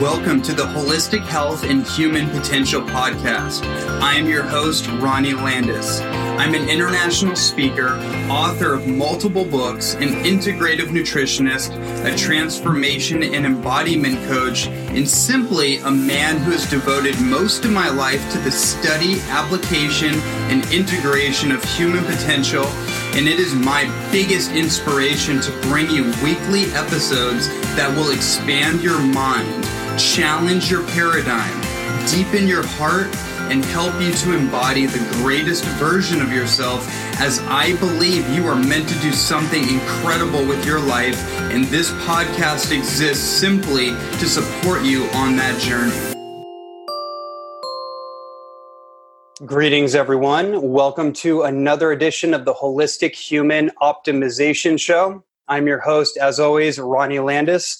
Welcome to the Holistic Health and Human Potential Podcast. I am your host, Ronnie Landis. I'm an international speaker, author of multiple books, an integrative nutritionist, a transformation and embodiment coach, and simply a man who has devoted most of my life to the study, application, and integration of human potential. And it is my biggest inspiration to bring you weekly episodes that will expand your mind challenge your paradigm, deepen your heart, and help you to embody the greatest version of yourself as I believe you are meant to do something incredible with your life, and this podcast exists simply to support you on that journey. Greetings, everyone. Welcome to another edition of the Holistic Human Optimization Show. I'm your host, as always, Ronnie Landis.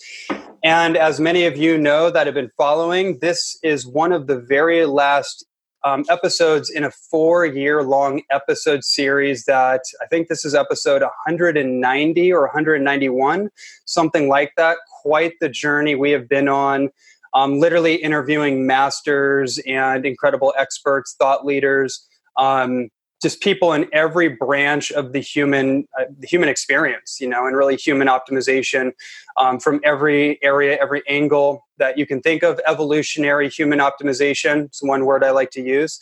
And as many of you know that have been following, this is one of the very last um, episodes in a four year long episode series that I think this is episode 190 or 191, something like that. Quite the journey we have been on. Um, literally interviewing masters and incredible experts, thought leaders, um, just people in every branch of the human uh, human experience you know and really human optimization um, from every area every angle that you can think of. Evolutionary human optimization it's one word i like to use.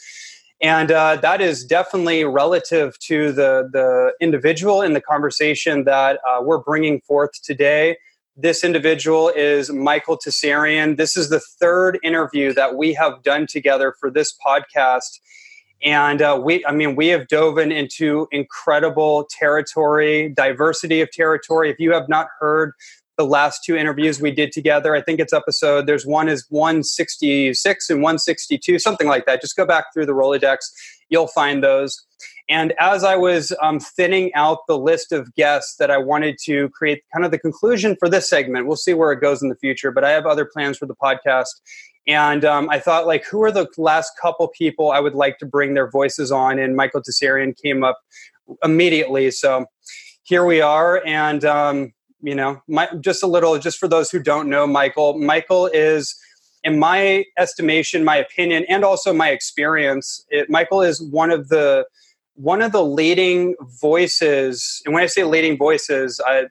And uh, that is definitely relative to the the individual in the conversation that uh, we're bringing forth today. This individual is Michael Tsarion. This is the third interview that we have done together for this podcast and uh, we, I mean, we have dove into incredible territory, diversity of territory. If you have not heard the last two interviews we did together, I think it's episode, there's one is 166 and 162, something like that. Just go back through the Rolodex, you'll find those. And as I was um, thinning out the list of guests that I wanted to create kind of the conclusion for this segment, we'll see where it goes in the future, but I have other plans for the podcast. And um, I thought, like, who are the last couple people I would like to bring their voices on? And Michael Tsarion came up immediately. So here we are. And, um, you know, my, just a little, just for those who don't know Michael, Michael is, in my estimation, my opinion, and also my experience, it, Michael is one of the one of the leading voices. And when I say leading voices, I,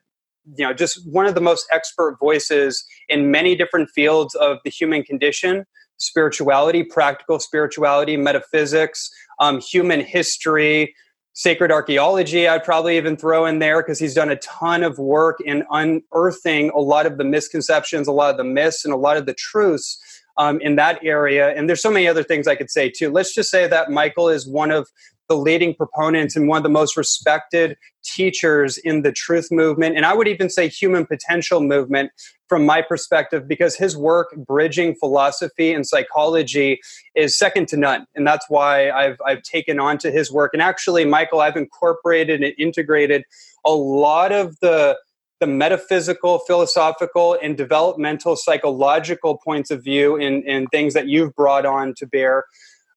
you know just one of the most expert voices in many different fields of the human condition spirituality practical spirituality metaphysics um, human history sacred archaeology i'd probably even throw in there because he's done a ton of work in unearthing a lot of the misconceptions a lot of the myths and a lot of the truths um, in that area. And there's so many other things i could say too. Let's just say that michael is one of the leading proponents and one of the most respected teachers in the truth movement, and I would even say human potential movement from my perspective, because his work bridging philosophy and psychology is second to none. And that's why I've, I've taken on to his work. And actually, Michael, I've incorporated and integrated a lot of the the metaphysical, philosophical, and developmental psychological points of view in, in things that you've brought on to bear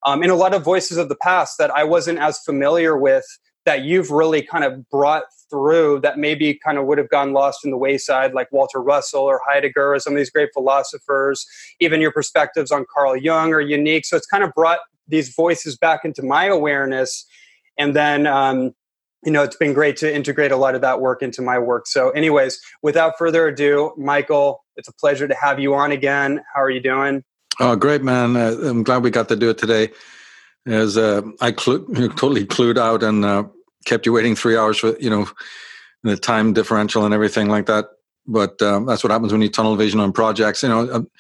um, and a lot of voices of the past that I wasn't as familiar with that you've really kind of brought through that maybe kind of would have gone lost in the wayside, like Walter Russell or Heidegger or some of these great philosophers. Even your perspectives on Carl Jung are unique. So it's kind of brought these voices back into my awareness. And then, um, you know, it's been great to integrate a lot of that work into my work. So, anyways, without further ado, Michael, it's a pleasure to have you on again. How are you doing? Oh, great, man. Uh, I'm glad we got to do it today. As uh, I totally clued out and uh, kept you waiting three hours for, you know, the time differential and everything like that. But um, that's what happens when you tunnel vision on projects. You know, um,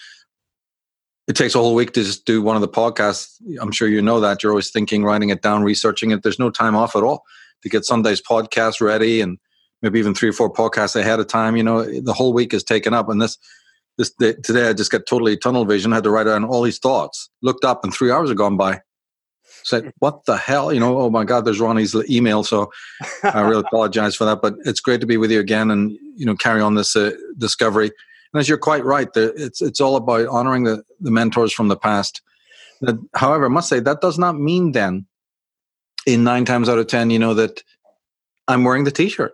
it takes a whole week to just do one of the podcasts. I'm sure you know that. You're always thinking, writing it down, researching it. There's no time off at all to get Sunday's podcast ready and maybe even three or four podcasts ahead of time. You know, the whole week is taken up. And this, this day, today, I just got totally tunnel vision. I had to write down all these thoughts. Looked up, and three hours have gone by. Said, "What the hell?" You know, oh my God, there's Ronnie's email. So I really apologize for that. But it's great to be with you again, and you know, carry on this uh, discovery. And as you're quite right, it's it's all about honoring the the mentors from the past. However, I must say that does not mean then in nine times out of ten, you know, that I'm wearing the T-shirt.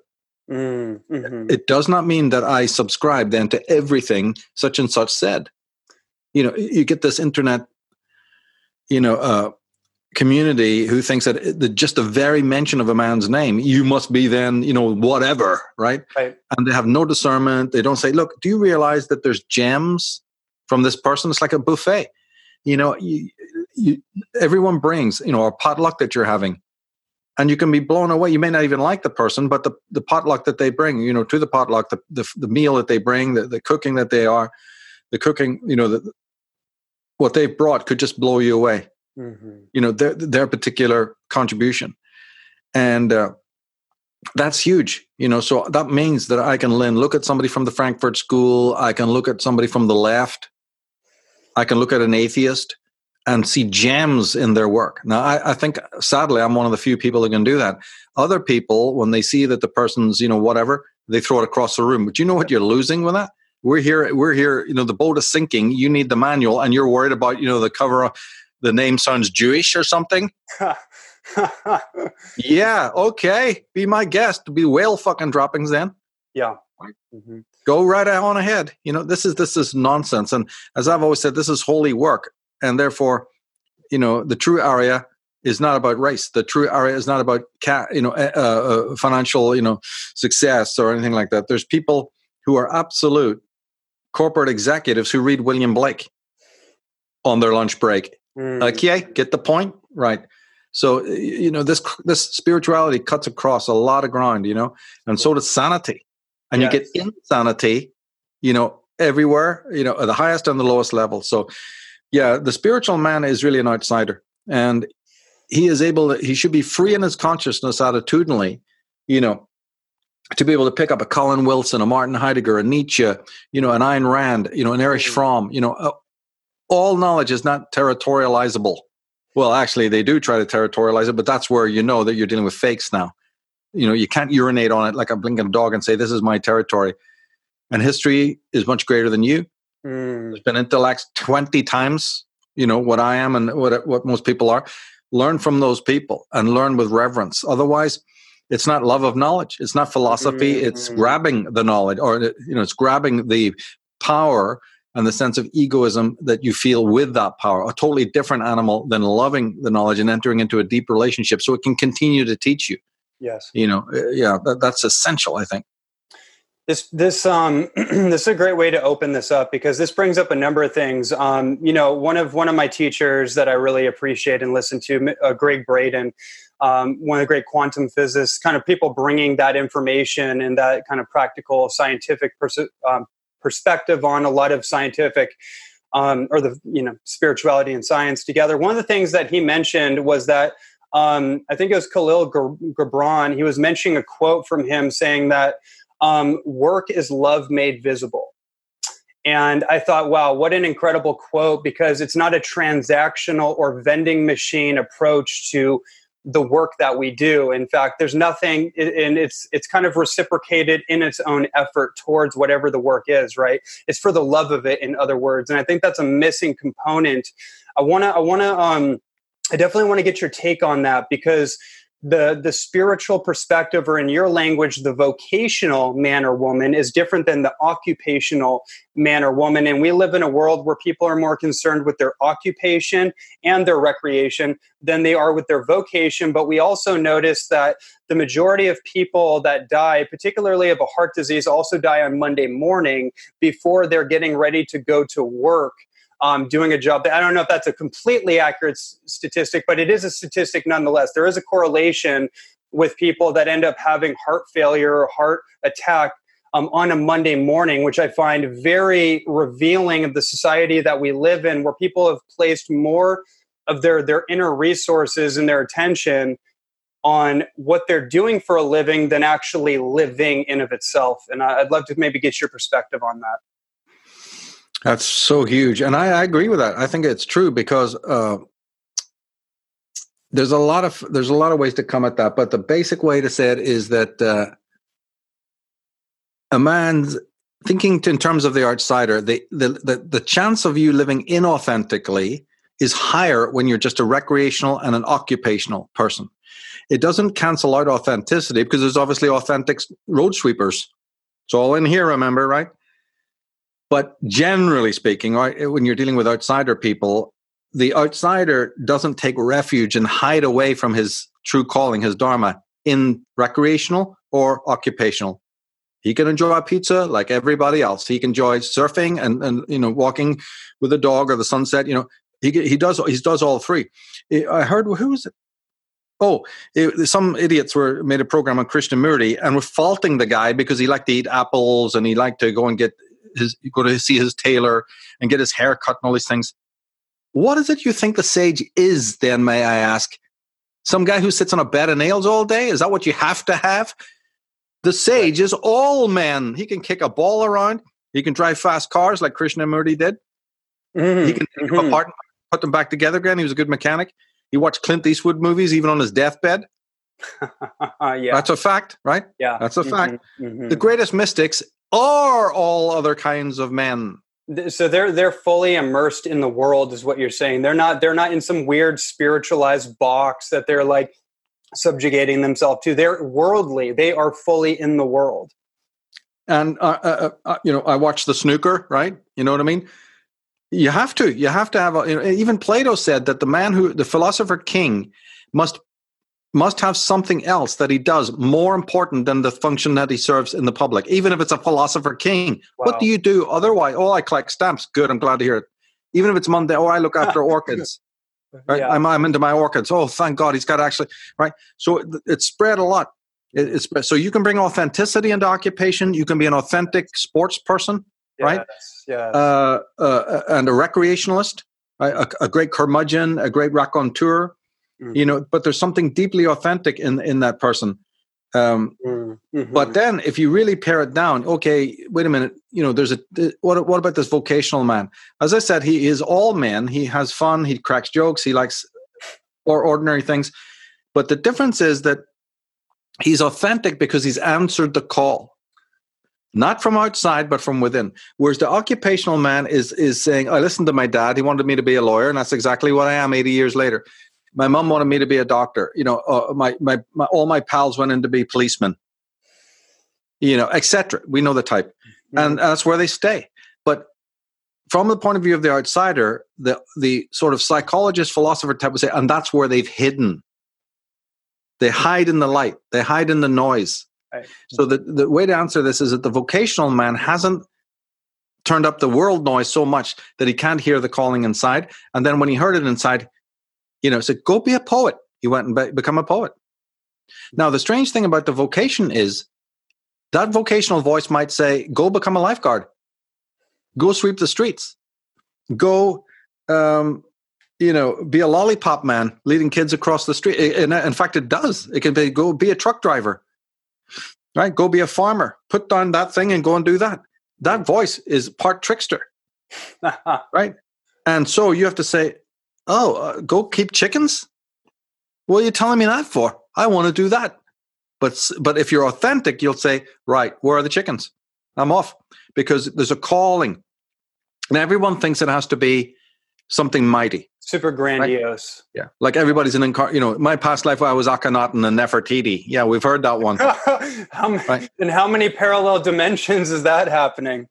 Mm, mm-hmm. It does not mean that I subscribe then to everything such and such said. You know, you get this internet, you know, uh, community who thinks that the, just the very mention of a man's name, you must be then, you know, whatever, right? right? And they have no discernment. They don't say, look, do you realize that there's gems from this person? It's like a buffet. You know, you, you, everyone brings, you know, a potluck that you're having. And you can be blown away. You may not even like the person, but the, the potluck that they bring, you know, to the potluck, the, the, the meal that they bring, the, the cooking that they are, the cooking, you know, the, what they've brought could just blow you away. Mm-hmm. You know, their, their particular contribution. And uh, that's huge you know so that means that i can then look at somebody from the frankfurt school i can look at somebody from the left i can look at an atheist and see gems in their work. Now, I, I, think sadly, I'm one of the few people who can do that. Other people, when they see that the person's, you know, whatever, they throw it across the room. But you know what you're losing with that? We're here, we're here, you know, the boat is sinking. You need the manual, and you're worried about, you know, the cover, the name sounds Jewish or something. yeah, okay. Be my guest. Be whale fucking droppings then. Yeah. Mm-hmm. Go right on ahead. You know, this is this is nonsense. And as I've always said, this is holy work and therefore, you know, the true Arya is not about race. The true Arya is not about ca- you know uh, uh, financial you know success or anything like that. There's people who are absolute corporate executives who read William Blake on their lunch break. Mm. Okay, get the point, right? So you know this this spirituality cuts across a lot of ground, you know, and so does sanity, and yes. you get insanity, you know, everywhere, you know, at the highest and the lowest level. So yeah, the spiritual man is really an outsider, and he is able. To, he should be free in his consciousness attitudinally, you know, to be able to pick up a Colin Wilson, a Martin Heidegger, a Nietzsche, you know, an Ayn Rand, you know, an Erich mm. Fromm. You know, uh, all knowledge is not territorializable. Well, actually, they do try to territorialize it, but that's where you know that you're dealing with fakes now. You know, you can't urinate on it like a blinking dog and say, "This is my territory." And history is much greater than you. Mm. There's been intellects 20 times, you know, what I am and what, what most people are. Learn from those people and learn with reverence. Otherwise, it's not love of knowledge. It's not philosophy. Mm. It's grabbing the knowledge or, you know, it's grabbing the power and the sense of egoism that you feel with that power, a totally different animal than loving the knowledge and entering into a deep relationship so it can continue to teach you. Yes. You know, uh, yeah, that, that's essential, I think. This this um this is a great way to open this up because this brings up a number of things. Um, you know, one of one of my teachers that I really appreciate and listen to, uh, Gregg Braden, um, one of the great quantum physicists, kind of people bringing that information and that kind of practical scientific pers- um, perspective on a lot of scientific um, or the you know spirituality and science together. One of the things that he mentioned was that um, I think it was Khalil Gibran. He was mentioning a quote from him saying that um, work is love made visible. And I thought, wow, what an incredible quote because it's not a transactional or vending machine approach to the work that we do. In fact, there's nothing, and it's it's kind of reciprocated in its own effort towards whatever the work is. Right? It's for the love of it, in other words. And I think that's a missing component. I wanna, I wanna, um, I definitely want to get your take on that because the the spiritual perspective or in your language the vocational man or woman is different than the occupational man or woman. And we live in a world where people are more concerned with their occupation and their recreation than they are with their vocation. But we also notice that the majority of people that die particularly of a heart disease also die on monday morning before they're getting ready to go to work um, doing a job. I don't know if that's a completely accurate s- statistic, but it is a statistic nonetheless. There is a correlation with people that end up having heart failure or heart attack um, on a Monday morning, which I find very revealing of the society that we live in, where people have placed more of their their inner resources and their attention on what they're doing for a living than actually living in of itself. And I'd love to maybe get your perspective on that. That's so huge, and I, I, agree with that. I think it's true because uh, there's a lot of there's a lot of ways to come at that, but the basic way to say it is that uh, a man's thinking in terms of the outsider, the, the the the chance of you living inauthentically is higher when you're just a recreational and an occupational person. It doesn't cancel out authenticity because there's obviously authentic road sweepers. It's all in here, remember, right? But generally speaking, right, eh, when you're dealing with outsider people, the outsider doesn't take refuge and hide away from his true calling, his dharma, in recreational or occupational. He can enjoy a pizza like everybody else. He can enjoy surfing and, and you know walking with a dog or the sunset. You know he he does he does all three. I heard who was it? Oh, it, some idiots were made a program on Krishnamurti and were faulting the guy because he liked to eat apples and he liked to go and get his go to see his tailor and get his hair cut and all these things. What is it you think the sage is, then, may I ask? Some guy who sits on a bed of nails all day? Is that what you have to have? The sage is all men. He can kick a ball around. He can drive fast cars like Krishnamurti did. Mm-hmm. He can take mm-hmm. them apart and put them back together again. He was a good mechanic. He watched Clint Eastwood movies even on his deathbed. yeah. That's a fact, right? Yeah. That's a mm-hmm. fact. Mm-hmm. The greatest mystics are all other kinds of men. So they're they're fully immersed in the world is what you're saying. They're not they're not in some weird spiritualized box that they're like subjugating themselves to. They're worldly. They are fully in the world. And uh, uh, uh, uh you know i watch the snooker right? You know what i mean? You have to you have to have a, you know, even plato said that the man who the philosopher king must must have something else that he does more important than the function that he serves in the public, even if it's a philosopher king. Wow. What do you do otherwise? Oh, I collect stamps. Good, I'm glad to hear it. Even if it's Monday, oh, I look after orchids. Right? Yeah. I'm, I'm into my orchids. Oh, thank God, he's got actually right. So it, it's spread a lot. It, it's so you can bring authenticity into occupation. You can be an authentic sports person, yes, right? Yes. Uh, uh, and a recreationalist, right? a, a great curmudgeon, a great raconteur mm-hmm. you know but there's something deeply authentic in in that person. Um, mm-hmm. but then if you really pare it down okay wait a minute you know there's a what, what about this vocational man? As i said he is all men he has fun. He cracks jokes. He likes or ordinary things. But the difference is that he's authentic because he's answered the call. Not from outside but from within. Whereas the occupational man is is saying i listened to my dad. He wanted me to be a lawyer and that's exactly what i am 80 years later my mom wanted me to be a doctor. You know, uh, my, my, my all my pals went in to be policemen. You know, etc. We know the type, mm-hmm. and that's where they stay. But from the point of view of the outsider, the the sort of psychologist, philosopher type would say, and that's where they've hidden. They hide in the light. They hide in the noise. Right. So the the way to answer this is that the vocational man hasn't turned up the world noise so much that he can't hear the calling inside, and then when he heard it inside, you know, said, go be a poet. He went and be- become a poet. Now, the strange thing about the vocation is that vocational voice might say, go become a lifeguard, go sweep the streets, go, um, you know, be a lollipop man leading kids across the street. In, in fact, it does. It can be go be a truck driver, right? Go be a farmer. Put down that thing and go and do that. That voice is part trickster, right? And so you have to say, Oh, uh, go keep chickens? What are you telling me that for? I want to do that. But but if you're authentic, you'll say, right, where are the chickens? I'm off because there's a calling, and everyone thinks it has to be something mighty. Super grandiose. Right? Yeah. Like everybody's an incar you know, my past life I was Akhenaten and Nefertiti. Yeah, we've heard that one. how many, right? And how many parallel dimensions is that happening?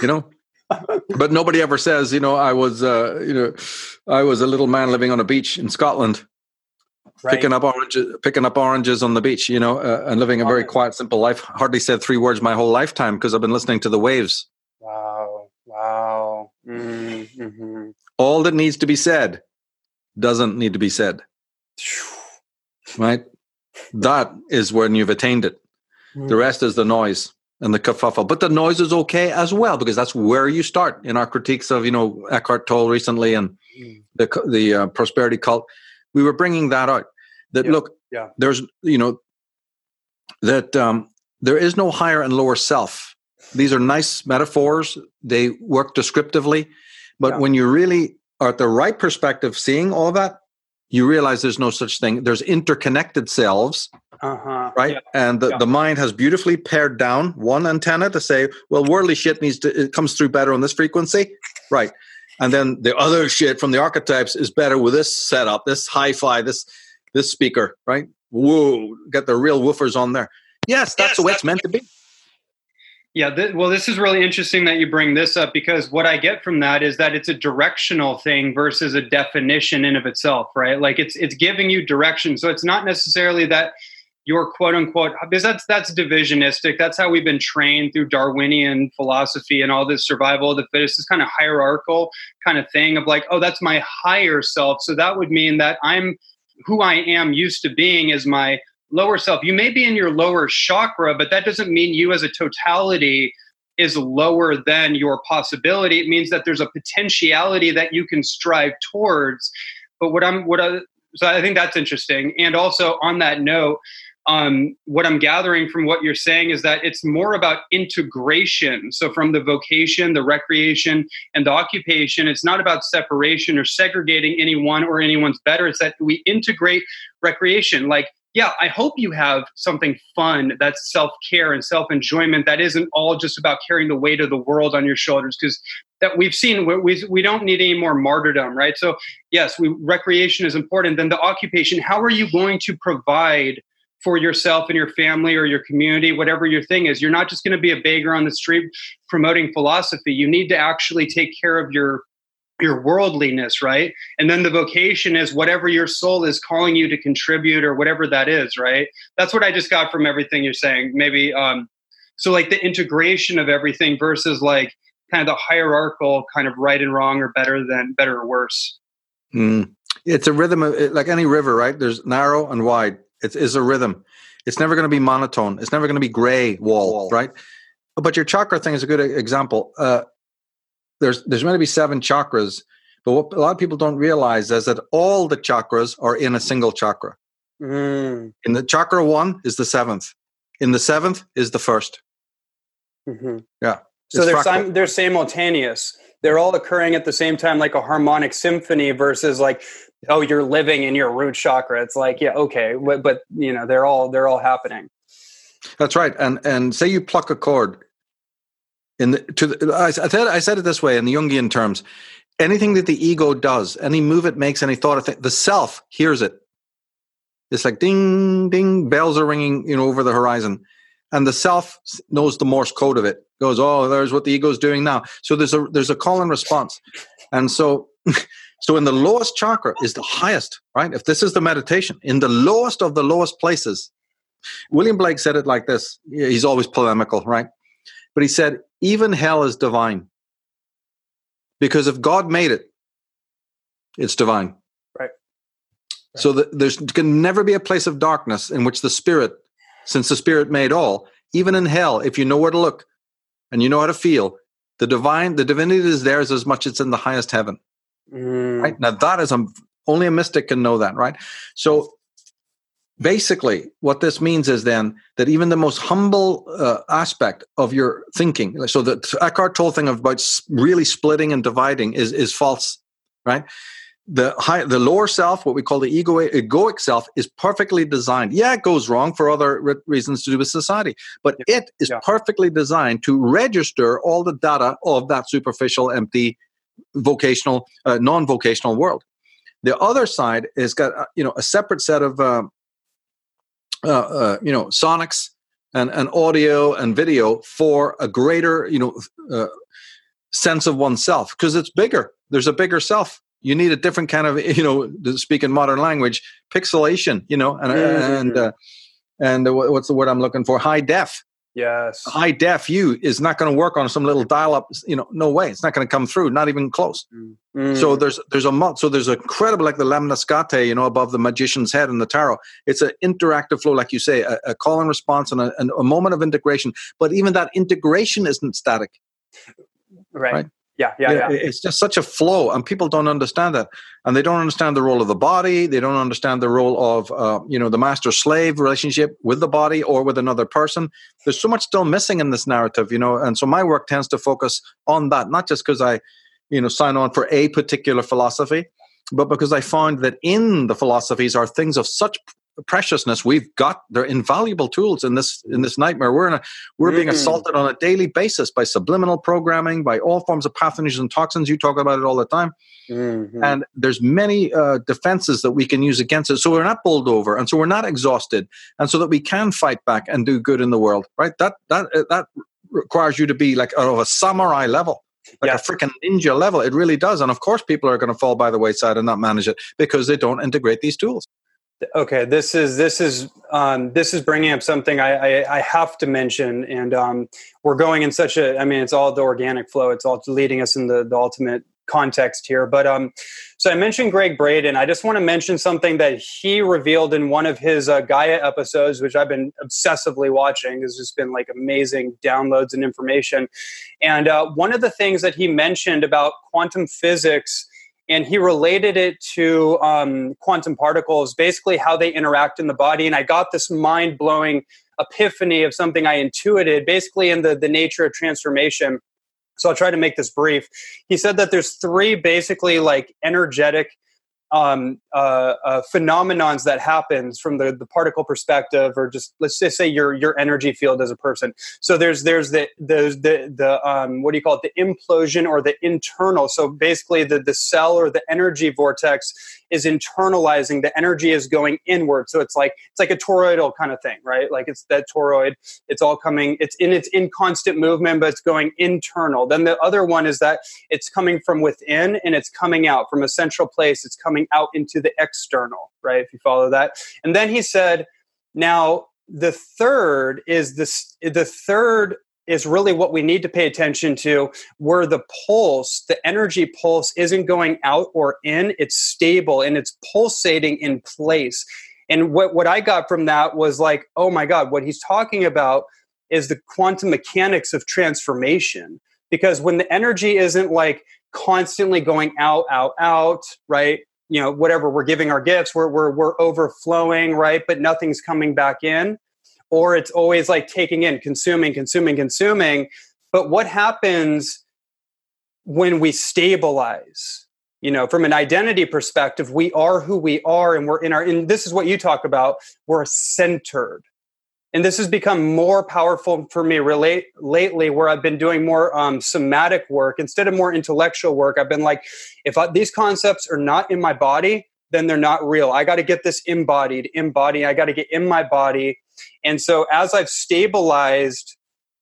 You know, but nobody ever says, you know, I was, uh, you know, I was a little man living on a beach in Scotland, right. picking up oranges, picking up oranges on the beach, you know, uh, and living a very quiet, simple life. Hardly said three words my whole lifetime because I've been listening to the waves. Wow! Wow! Mm-hmm. All that needs to be said doesn't need to be said. Right? That is when you've attained it. Mm. The rest is the noise and the kerfuffle. But the noise is okay as well because that's where you start in our critiques of you know Eckhart Tolle recently and mm. the the uh, prosperity cult. We were bringing that out. That yeah. look, yeah. there's you know that um, there is no higher and lower self. These are nice metaphors. They work descriptively, but yeah. when you really are at the right perspective, seeing all that, you realize there's no such thing. There's interconnected selves uh-huh. right? Yeah. And the, yeah. the mind has beautifully pared down one antenna to say, well, worldly shit needs to it comes through better on this frequency, right? And then the other shit from the archetypes is better with this setup, this hi-fi, this this speaker, right? Whoa, get the real woofers on there. Yes, that's yes, the way that's it's meant to be. Yeah, th- well, this is really interesting that you bring this up because what I get from that is that it's a directional thing versus a definition in of itself, right? Like it's it's giving you direction, so it's not necessarily that your quote unquote because that's that's divisionistic. That's how we've been trained through darwinian philosophy and all this survival of the fittest this kind of hierarchical kind of thing of like oh that's my higher self. So that would mean that i'm who i am used to being is my lower self you may be in your lower chakra but that doesn't mean you as a totality is lower than your possibility it means that there's a potentiality that you can strive towards but what i'm what I, so i think that's interesting and also on that note um, what I'm gathering from what you're saying is that it's more about integration. So, from the vocation, the recreation, and the occupation, it's not about separation or segregating anyone or anyone's better. It's that we integrate recreation. Like, yeah, I hope you have something fun that's self care and self enjoyment that isn't all just about carrying the weight of the world on your shoulders because that we've seen we, we don't need any more martyrdom right so yes we recreation is important then the occupation how are you going to provide for yourself and your family or your community, whatever your thing is. You're not just going to be a beggar on the street promoting philosophy. You need to actually take care of your your worldliness, right? And then the vocation is whatever your soul is calling you to contribute or whatever that is, right? That's what I just got from everything you're saying. Maybe um so like the integration of everything versus like kind of the hierarchical kind of right and wrong or better than better or worse. Mm. It's a rhythm of like any river, right? There's narrow and wide it's, it's a rhythm. It's never going to be monotone. It's never going to be gray wall, wall, right? But your chakra thing is a good example. Uh, there's there's going to be seven chakras, but what a lot of people don't realize is that all the chakras are in a single chakra. Mm. In the chakra one is the seventh. In the seventh is the 1st mm-hmm. Yeah. So they're sim- they're simultaneous. They're all occurring at the same time, like a harmonic symphony, versus like oh you're living in your root chakra it's like yeah okay but, but you know they're all they're all happening that's right and and say you pluck a chord in the to the, I, said I said it this way in the Jungian terms anything that the ego does any move it makes any thought of the self hears it it's like ding ding bells are ringing you know over the horizon and the self knows the morse code of it goes oh there's what the ego's doing now so there's a there's a call and response and so So in the lowest chakra is the highest, right? If this is the meditation, in the lowest of the lowest places, William Blake said it like this. He's always polemical, right? But he said, even hell is divine. Because if God made it, it's divine. Right. right. So the, there's can never be a place of darkness in which the spirit, since the spirit made all, even in hell, if you know where to look and you know how to feel, the divine, the divinity is there as much as it's in the highest heaven. Mm. Right now, that is a only a mystic can know that, right? So basically, what this means is then that even the most humble uh, aspect of your thinking, so the Eckhart Tolle thing about really splitting and dividing is is false, right? the high, the lower self, what we call the ego, egoic self, is perfectly designed. Yeah, it goes wrong for other re- reasons to do with society, but it is yeah. perfectly designed to register all the data of that superficial, empty, vocational, uh, non-vocational world. The other side has got uh, you know a separate set of uh, uh, uh, you know sonics and, and audio and video for a greater you know uh, sense of oneself because it's bigger. There's a bigger self you need a different kind of you know to speak in modern language pixelation you know and mm-hmm. and uh, and what's the word i'm looking for high def yes. High def you is not going to work on some little dial up you know no way. It's not going to come through not even close. Mm-hmm. so there's there's a so there's a incredible like the lemniscate you know above the magician's head in the tarot. It's an interactive flow like you say a, a call and response and a, a moment of integration. But even that integration isn't static. Right, right? Yeah, yeah, yeah, It's just such a flow, and people don't understand that, and they don't understand the role of the body. They don't understand the role of, uh, you know, the master-slave relationship with the body or with another person. There's so much still missing in this narrative, you know, and so my work tends to focus on that, not just because I, you know, sign on for a particular philosophy, but because I found that in the philosophies are things of such preciousness we've got they're invaluable tools in this in this nightmare we're in a we're mm. being assaulted on a daily basis by subliminal programming by all forms of pathogens and toxins you talk about it all the time mm-hmm. and there's many uh, defenses that we can use against it so we're not bowled over and so we're not exhausted and so that we can fight back and do good in the world right that that uh, that requires you to be like of a samurai level like yeah. a freaking ninja level. It really does. And of course, people are going to fall by the wayside and not manage it because they don't integrate these tools. Okay, this is this is um, this is bringing up something I, I, I have to mention, and um, we're going in such a. I mean, it's all the organic flow. It's all leading us in the, the ultimate context here. But um, so I mentioned Gregg Braden. I just want to mention something that he revealed in one of his uh, Gaia episodes, which I've been obsessively watching. It's just been like amazing downloads and information. And uh, one of the things that he mentioned about quantum physics and he related it to um, quantum particles, basically how they interact in the body. And I got this mind blowing epiphany of something I intuited, basically in the, the nature of transformation. So I'll try to make this brief. He said that there's three basically like energetic um, uh, uh, phenomenons that happens from the, the particle perspective, or just let's just say your your energy field as a person. So there's there's the the the, the um, what do you call it? The implosion or the internal. So basically, the the cell or the energy vortex is internalizing. The energy is going inward. So it's like it's like a toroidal kind of thing, right? Like it's that toroid. It's all coming. It's in it's in constant movement, but it's going internal. Then the other one is that it's coming from within and it's coming out from a central place. It's coming out into the external, right? If you follow that. And then he said, now the third is this the third is really what we need to pay attention to where the pulse the energy pulse isn't going out or in it's stable and it's pulsating in place. And what, what i got from that was like oh my god what he's talking about is the quantum mechanics of transformation. Because when the energy isn't like constantly going out out out right? You know whatever we're giving our gifts we're, we're we're overflowing right? But nothing's coming back in or it's always like taking in consuming consuming consuming. But what happens when we stabilize? You know from an identity perspective we are who we are and we're in our and this is what you talk about we're centered. And this has become more powerful for me relate lately where i've been doing more um, somatic work. Instead of more intellectual work i've been like if I, these concepts are not in my body then they're not real. I got to get this embodied embody i got to get in my body and so as i've stabilized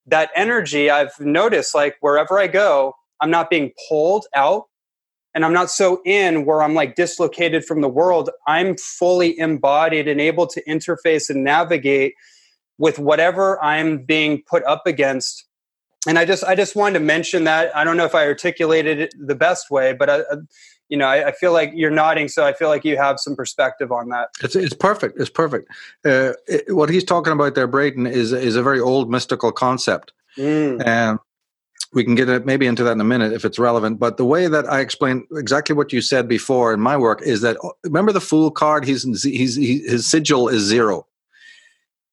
that energy i've noticed like wherever i go i'm not being pulled out and I'm not so in where I'm like dislocated from the world. I'm fully embodied and able to interface and navigate with whatever I'm being put up against. And I just I just wanted to mention that. I don't know if I articulated it the best way, but I, you know, I, I, feel like you're nodding, so I feel like you have some perspective on that. It's it's perfect. It's perfect. Uh, it, what he's talking about there, Braden, is is a very old mystical concept, mm. and we can get it maybe into that in a minute if it's relevant. But the way that I explain exactly what you said before in my work is that remember the fool card. He's he's he, his sigil is zero.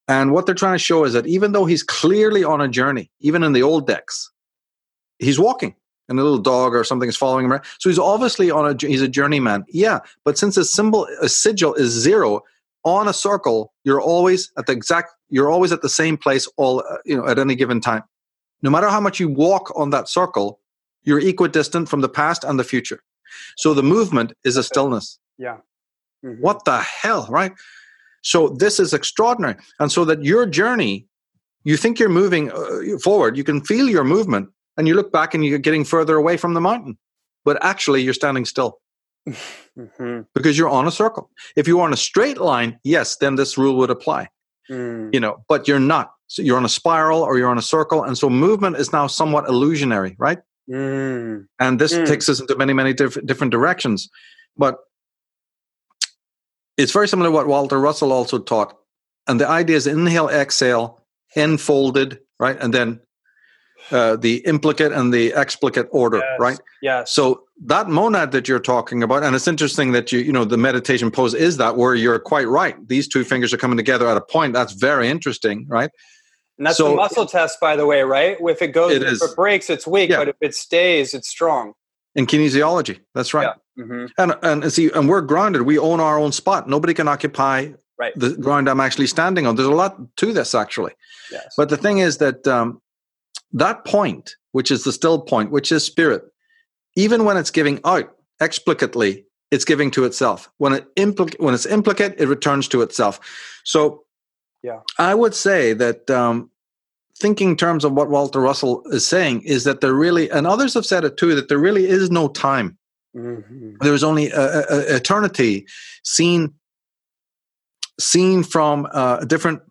And what they're trying to show is that even though he's clearly on a journey, even in the old decks, he's walking. And a little dog or something is following him around. So he's obviously on a he's a journeyman. Yeah, but since a symbol a sigil is zero on a circle, you're always at the exact you're always at the same place all uh, you know at any given time. No matter how much you walk on that circle, you're equidistant from the past and the future. So the movement is a stillness. Yeah. Mm-hmm. What the hell, right? So this is extraordinary. And so that your journey, you think you're moving uh, forward, you can feel your movement, and you look back and you're getting further away from the mountain. But actually, you're standing still mm-hmm. because you're on a circle. If you were on a straight line, yes, then this rule would apply. Mm. You know, but you're not. So you're on a spiral or you're on a circle, and so movement is now somewhat illusionary, right? Mm. And this Mm. takes us into many, many diff- different directions. But it's very similar to what Walter Russell also taught. And the idea is inhale, exhale, enfolded, right? And then uh, the implicate and the explicate order, Yes. right? Yeah. So that monad that you're talking about, and it's interesting that you, you know, the meditation pose is that where you're quite right. These two fingers are coming together at a point. That's very interesting, right? And that's So- the muscle test, by the way, right? If it goes, It if is. it breaks, it's weak, Yeah. but if it stays, it's strong. In kinesiology, that's right. Yeah. hmm And and see, and we're grounded. We own our own spot. Nobody can occupy Right. the ground I'm actually standing on. There's a lot to this actually. Yes. But the thing is that um, that point, which is the still point, which is spirit, even when it's giving out explicitly, it's giving to itself. When it implic- when it's implicate, it returns to itself. So, Yeah. I would say that um, thinking in terms of what Walter Russell is saying is that there really, and others have said it too, that there really is no time hmm there is only a, a, a eternity seen seen from uh, a different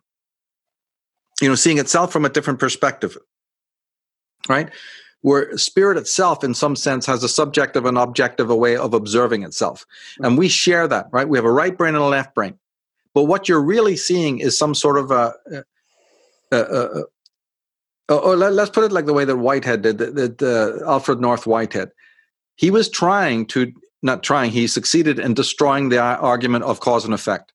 you know seeing itself from a different perspective right? Where spirit itself in some sense has a subjective and objective a way of observing itself. And we share that right? We have a right brain and a left brain. But what you're really seeing is some sort of a, a, a, a or let, us put it like the way that Whitehead did, that, that uh, Alfred North Whitehead. He was trying to, not trying, he succeeded in destroying the argument of cause and effect.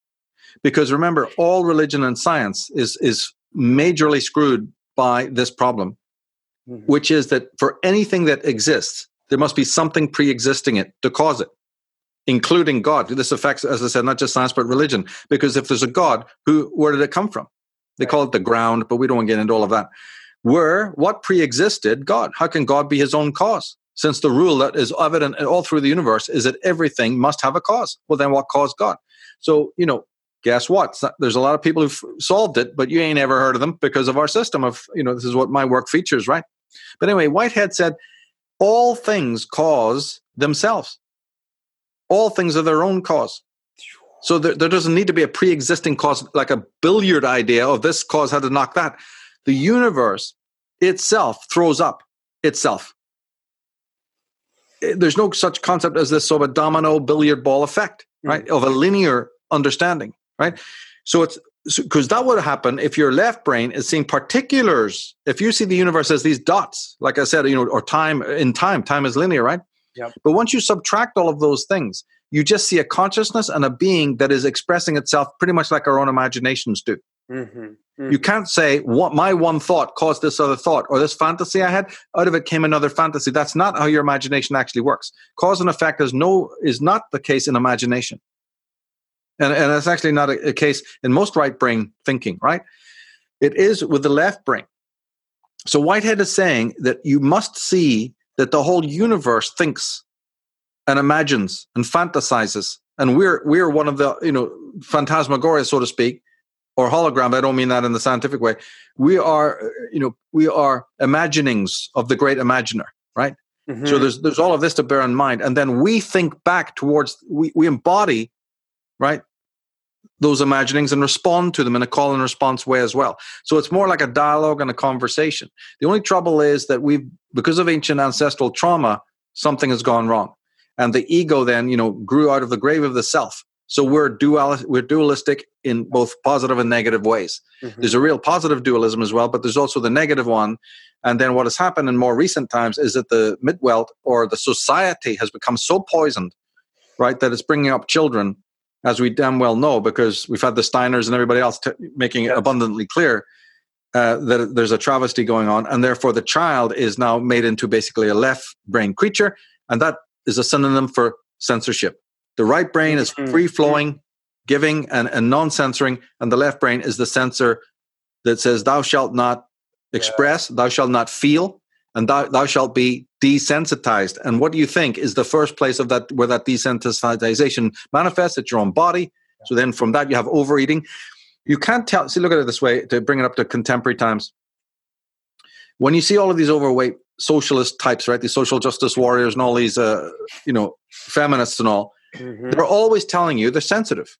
Because remember, all religion and science is, is majorly screwed by this problem, Mhm. which is that for anything that exists, there must be something pre existing it to cause it, including God. This affects, as I said, not just science, but religion. Because if there's a God, who, where did it come from? They Right. call it the ground, but we don't want to get into all of that. Where what pre-existed God? How can God be his own cause? Since the rule that is evident all through the universe is that everything must have a cause. Well, then what caused God? So, you know, guess what? Not- There's a lot of people who've solved it, but you ain't ever heard of them because of our system of, you know, this is what my work features, right? But anyway, Whitehead said, all things cause themselves. All things are their own cause. So there, there doesn't need to be a pre-existing cause, like a billiard idea of this cause had to knock that. The universe itself throws up itself. Eh, There's no such concept as this sort of a domino billiard ball effect, right? Of a linear understanding, right? So it's because that would happen if your left brain is seeing particulars. If you see the universe as these dots, like I said, you know, or time in time, time is linear, right? Yep. But once you subtract all of those things, you just see a consciousness and a being that is expressing itself pretty much like our own imaginations do. hmm You can't say what my one thought caused this other thought or this fantasy I had out of it came another fantasy. That's not how your imagination actually works. Cause and effect is no is not the case in imagination, and and that's actually not a, a case in most right brain thinking. Right, it is with the left brain. So Whitehead is saying that you must see that the whole universe thinks and imagines and fantasizes, and we're we're one of the you know phantasmagoria, so to speak, or hologram. I don't mean that in the scientific way. We are, you know, we are imaginings of the great imaginer, right? Mm-hmm. So there's there's all of this to bear in mind, and then we think back towards we we embody, right, those imaginings and respond to them in a call and response way as well. So it's more like a dialogue and a conversation. The only trouble is that we've because of ancient ancestral trauma, something has gone wrong, and the ego then you know grew out of the grave of the self. So we're dual we're dualistic in both positive and negative ways. Mhm. There's a real positive dualism as well, but there's also the negative one. And then what has happened in more recent times is that the Mitwelt or the society has become so poisoned, right, that it's bringing up children, as we damn well know, because we've had the Steiners and everybody else t- making it abundantly clear. uh, that there's a travesty going on, and therefore the child is now made into basically a left brain creature, and that is a synonym for censorship. The right brain is Mhm. free flowing, giving, and, and non censoring, and the left brain is the censor that says, Thou shalt not express, thou shalt not feel, and thou, thou shalt be desensitized. And what do you think is the first place of that where that desensitization manifests? It's your own body. So then from that you have overeating. You can't tell. See, look at it this way to bring it up to contemporary times. When you see all of these overweight socialist types, right? These social justice warriors and all these, uh, you know, feminists and all, Mhm. they're always telling you they're sensitive.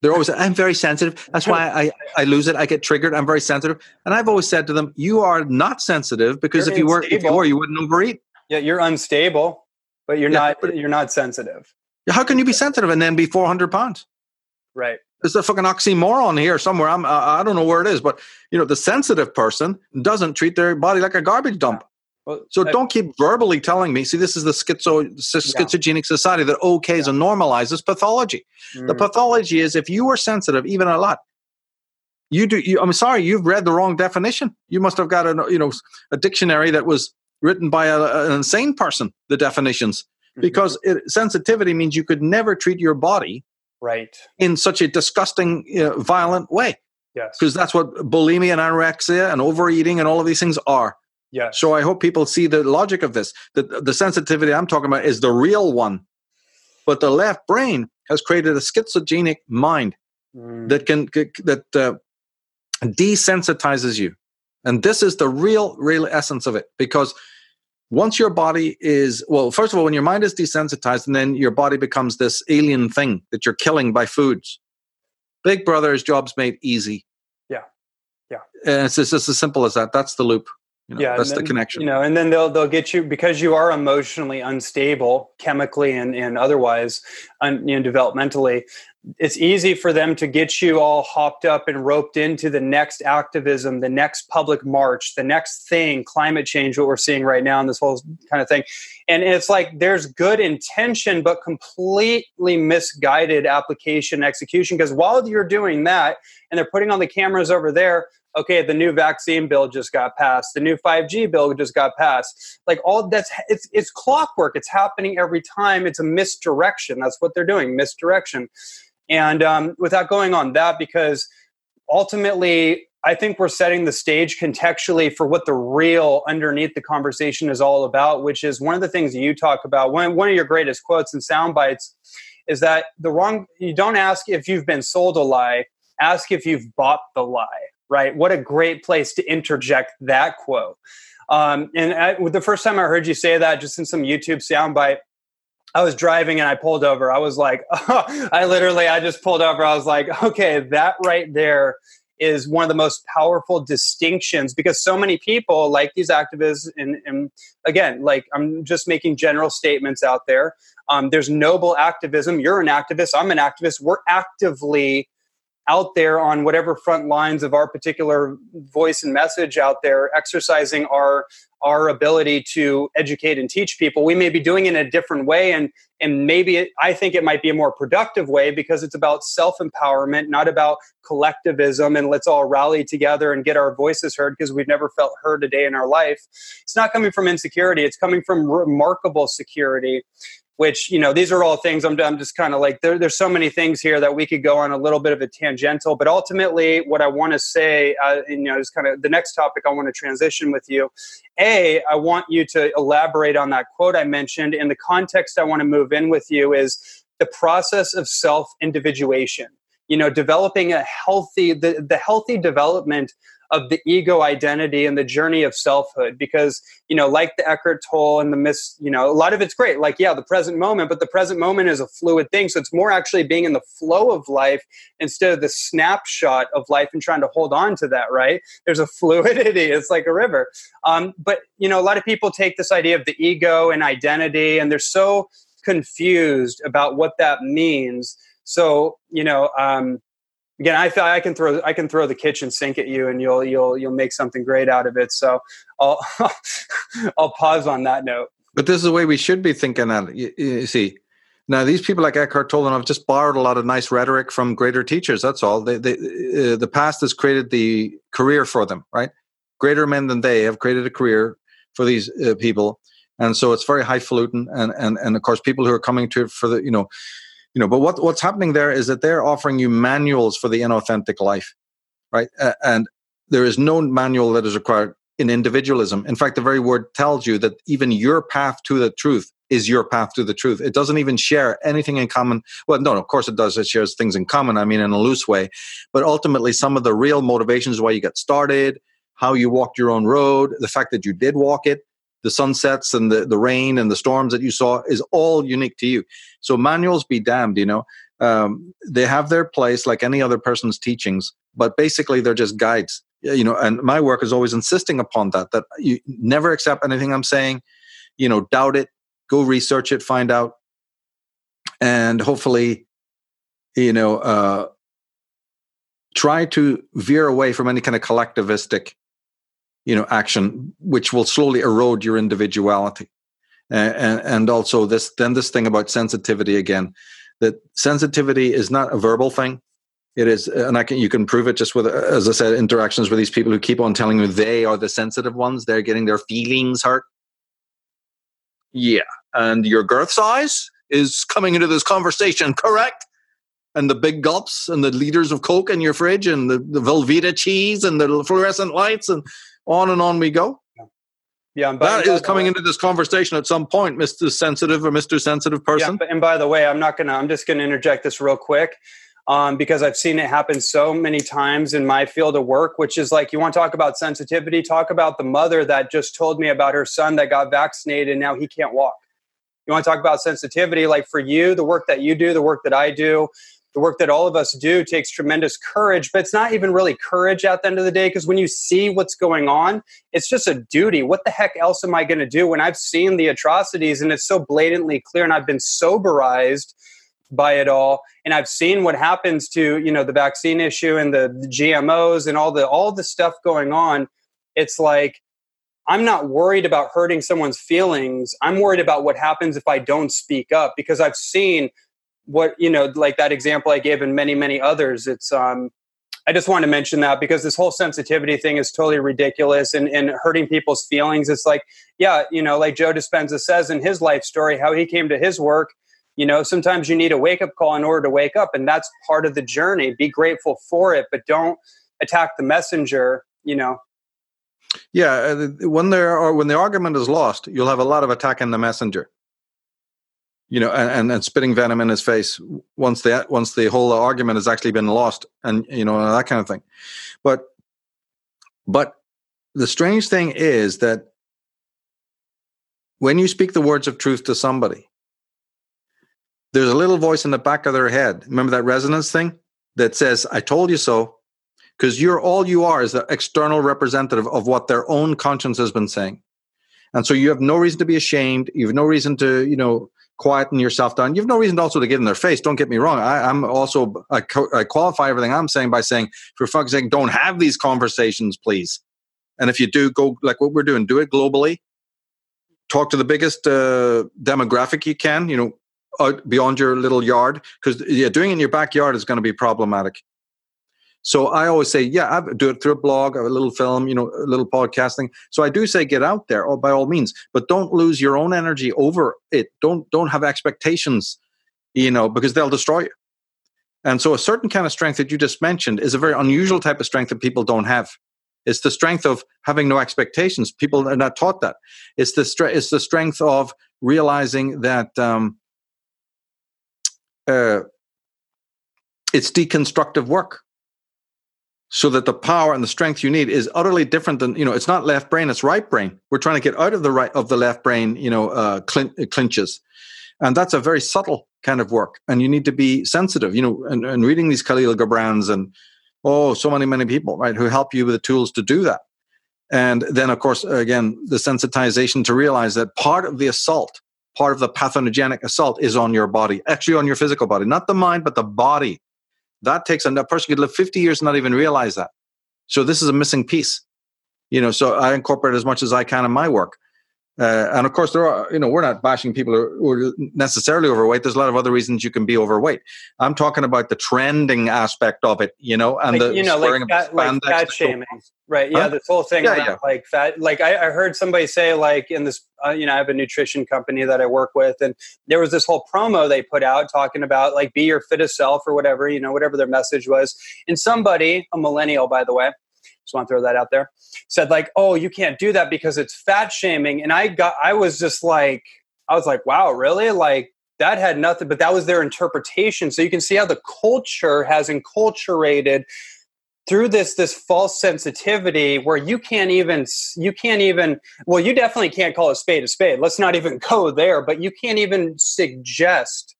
They're always, I'm very sensitive. That's why I, I lose it. I get triggered. I'm very sensitive. And I've always said to them, you are not sensitive because You're if you were, if you were, you wouldn't overeat. Yeah, you're unstable, but you're Yeah, not but- you're not sensitive. How can you be sensitive and then be 400 pounds? Right. There's a fucking oxymoron here somewhere. I'm, I I don't know where it is, but you know, the sensitive person doesn't treat their body like a garbage dump. Well, So I- don't keep verbally telling me. See, this is the schizo, schizogenic society that okays and normalizes pathology. The Mm. pathology is if you are sensitive, even a lot, you do. You, I'm sorry, you've read the wrong definition. You must have got a you know a dictionary that was written by a, an insane person. The definitions Mhm. because it, sensitivity means you could never treat your body right. in such a disgusting, you know, violent way Yes. because that's what bulimia and anorexia and overeating and all of these things are. Yes. So I hope people see the logic of this. That the sensitivity I'm talking about is the real one, but the left brain has created a schizogenic mind Mm. that can that uh, desensitizes you, and this is the real, real essence of it. Because once your body is well, first of all, when your mind is desensitized, and then your body becomes this alien thing that you're killing by foods. Big Brother's job's made easy. Yeah. Yeah. and it's just, as simple as that. That's the loop. You know, yeah, that's and the connection. You know, and then they'll they'll get you because you are emotionally unstable, chemically and, and otherwise, un, you know, developmentally. It's easy for them to get you all hopped up and roped into the next activism, the next public march, the next thing, climate change, what we're seeing right now, and this whole kind of thing. And it's like there's good intention, but completely misguided application execution. Because while you're doing that, and they're putting on the cameras over there, okay, the new vaccine bill just got passed, the new 5G bill just got passed. Like all that's it's it's clockwork. It's happening every time. It's a misdirection. That's what they're doing, misdirection. And um, without going on that, because ultimately, I think we're setting the stage contextually for what the real underneath the conversation is all about, which is one of the things you talk about. One one of your greatest quotes and sound bites is that the wrong. You don't ask if you've been sold a lie. Ask if you've bought the lie right? What a great place to interject that quote. Um, and I, the first time I heard you say that, just in some YouTube soundbite, I was driving and I pulled over. I was like, oh, I literally, I just pulled over. I was like, okay, that right there is one of the most powerful distinctions because so many people like these activists and, and again like i'm just making general statements out there um, there's noble activism you're an activist i'm an activist we're actively out there on whatever front lines of our particular voice and message out there exercising our our ability to educate and teach people we may be doing it in a different way. And and maybe it, i think it might be a more productive way because it's about self-empowerment not about collectivism and let's all rally together and get our voices heard because we've never felt heard a day in our life. It's not coming from insecurity. It's coming from remarkable security which you know these are all things i'm, I'm just kind of like there, there's so many things here that we could go on a little bit of a tangential but ultimately what i want to say uh, you know is kind of the next topic i want to transition with you a i want you to elaborate on that quote i mentioned and the context i want to move in with you is the process of self individuation you know developing a healthy the, the healthy development of the ego identity and the journey of selfhood because you know like the eckhart tolle and the miss you know a lot of it's great. Like yeah the present moment but the present moment is a fluid thing. So it's more actually being in the flow of life instead of the snapshot of life and trying to hold on to that right? There's a fluidity. It's like a river. Um, but you know a lot of people take this idea of the ego and identity and they're so confused about what that means. So you know um, again i thought i can throw i can throw the kitchen sink at you and you'll you'll you'll make something great out of it so i'll i'll pause on that note But this is the way we should be thinking it. You, you see, Now, these people like Eckhart Tolle and I've just borrowed a lot of nice rhetoric from greater teachers. That's all. They, they, uh, the past has created the career for them, right? Greater men than they have created a career for these uh, people, and so it's very highfalutin. And and and of course, people who are coming to it for the you know, you know. But what what's happening there is that they're offering you manuals for the inauthentic life, right? Uh, and there is no manual that is required in individualism. In fact, the very word tells you that even your path to the truth is your path to the truth. It doesn't even share anything in common. Well, no, of course it does. It shares things in common. I mean, in a loose way. But ultimately, some of the real motivations why you got started, how you walked your own road, the fact that you did walk it, the sunsets and the, the rain and the storms that you saw is all unique to you. So manuals be damned, you know. Um, they have their place like any other person's teachings, but basically they're just guides. You know, and my work is always insisting upon that, that you never accept anything I'm saying, you know, doubt it, go research it, find out, and hopefully, you know, uh, try to veer away from any kind of collectivistic, you know, action, which will slowly erode your individuality. and, and also this then this thing about sensitivity again that sensitivity is not a verbal thing it is and i can you can prove it just with as i said interactions with these people who keep on telling you they are the sensitive ones they're getting their feelings hurt yeah and your girth size is coming into this conversation, correct? And the big gulps and the liters of Coke in your fridge and the, the Velveeta cheese and the fluorescent lights and on and on we go. Yeah, that is coming way, into this conversation at some point, Mr. Sensitive or Mr. Sensitive person. Yeah, and by the way, I'm not gonna. I'm just gonna interject this real quick um, because I've seen it happen so many times in my field of work. Which is like, you want to talk about sensitivity? Talk about the mother that just told me about her son that got vaccinated and now he can't walk you want to talk about sensitivity like for you the work that you do the work that i do the work that all of us do takes tremendous courage but it's not even really courage at the end of the day because when you see what's going on it's just a duty what the heck else am i going to do when i've seen the atrocities and it's so blatantly clear and i've been soberized by it all and i've seen what happens to you know the vaccine issue and the, the gmos and all the all the stuff going on it's like I'm not worried about hurting someone's feelings. I'm worried about what happens if I don't speak up because I've seen what, you know, like that example I gave and many, many others. It's, um, I just want to mention that because this whole sensitivity thing is totally ridiculous and, and hurting people's feelings. It's like, yeah, you know, like Joe Dispenza says in his life story, how he came to his work. You know, sometimes you need a wake up call in order to wake up, and that's part of the journey. Be grateful for it, but don't attack the messenger, you know, yeah, uh, when there are when the argument is lost, you'll have a lot of attacking the messenger. You know, and, and, spitting venom in his face once the once the whole argument has actually been lost, and you know that kind of thing. But but the strange thing is that when you speak the words of truth to somebody, there's a little voice in the back of their head. Remember that resonance thing that says, "I told you so." because you're all you are is the external representative of what their own conscience has been saying and so you have no reason to be ashamed you have no reason to you know quieten yourself down. You have no reason also to get in their face. Don't get me wrong. I, am also I, co- I, qualify everything i'm saying by saying for fuck's sake don't have these conversations please. And if you do go like what we're doing do it globally. Talk to the biggest uh, demographic you can you know beyond your little yard because yeah doing in your backyard is going to be problematic so I always say, yeah, I do it through a blog, a little film, you know, a little podcasting. So I do say, get out there, oh, by all means, but don't lose your own energy over it. Don't don't have expectations, you know, because they'll destroy you. And so a certain kind of strength that you just mentioned is a very unusual type of strength that people don't have. It's the strength of having no expectations. People are not taught that. It's the stre- it's the strength of realizing that um, uh, it's deconstructive work so that the power and the strength you need is utterly different than you know it's not left brain it's right brain. We're trying to get out of the right of the left brain you know uh, clinches. And that's a very subtle kind of work and you need to be sensitive you know and, and reading these Kahlil Gibrans and oh so many many people right who help you with the tools to do that. And then of course again the sensitization to realize that part of the assault part of the pathogenic assault is on your body actually on your physical body not the mind but the body that takes a, a person could live 50 years and not even realize that. So this is a missing piece. You know, so I incorporate as much as I can in my work. Uh, and of course, there are, you know, we're not bashing people who are necessarily overweight. There's a lot of other reasons you can be overweight. I'm talking about the trending aspect of it, you know, and like, the you know, like fat, like fat shaming, right? Yeah, huh? this whole thing yeah, about yeah. like fat. Like I, I, heard somebody say, like in this, uh, you know, I have a nutrition company that I work with, and there was this whole promo they put out talking about like be your fittest self or whatever, you know, whatever their message was. And somebody, a millennial, by the way, just want to throw that out there. Said like, "Oh, you can't do that because it's fat shaming." And I got, I was just like, I was like, "Wow, really?" Like that had nothing, but that was their interpretation. So you can see how the culture has enculturated through this this false sensitivity where you can't even you can't even well you definitely can't call a spade a spade let's not even go there but you can't even suggest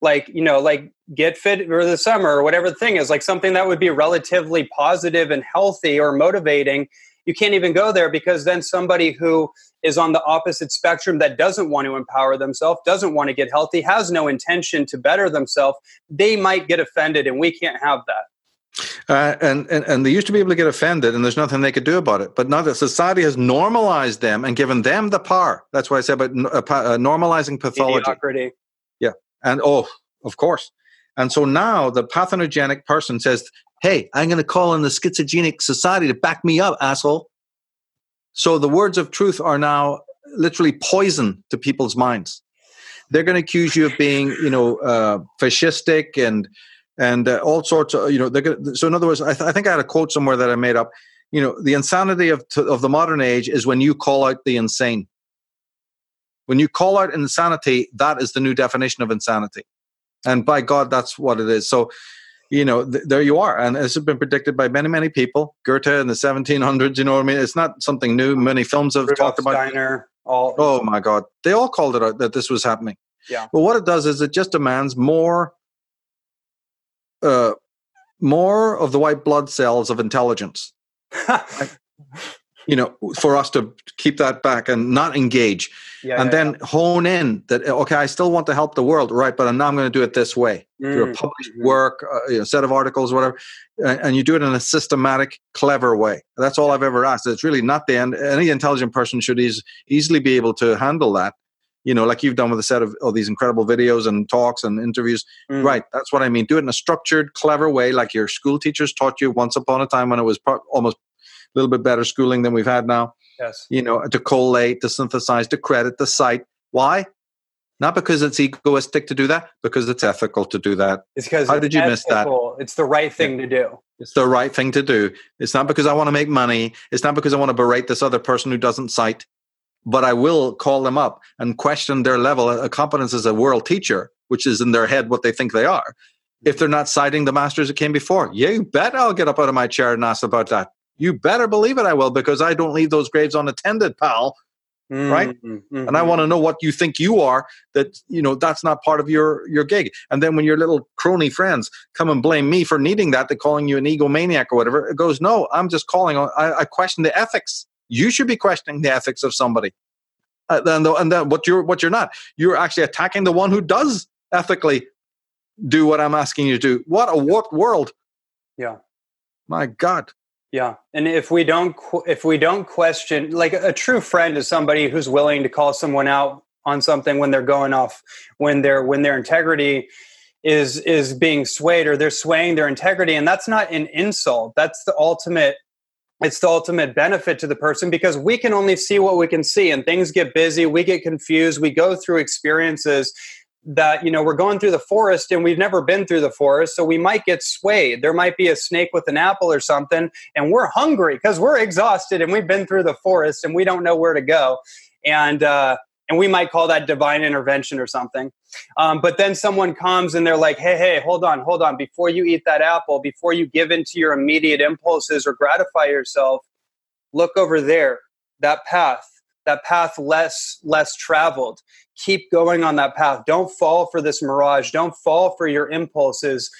like you know like get fit for the summer or whatever the thing is like something that would be relatively positive and healthy or motivating you can't even go there because then somebody who is on the opposite spectrum that doesn't want to empower themselves doesn't want to get healthy has no intention to better themselves they might get offended and we can't have that uh, and, and and they used to be able to get offended, and there's nothing they could do about it. But now that society has normalized them and given them the power, that's why I said about uh, uh, normalizing pathology. Mediocrity. And oh, of course. And so now the pathogenic person says, Hey, I'm going to call in the schizogenic society to back me up, asshole. So the words of truth are now literally poison to people's minds. They're going to accuse you of being, you know, uh, fascistic and and uh, all sorts of, you know. They're going so in other words, I, th- I think I had a quote somewhere that I made up. You know, the insanity of of the modern age is when you call out the insane. When you call out insanity, that is the new definition of insanity. And by God, that's what it is. So, you know, th- there you are. And this has been predicted by many, many people. Goethe in the 1700s, you know what I mean? It's not something new. Many films have Rudolf talked about Steiner, all Oh my God. They all called it out that this was happening. Yeah. But what it does is it just demands more uh more of the white blood cells of intelligence. you know, for us to keep that back and not engage, yeah, and yeah, then yeah. hone in that okay, I still want to help the world, right? But now I'm going to do it this way through a Mm, published mhm. work, uh, you know, set of articles, whatever, and, and you do it in a systematic, clever way. That's all I've ever asked. It's really not the end. Any intelligent person should eas- easily be able to handle that. You know, like you've done with a set of all these incredible videos and talks and interviews. Mm. Right, that's what I mean. Do it in a structured, clever way, like your school teachers taught you once upon a time when it was pro- almost a little bit better schooling than we've had now. Yes. You know, to collate, to synthesize, to credit, to cite. Why? Not because it's egoistic to do that, because it's ethical to do that. It's because How did you miss that? It's the right thing to do. It's the right thing to do. It's not because I want to make money. It's not because I want to berate this other person who doesn't cite. But I will call them up and question their level of competence as a world teacher, which is in their head what they think they are. If they're not citing the masters that came before, yeah, you bet I'll get up out of my chair and ask about that. You better believe it, I will, because I don't leave those graves unattended, pal. Right? Mhm, and I want to know what you think you are. That you know that's not part of your your gig. And then when your little crony friends come and blame me for needing that, they're calling you an egomaniac or whatever. It goes, no, I'm just calling. on I, I question the ethics. You should be questioning the ethics of somebody. Uh, and the, and then what you're what you're not. You're actually attacking the one who does ethically do what I'm asking you to do. What a warped world! Yeah. My God. Yeah, and if we don't if we don't question, like a true friend is somebody who's willing to call someone out on something when they're going off, when their when their integrity is is being swayed or they're swaying their integrity, and that's not an insult. That's the ultimate. It's the ultimate benefit to the person because we can only see what we can see, and things get busy. We get confused. We go through experiences that you know we're going through the forest and we've never been through the forest so we might get swayed. There might be a snake with an apple or something and we're hungry because we're exhausted and we've been through the forest and we don't know where to go. And uh, and we might call that divine intervention or something. Um, but then someone comes and they're like hey hey hold on hold on. Before you eat that apple before you give in to your immediate impulses or gratify yourself look over there that path that path less less traveled. Keep going on that path. Don't fall for this mirage. Don't fall for your impulses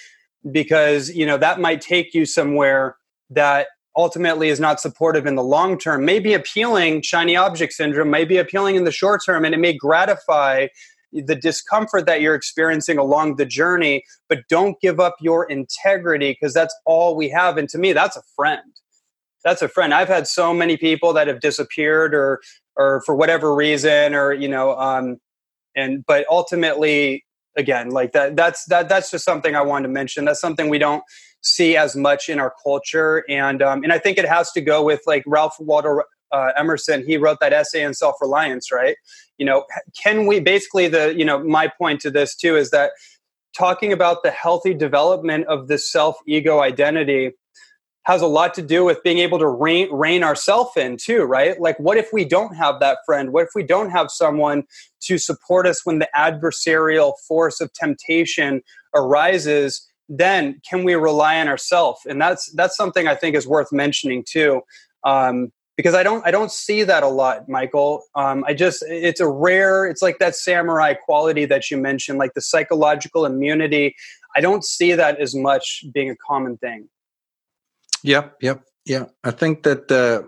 because you know that might take you somewhere that ultimately is not supportive in the long term. May be appealing shiny object syndrome may be appealing in the short term and it may gratify the discomfort that you're experiencing along the journey but don't give up your integrity because that's all we have. And to me that's a friend that's a friend. I've had so many people that have disappeared or or for whatever reason or you know um and but ultimately again like that that's that that's just something I wanted to mention. That's something we don't see as much in our culture and um and I think it has to go with like Ralph Waldo uh, Emerson, he wrote that essay on self reliance, right? You know, can we basically the, you know, my point to this too is that talking about the healthy development of this self ego identity has a lot to do with being able to rein, rein ourselves in too, right? Like, what if we don't have that friend? What if we don't have someone to support us when the adversarial force of temptation arises? Then can we rely on ourselves? And that's that's something I think is worth mentioning too. Um, because I don't I don't see that a lot, Michael. Um, I just it's a rare. It's like that samurai quality that you mentioned, like the psychological immunity. I don't see that as much being a common thing. Yep, yep, yeah. I think that uh,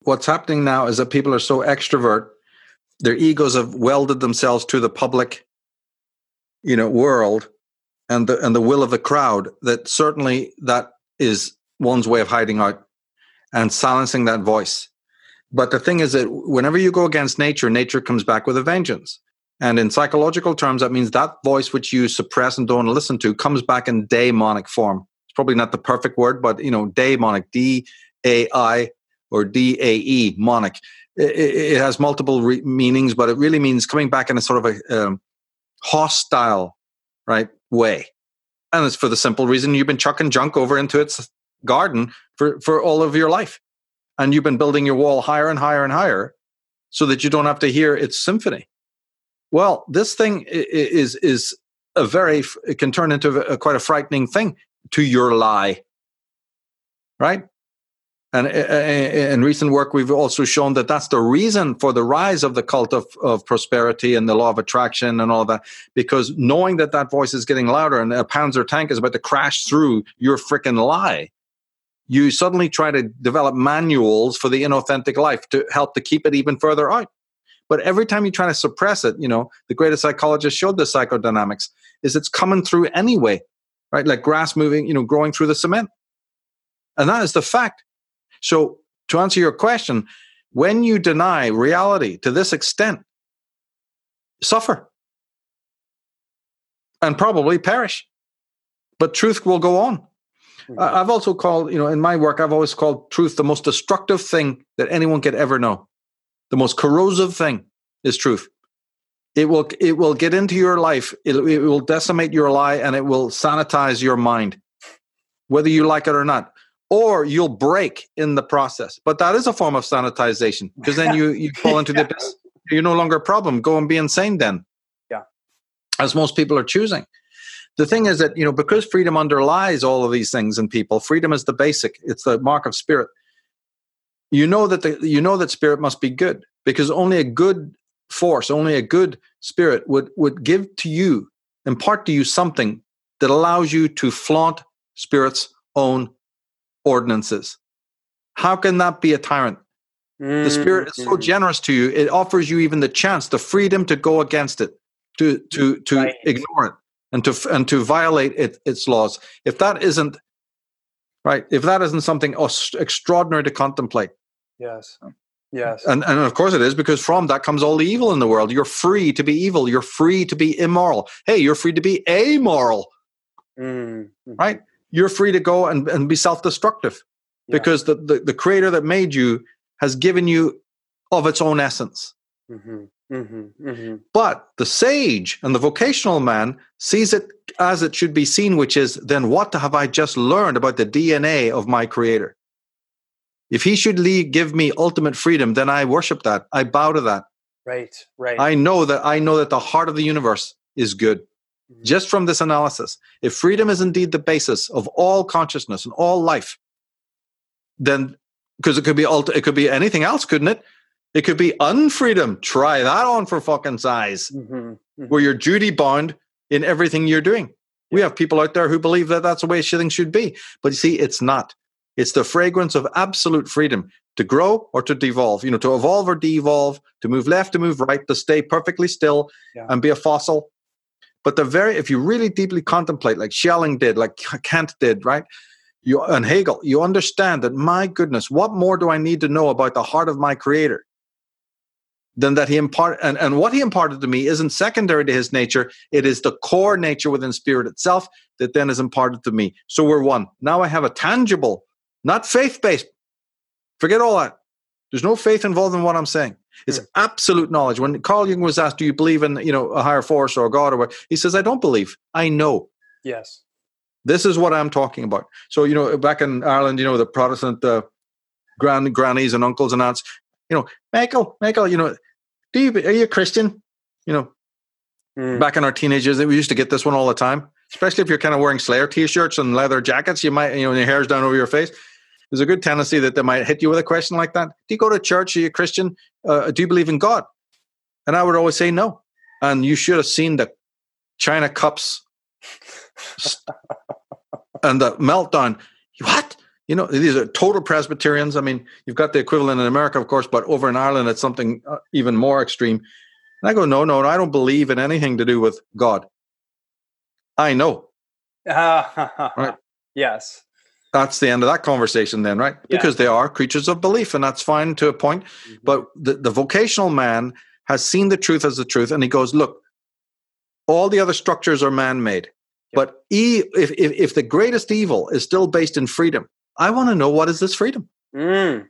what's happening now is that people are so extrovert, their egos have welded themselves to the public, you know, world, and the and the will of the crowd. That certainly that is one's way of hiding out and silencing that voice. But the thing is that whenever you go against nature, nature comes back with a vengeance. And in psychological terms, that means that voice which you suppress and don't listen to comes back in daimonic form. Probably not the perfect word, but you know, daimonic, D A I or D A E, monic. It, it, has multiple re- meanings, but it really means coming back in a sort of a um, hostile, right way. And it's for the simple reason you've been chucking junk over into its garden for, for all of your life. And you've been building your wall higher and higher and higher so that you don't have to hear its symphony. Well, this thing is, is a very, it can turn into a, quite a frightening thing to your lie. Right? And eh, eh, eh, in recent work, we've also shown that that's the reason for the rise of the cult of, of prosperity and the law of attraction and all that. Because knowing that that voice is getting louder and a Panzer tank is about to crash through your freaking lie, you suddenly try to develop manuals for the inauthentic life to help to keep it even further out. But every time you try to suppress it, you know, the greatest psychologist showed the psychodynamics is it's coming through anyway, right? Like grass moving, you know, growing through the cement. And that is the fact. So to answer your question, when you deny reality to this extent, suffer and probably perish. But truth will go on. Mm-hmm. I've also called, you know, in my work, I've always called truth the most destructive thing that anyone could ever know. The most corrosive thing is truth. It will it will get into your life. It, it will decimate your lie, and it will sanitize your mind, whether you like it or not. Or you'll break in the process. But that is a form of sanitization because then you you fall into the abyss. You're no longer a problem. Go and be insane then. Yeah. As most people are choosing the thing is that you know because freedom underlies all of these things in people freedom is the basic it's the mark of spirit you know that the, you know that spirit must be good because only a good force only a good spirit would would give to you impart to you something that allows you to flaunt spirit's own ordinances how can that be a tyrant mm-hmm. the spirit is so mm. generous to you it offers you even the chance the freedom to go against it to to to right. ignore it and to and to violate it, its laws. If that isn't right, if that isn't something extraordinary to contemplate, yes, yes, and and of course it is because from that comes all the evil in the world. You're free to be evil. You're free to be immoral. Hey, you're free to be amoral, mm-hmm. right? You're free to go and, and be self-destructive yeah. because the, the the creator that made you has given you of its own essence. Mm-hmm. Mm-hmm, mm-hmm. But the sage and the vocational man sees it as it should be seen, which is then what have I just learned about the DNA of my creator? If he should leave, give me ultimate freedom, then I worship that. I bow to that. Right, right. I know that I know that the heart of the universe is good. Mm-hmm. Just from this analysis, if freedom is indeed the basis of all consciousness and all life, then because it could be it could be anything else, couldn't it? It could be unfreedom. Try that on for fucking size, mm-hmm, mm-hmm. where you're duty bound in everything you're doing. We have people out there who believe that that's the way things should be. But you see, it's not. It's the fragrance of absolute freedom to grow or to devolve, you know, to evolve or devolve, to move left, to move right, to stay perfectly still yeah. and be a fossil. But the very, if you really deeply contemplate, like Schelling did, like Kant did, right? you and Hegel, you understand that my goodness, what more do I need to know about the heart of my creator than that he imparted and, and what he imparted to me isn't secondary to his nature, it is the core nature within spirit itself that then is imparted to me. So we're one. Now I have a tangible, not faith-based. Forget all that. There's no faith involved in what I'm saying. It's hmm. absolute knowledge. When Carl Jung was asked, "Do you believe in you know a higher force or a God?" or what, he says, "I don't believe. I know." Yes. This is what I'm talking about. So, you know, back in Ireland, you know, the Protestant uh, grand grannies and uncles and aunts, you know, Michael, Michael, you know, do you are you a Christian? You know, mm. back in our teenagers, we used to get this one all the time. Especially if you're kind of wearing Slayer t-shirts and leather jackets, you might, you know, your hair's down over your face. There's a good tendency that they might hit you with a question like that. Do you go to church? Are you a Christian? Uh, do you believe in God? And I would always say no. And you should have seen the China cups and the meltdown. What? You know, these are total Presbyterians. I mean, you've got the equivalent in America, of course, but over in Ireland, it's something uh, even more extreme. And I go, no, no, I don't believe in anything to do with God. I know. right? Yes. That's the end of that conversation, then, right? Yeah. Because they are creatures of belief, and that's fine to a point. Mm-hmm. But the, the vocational man has seen the truth as the truth, and he goes, look, all the other structures are man made. But e- if, if, if, the greatest evil is still based in freedom, I want to know what is this freedom? Mm.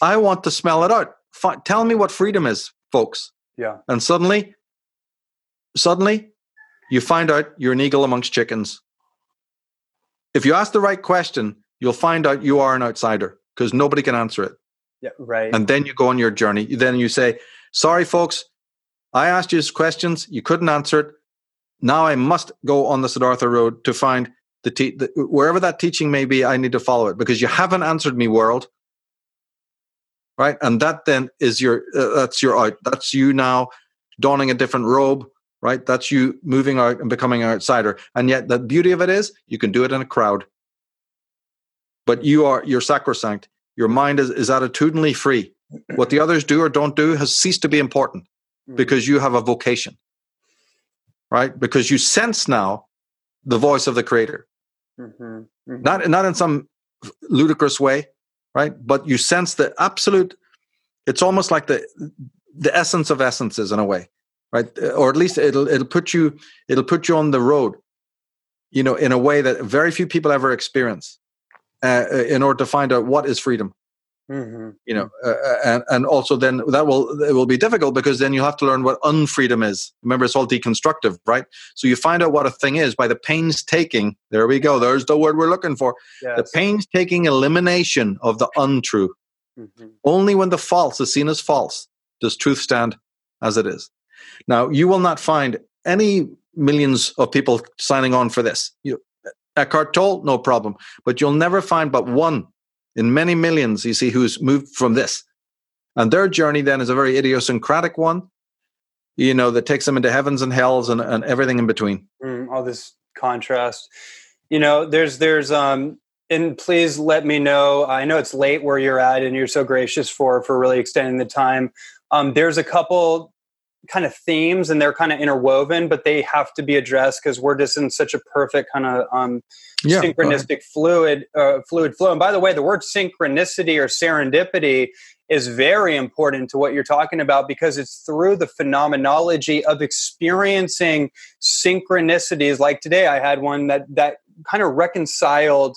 I want to smell it out. F- tell me what freedom is, folks. Yeah. And suddenly, suddenly, you find out you're an eagle amongst chickens. If you ask the right question, you'll find out you are an outsider because nobody can answer it. Yeah, right. And then you go on your journey. Then you say, "Sorry, folks, I asked you questions. You couldn't answer it now I must go on the Siddhartha road to find the, te- the, wherever that teaching may be. I need to follow it because you haven't answered me, world. Right, and that then is your uh, that's your out. That's you now donning a different robe. Right, that's you moving out and becoming an outsider. And yet, the beauty of it is you can do it in a crowd. But you are you're sacrosanct. Your mind is, is attitudinally free. What the others do or don't do has ceased to be important mm. because you have a vocation right? Because you sense now the voice of the creator. Mm-hmm. Mm-hmm. Not, not in some ludicrous way, right? But you sense the absolute, it's almost like the, the essence of essences in a way, right? Or at least it'll, it'll put you, it'll put you on the road, you know, in a way that very few people ever experience uh, in order to find out what is freedom. Mm-hmm. You know, uh, uh, and and also then that will it will be difficult because then you have to learn what unfreedom is. Remember, it's all deconstructive, right? So you find out what a thing is by the painstaking. There we go. There's the word we're looking for. Yes. The painstaking elimination of the untrue. Mm-hmm. Only when the false is seen as false does truth stand as it is. Now, you will not find any millions of people signing on for this. You, Eckhart Tolle, no problem, but you'll never find but one in many millions, you see, who's moved from this. And their journey then is a very idiosyncratic one, you know, that takes them into heavens and hells and, and everything in between. Mm, all this contrast. You know, there's, there's, um, and please let me know. I know it's late where you're at, and you're so gracious for for really extending the time. Um, there's a couple kind of themes, and they're kind of interwoven, but they have to be addressed because we're just in such a perfect kind of um, yeah, synchronistic fluid uh, fluid flow. And by the way, the word synchronicity or serendipity is very important to what you're talking about because it's through the phenomenology of experiencing synchronicities. Like today, I had one that that kind of reconciled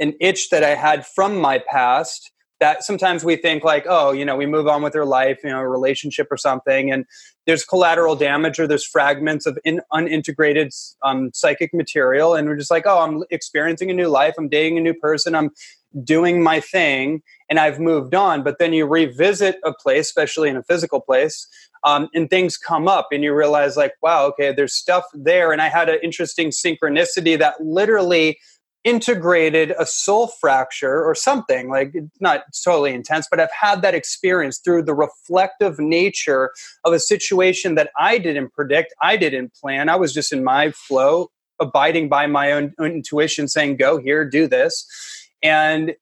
an itch that I had from my past that sometimes we think like oh you know we move on with our life you know a relationship or something and there's collateral damage or there's fragments of in, unintegrated um, psychic material. And we're just like oh i'm experiencing a new life. I'm dating a new person. I'm doing my thing. And i've moved on. But then you revisit a place especially in a physical place um, and things come up and you realize like wow okay there's stuff there. And i had an interesting synchronicity that literally integrated a soul fracture or something like not totally intense but i've had that experience through the reflective nature of a situation that i didn't predict i didn't plan. I was just in my flow abiding by my own, intuition saying go here do this. And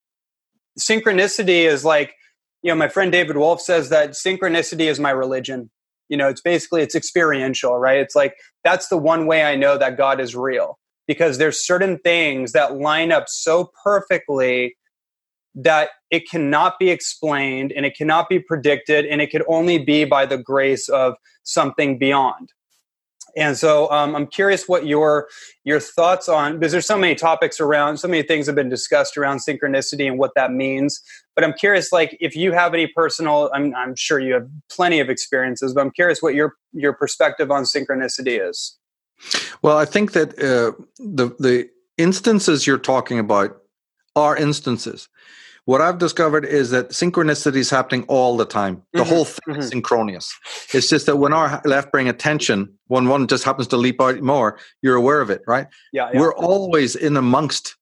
synchronicity is like you know my friend david wolfe says that synchronicity is my religion. You know it's basically it's experiential right? It's like that's the one way i know that god is real because there's certain things that line up so perfectly that it cannot be explained and it cannot be predicted and it could only be by the grace of something beyond. And so um, i'm curious what your your thoughts on because there's so many topics around so many things have been discussed around synchronicity and what that means. But i'm curious like if you have any personal i'm, I'm sure you have plenty of experiences but i'm curious what your your perspective on synchronicity is well i think that uh, the the instances you're talking about are instances what I've discovered is that synchronicity is happening all the time. The mm-hmm. whole thing mm-hmm. is synchronous. It's just that when our left brain attention, when one just happens to leap out more, you're aware of it, right? Yeah. yeah. We're always in amongst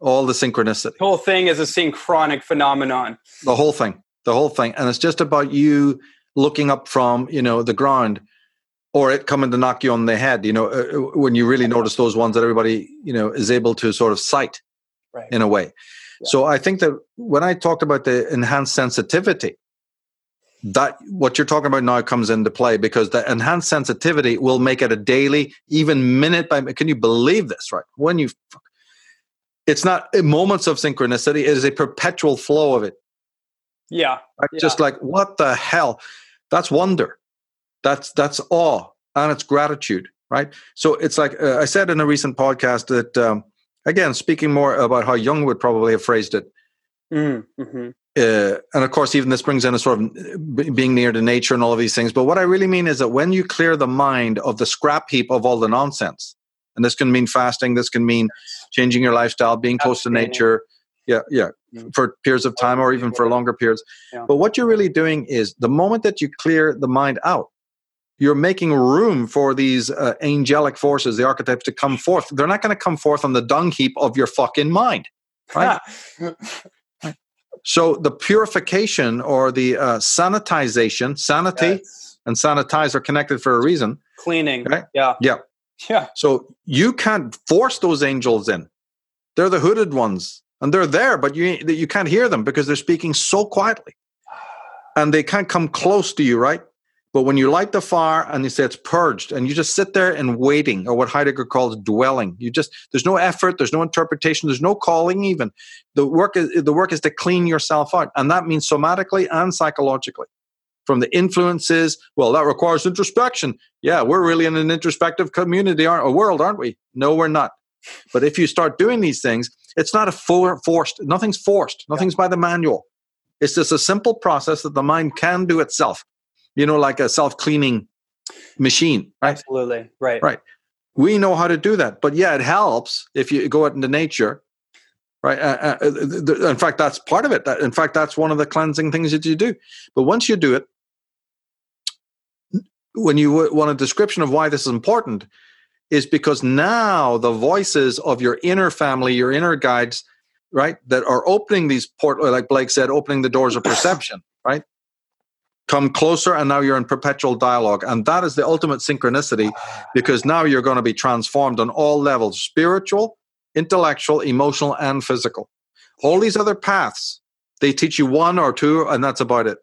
all the synchronicity. The whole thing is a synchronic phenomenon. The whole thing. The whole thing. And it's just about you looking up from, you know, the ground or it coming to knock you on the head, you know, uh, uh when you really notice those ones that everybody, you know, is able to sort of sight right. in a way. So I think that when I talked about the enhanced sensitivity, that what you're talking about now comes into play because the enhanced sensitivity will make it a daily, even minute by. Can you believe this? Right when you, it's not moments of synchronicity; it is a perpetual flow of it. Yeah, right? yeah. just like what the hell? That's wonder. That's that's awe and it's gratitude. Right. So it's like uh, I said in a recent podcast that um, again, speaking more about how Jung would probably have phrased it. Mm-hmm. mm-hmm. Uh, and of course, even this brings in a sort of being near to nature and all of these things. But what I really mean is that when you clear the mind of the scrap heap of all the nonsense, and this can mean fasting, this can mean changing your lifestyle, being close to nature, yeah, yeah, mm-hmm. for periods of time or even for longer periods. Yeah. But what you're really doing is the moment that you clear the mind out, you're making room for these uh, angelic forces, the archetypes, to come forth. They're not going to come forth on the dung heap of your fucking mind, right? so the purification or the uh, sanitization, sanity yes. and sanitize are connected for a reason. Cleaning, right? Yeah, yeah, yeah. So you can't force those angels in. They're the hooded ones, and they're there, but you you can't hear them because they're speaking so quietly, and they can't come close to you, right? But when you light the fire and you say it's purged, and you just sit there and waiting, or what Heidegger calls dwelling, you just there's no effort, there's no interpretation, there's no calling. Even the work is the work is to clean yourself out, and that means somatically and psychologically from the influences. Well, that requires introspection. Yeah, we're really in an introspective community, aren't a world, aren't we? No, we're not. But if you start doing these things, it's not a for, forced. Nothing's forced. Nothing's by the manual. It's just a simple process that the mind can do itself you know, like a self cleaning machine. Right? Absolutely. Right. Right. We know how to do that. But yeah, it helps if you go out into nature. Right. Uh, uh, in fact, that's part of it. That, In fact, that's one of the cleansing things that you do. But once you do it, when you want a description of why this is important, is because now the voices of your inner family, your inner guides, right, that are opening these portals, like Blake said, opening the doors of perception, right? Come closer and now you're in perpetual dialogue. And that is the ultimate synchronicity because now you're going to be transformed on all levels spiritual intellectual emotional and physical. All these other paths they teach you one or two and that's about it.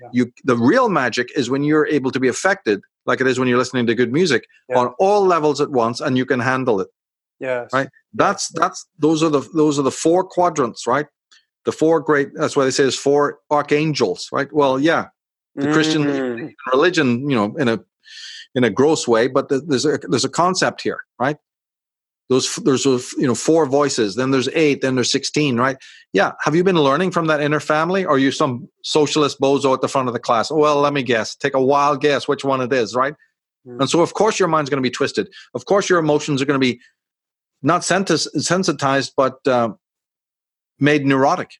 Yeah. you the real magic is when you're able to be affected like it is when you're listening to good music yeah. on all levels at once and you can handle it. Yes. Right? That's that's those are the those are the four quadrants right? The four great that's why they say there's four archangels right? Well yeah the Christian mm. religion, you know, in a in a gross way, but there's a there's a concept here, right? Those there's you know four voices, then there's eight, then there's sixteen, right? Yeah. Have you been learning from that inner family, or are you some socialist bozo at the front of the class? Well, let me guess. Take a wild guess which one it is, right? Mm. And so, of course, your mind's going to be twisted. Of course, your emotions are going to be not sensitized, but uh, made neurotic.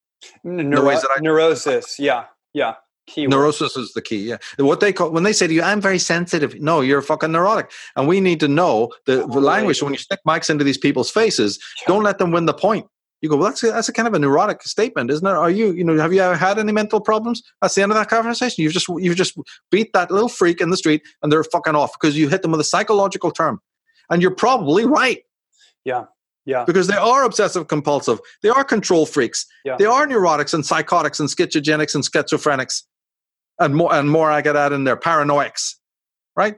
Neuro- neurosis, yeah, yeah. Neurosis is the key. Yeah. What they call when they say to you, "I'm very sensitive." No, you're a fucking neurotic, and we need to know the, the language. So when you stick mics into these people's faces, don't let them win the point. You go, well, that's a, that's a kind of a neurotic statement, isn't it? Are you, you know, have you ever had any mental problems? That's the end of that conversation. You've just you've just beat that little freak in the street, and they're fucking off because you hit them with a psychological term, and you're probably right. Yeah. Yeah. Because they are obsessive compulsive. They are control freaks. Yeah. They are neurotics and psychotics and schizogenics and schizophrenics and more and more I get at in there, paranoics, right?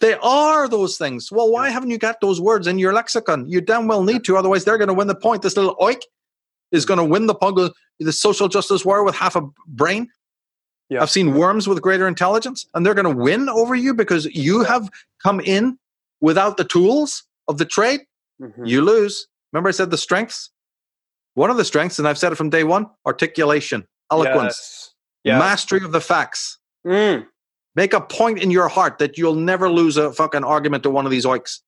They are those things. Well, why haven't you got those words in your lexicon? You damn well need to, otherwise they're going to win the point. This little oik is going to win the point. The social justice war with half a brain. Yeah. I've seen worms with greater intelligence, and they're going to win over you because you have come in without the tools of the trade. Mm-hmm. You lose. Remember, I said the strengths. One of the strengths, and I've said it from day one: articulation, eloquence, yes. Yes. mastery of the facts. Mm. Make a point in your heart that you'll never lose a fucking argument to one of these oiks.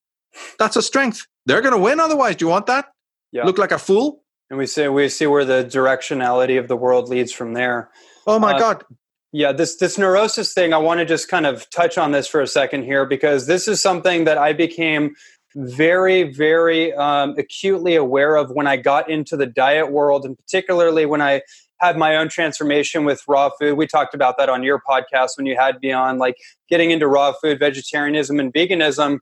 That's a strength. They're going to win otherwise. Do you want that? Yeah. Look like a fool? And we see we see where the directionality of the world leads from there. Oh my uh, god. Yeah, this this neurosis thing, I want to just kind of touch on this for a second here because this is something that I became very, very um, acutely aware of when I got into the diet world, and particularly when I had my own transformation with raw food. We talked about that on your podcast when you had me on, like getting into raw food, vegetarianism, and veganism.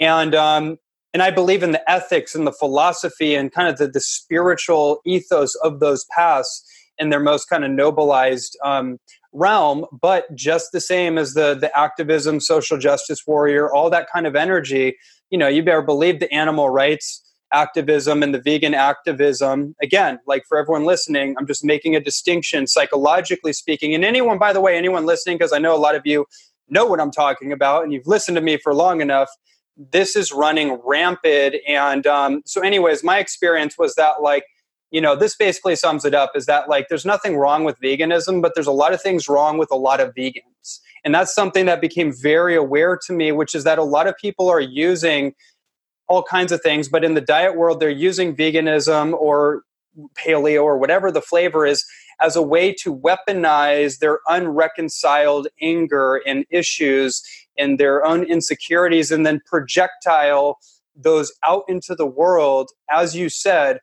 And um, and I believe in the ethics and the philosophy and kind of the, the spiritual ethos of those paths in their most kind of nobilized um, realm. But just the same as the the activism, social justice warrior, all that kind of energy, you know, you better believe the animal rights activism and the vegan activism. Again like for everyone listening i'm just making a distinction psychologically speaking. And anyone by the way anyone listening because i know a lot of you know what i'm talking about and you've listened to me for long enough this is running rampant. And um, so anyways my experience was that like you know this basically sums it up is that like there's nothing wrong with veganism but there's a lot of things wrong with a lot of vegans. And that's something that became very aware to me which is that a lot of people are using all kinds of things. But in the diet world, they're using veganism or paleo or whatever the flavor is as a way to weaponize their unreconciled anger and issues and their own insecurities and then projectile those out into the world, as you said,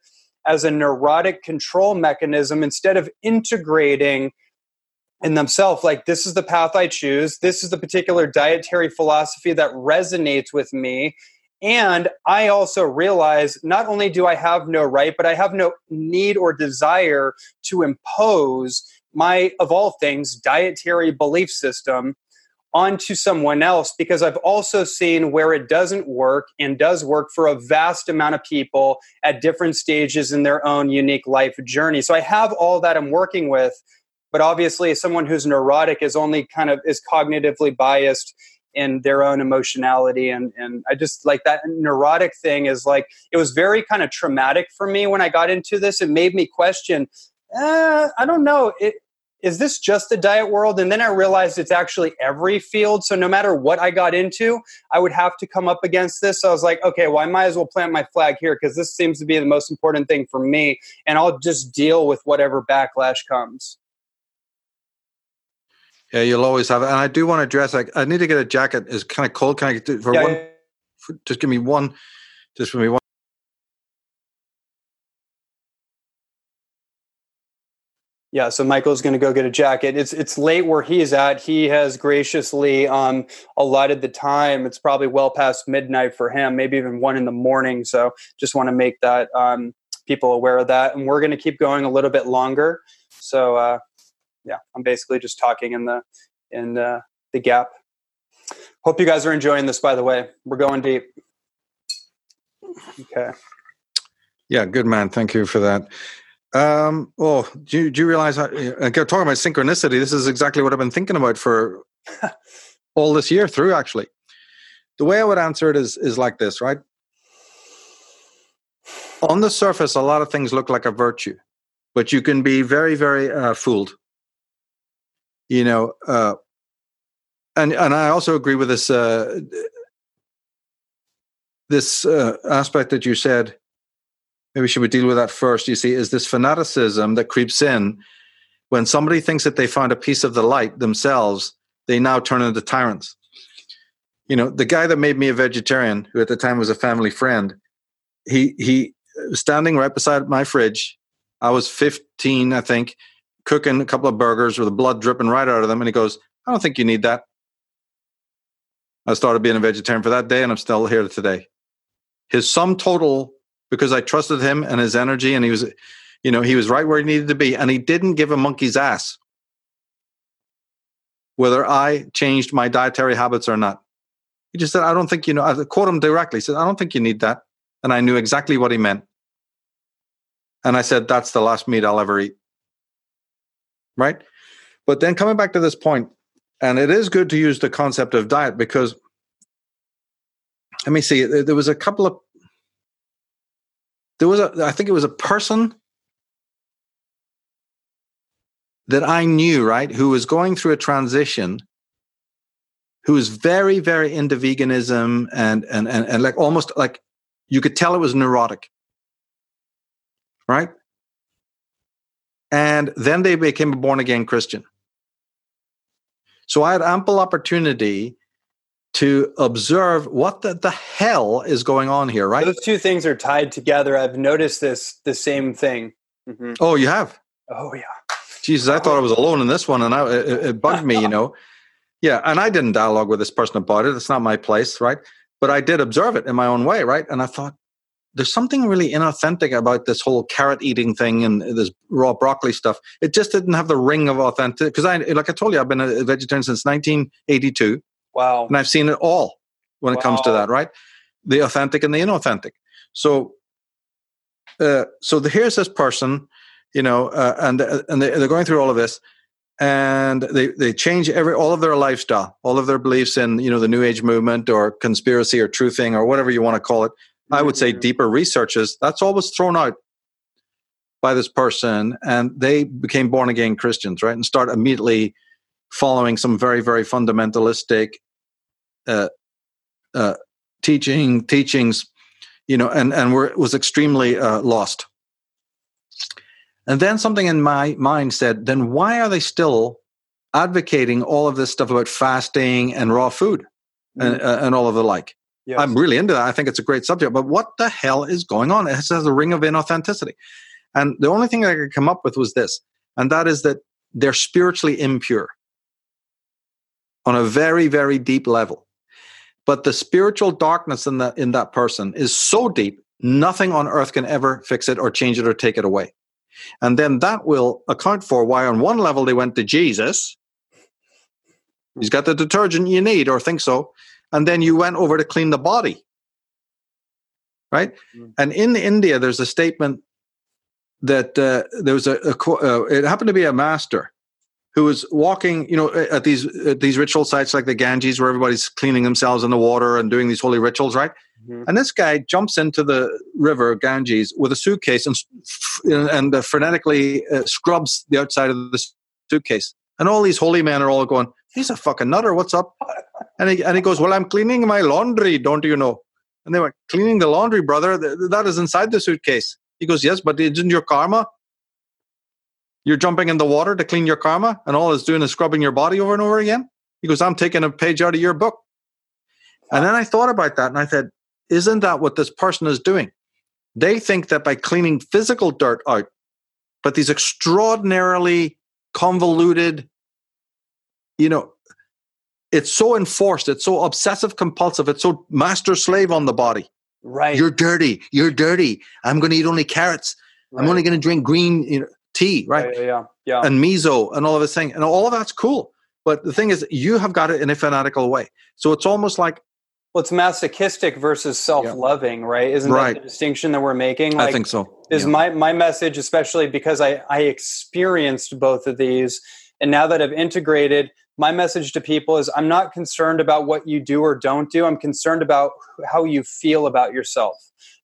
as a neurotic control mechanism instead of integrating in themselves like this is the path i choose this is the particular dietary philosophy that resonates with me and I also realize not only do I have no right, but I have no need or desire to impose my, of all things, dietary belief system onto someone else because I've also seen where it doesn't work and does work for a vast amount of people at different stages in their own unique life journey. So I have all that I'm working with, but obviously someone who's neurotic is only kind of is cognitively biased in their own emotionality and and I just like that neurotic thing is like it was very kind of traumatic for me when I got into this. It made me question. Uh, I don't know. It, is this just the diet world? And then I realized it's actually every field. So no matter what I got into, I would have to come up against this. So I was like, okay, well, I might as well plant my flag here because this seems to be the most important thing for me. And I'll just deal with whatever backlash comes. Yeah, you'll always have it. And I do want to dress. Like, I need to get a jacket. It's kind of cold. Can I get for yeah, one? Yeah. For, just give me one. Just give me one. Yeah, so Michael's going to go get a jacket. It's it's late where he's at. He has graciously um, allotted the time. It's probably well past midnight for him, maybe even one in the morning. So just want to make that um, people aware of that. And we're going to keep going a little bit longer. So uh, yeah, I'm basically just talking in the in uh, the gap. Hope you guys are enjoying this. By the way, we're going deep. Okay. Yeah, good man. Thank you for that. Um, oh, do you, do you realize? I, I talking about synchronicity. This is exactly what I've been thinking about for all this year through. Actually, the way I would answer it is is like this, right? On the surface, a lot of things look like a virtue, but you can be very, very uh, fooled you know uh, and and i also agree with this uh, this uh, aspect that you said. Maybe should we deal with that first? You see is this fanaticism that creeps in when somebody thinks that they found a piece of the light themselves they now turn into tyrants? You know the guy that made me a vegetarian who at the time was a family friend he he standing right beside my fridge i was 15 i think cooking a couple of burgers with the blood dripping right out of them. And he goes, I don't think you need that. I started being a vegetarian for that day and I'm still here today. His sum total, because I trusted him and his energy, and he was, you know, he was right where he needed to be, and he didn't give a monkey's ass whether I changed my dietary habits or not. He just said, I don't think you know. I quote him directly. He said, I don't think you need that. And I knew exactly what he meant. And I said, That's the last meat I'll ever eat. Right? But then coming back to this point, and it is good to use the concept of diet because let me see, there was a couple of there was a I think it was a person that I knew, right, who was going through a transition who was very, very into veganism and and and, and like almost like you could tell it was neurotic. Right? And then they became a born again Christian. So I had ample opportunity to observe what the, the hell is going on here, right? Those two things are tied together. I've noticed this the same thing. Mm-hmm. Oh, you have? Oh, yeah. Jesus, I thought I was alone in this one, and I, it, it bugged me, you know. Yeah, and I didn't dialogue with this person about it. It's not my place, right? But I did observe it in my own way, right? And I thought, there's something really inauthentic about this whole carrot eating thing and this raw broccoli stuff. It just didn't have the ring of authentic. Because I, like I told you, I've been a vegetarian since 1982. Wow. And I've seen it all when it comes to that, right? The authentic and the inauthentic. So, uh, so the, here's this person, you know, uh, and and they, they're going through all of this, and they they change every all of their lifestyle, all of their beliefs in you know the New Age movement or conspiracy or truthing or whatever you want to call it. I would say deeper researches. That's all was thrown out by this person, and they became born again Christians, right? And start immediately following some very very fundamentalistic uh, uh, teaching teachings, you know, and and were was extremely uh, lost. And then something in my mind said, then why are they still advocating all of this stuff about fasting and raw food and, mm. uh, and all of the like? Yes. I'm really into that. I think it's a great subject. But what the hell is going on? It has a ring of inauthenticity. And the only thing I could come up with was this, and that is that they're spiritually impure on a very, very deep level. But the spiritual darkness in that in that person is so deep, nothing on earth can ever fix it or change it or take it away. And then that will account for why, on one level, they went to Jesus. He's got the detergent you need, or think so. And then you went over to clean the body. Right? Mm. And in India, there's a statement that uh, there was a, a uh, it happened to be a master who was walking, you know, at these at these ritual sites like the Ganges, where everybody's cleaning themselves in the water and doing these holy rituals, right? Mm-hmm. And this guy jumps into the river Ganges with a suitcase and and uh, frenetically uh, scrubs the outside of the suitcase. And all these holy men are all going, "He's a fucking nutter. What's up?" And he and he goes, "Well, I'm cleaning my laundry, don't you know?" And they went, "Cleaning the laundry, brother. That is inside the suitcase." He goes, "Yes, but isn't your karma?" You're jumping in the water to clean your karma, and all it's doing is scrubbing your body over and over again. He goes, I'm taking a page out of your book. And then I thought about that and I said, isn't that what this person is doing? They think that by cleaning physical dirt out, but these extraordinarily convoluted, you know, it's so enforced, it's so obsessive compulsive, it's so master slave on the body. Right. You're dirty. You're dirty. I'm going to eat only carrots. Right. I'm only going to drink green you know, tea, right? Yeah, yeah, yeah. And miso and all of this thing. And all of that's cool. But the thing is, you have got it in a fanatical way. So it's almost like well, it's masochistic versus self-loving, yeah. right? Isn't right. that the distinction that we're making? Like, I think so. Is yeah. my my message, especially because I I experienced both of these, and now that I've integrated, my message to people is I'm not concerned about what you do or don't do. I'm concerned about how you feel about yourself,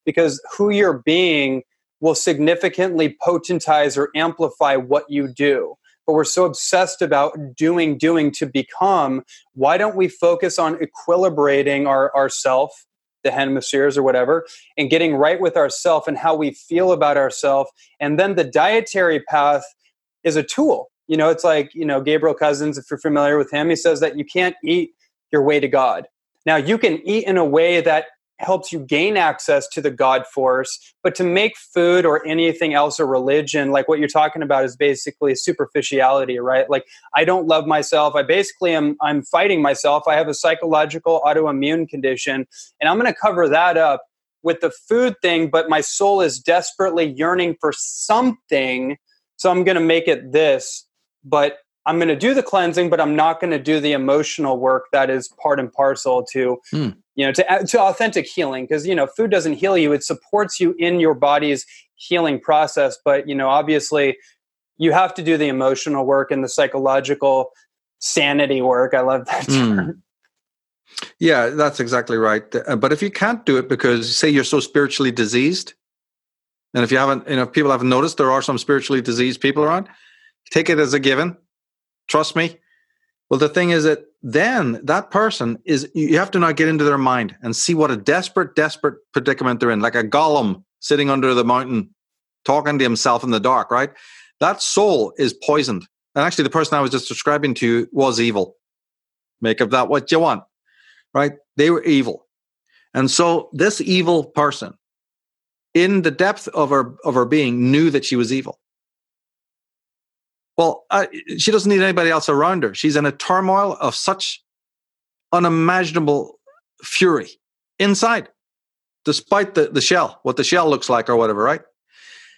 because who you're being will significantly potentize or amplify what you do but we're so obsessed about doing, doing to become. Why don't we focus on equilibrating our ourself, the hemispheres or whatever, and getting right with ourself and how we feel about ourself? And then the dietary path is a tool. You know, it's like, you know, Gabriel Cousens, if you're familiar with him, he says that you can't eat your way to God. Now, you can eat in a way that helps you gain access to the God force. But to make food or anything else a religion, like what you're talking about, is basically superficiality, right? Like I don't love myself. I basically am I'm fighting myself. I have a psychological autoimmune condition, and I'm going to cover that up with the food thing. But my soul is desperately yearning for something, so I'm going to make it this. But I'm going to do the cleansing, but I'm not going to do the emotional work that is part and parcel to, Mm. you know, to, to authentic healing. Because, you know, food doesn't heal you, it supports you in your body's healing process. But, you know, obviously, you have to do the emotional work and the psychological sanity work. I love that Mm. term. Yeah, that's exactly right. Uh, But if you can't do it because, say, you're so spiritually diseased, and if you haven't, you know, if people haven't noticed, there are some spiritually diseased people around. Take it as a given. Trust me. Well, the thing is that then that person is, you have to now get into their mind and see what a desperate, desperate predicament they're in, like a golem sitting under the mountain talking to himself in the dark, right? That soul is poisoned. And actually, the person I was just describing to you was evil. Make of that what you want right? They were evil. And so this evil person, in the depth of her of her being, knew that she was evil. Well, uh, she doesn't need anybody else around her. She's in a turmoil of such unimaginable fury inside, despite the, the shell, what the shell looks like or whatever, right?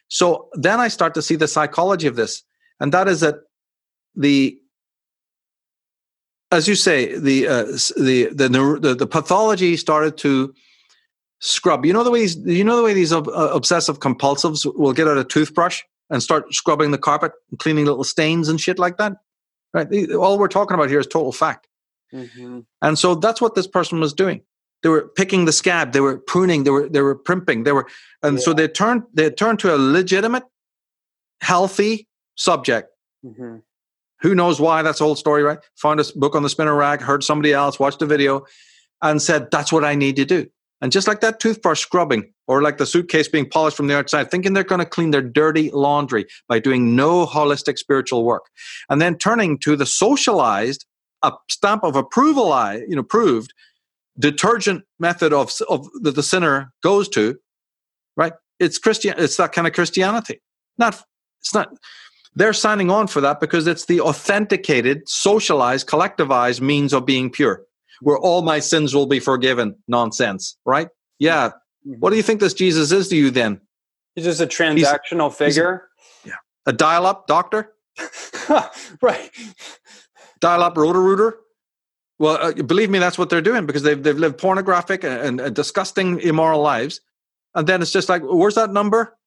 So then I start to see the psychology of this. And that is that the as you say, the uh, the, the the the pathology started to scrub. You know the way these, you know the way these ob- uh, obsessive compulsives will get out a toothbrush and start scrubbing the carpet and cleaning little stains and shit like that. Right. All we're talking about here is total fact. Mhm. And so that's what this person was doing. They were picking the scab, they were pruning, they were they were primping, they were, and so they turned they turned to a legitimate, healthy subject Mhm. who knows why? That's the whole story, right? Found a book on the spinner rack, heard somebody else, watched a video, and said, That's what I need to do. And just like that toothbrush scrubbing, or like the suitcase being polished from the outside, thinking they're going to clean their dirty laundry by doing no holistic spiritual work. And then turning to the socialized, a stamp of approval, I, you know, proved detergent method of, of that the sinner goes to, right? It's Christian, it's that kind of Christianity. Not, it's not, they're signing on for that because it's the authenticated, socialized, collectivized means of being pure, where all my sins will be forgiven. Nonsense, right? Yeah. What do you think this Jesus is to you then? He's just a transactional figure. Yeah. A dial up doctor? right. Dial up Roto-Rooter? Well, uh, believe me, that's what they're doing because they've, they've lived pornographic and, and disgusting, immoral lives. And then it's just like, where's that number?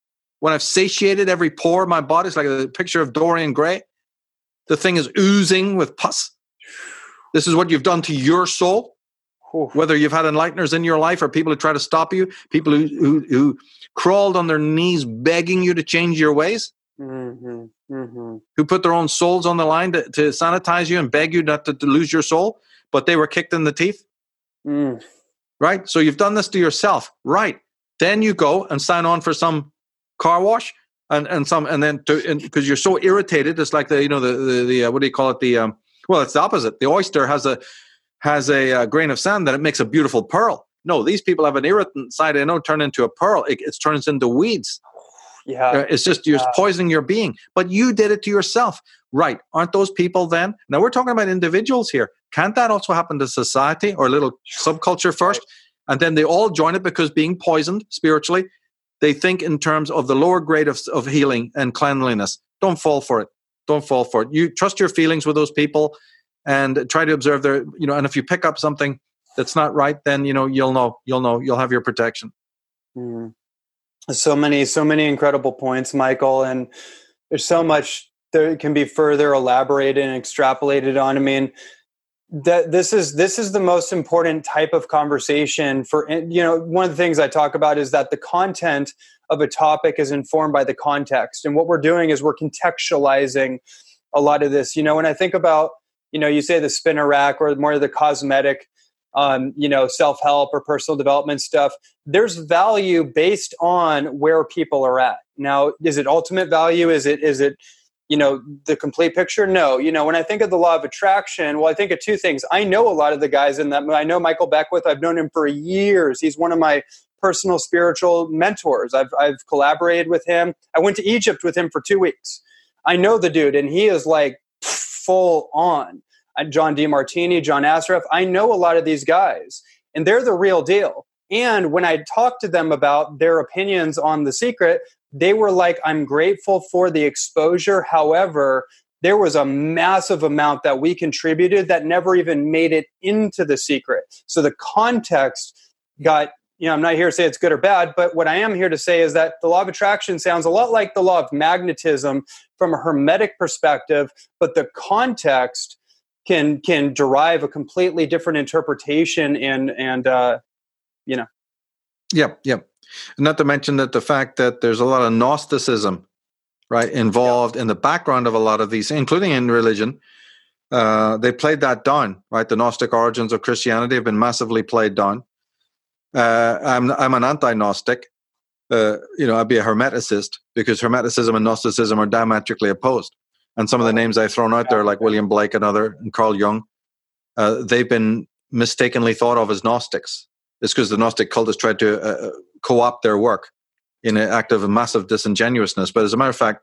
When I've satiated every pore of my body, it's like a picture of Dorian Gray. The thing is oozing with pus. This is what you've done to your soul. Whether you've had enlighteners in your life or people who try to stop you, people who, who, who crawled on their knees begging you to change your ways, Mhm. Mhm. who put their own souls on the line to, to sanitize you and beg you not to, to lose your soul, but they were kicked in the teeth, Mm. right? So you've done this to yourself, right? Then you go and sign on for some car wash and, and some, and then because you're so irritated, it's like the, you know, the, the, the uh, what do you call it? The, um, well, it's the opposite. The oyster has a, has a, uh grain of sand that it makes a beautiful pearl. No, these people have an irritant side. They don't turn into a pearl. It, it turns into weeds. Yeah. Uh, It's just you're Yeah. poisoning your being. But you did it to yourself, right? Aren't those people then? Now we're talking about individuals here. Can't that also happen to society or a little subculture first, and then they all join it because being poisoned spiritually, they think in terms of the lower grade of of healing and cleanliness. Don't fall for it. Don't fall for it. You trust your feelings with those people, and try to observe their. You know, and if you pick up something that's not right, then you know you'll know. You'll know. You'll have your protection. Mm. So many, so many incredible points, Michael, and there's so much that can be further elaborated and extrapolated on. I mean, that this is this is the most important type of conversation for you know one of the things i talk about is that the content of a topic is informed by the context. And what we're doing is we're contextualizing a lot of this. You know when i think about you know you say the spinner rack or more of the cosmetic um, you know self-help or personal development stuff there's value based on where people are at. Now is it ultimate value? Is it is it you know the complete picture? No. You know when i think of the law of attraction well i think of two things. I know a lot of the guys in that i know michael beckwith. I've known him for years. He's one of my personal spiritual mentors. I've, I've collaborated with him. I went to egypt with him for two weeks. I know the dude and he is like full on. John Demartini john Assaraf i know a lot of these guys and they're the real deal. And when i talked to them about their opinions on the secret they were like, I'm grateful for the exposure. However, there was a massive amount that we contributed that never even made it into the secret. So the context got, you know, I'm not here to say it's good or bad, but what I am here to say is that the law of attraction sounds a lot like the law of magnetism from a hermetic perspective, but the context can can derive a completely different interpretation and and uh, you know. Yep, yep. Not to mention that the fact that there's a lot of Gnosticism, right, involved in the background of a lot of these, including in religion. Uh, they played that down, right? The Gnostic origins of Christianity have been massively played down. Uh, I'm I'm an anti-Gnostic. Uh, you know, I'd be a Hermeticist because Hermeticism and Gnosticism are diametrically opposed. And some of the names I've thrown out there, like William Blake and other, and Carl Jung, uh, they've been mistakenly thought of as Gnostics. It's because the Gnostic cult has tried to uh, co-opt their work in an act of massive disingenuousness. But as a matter of fact,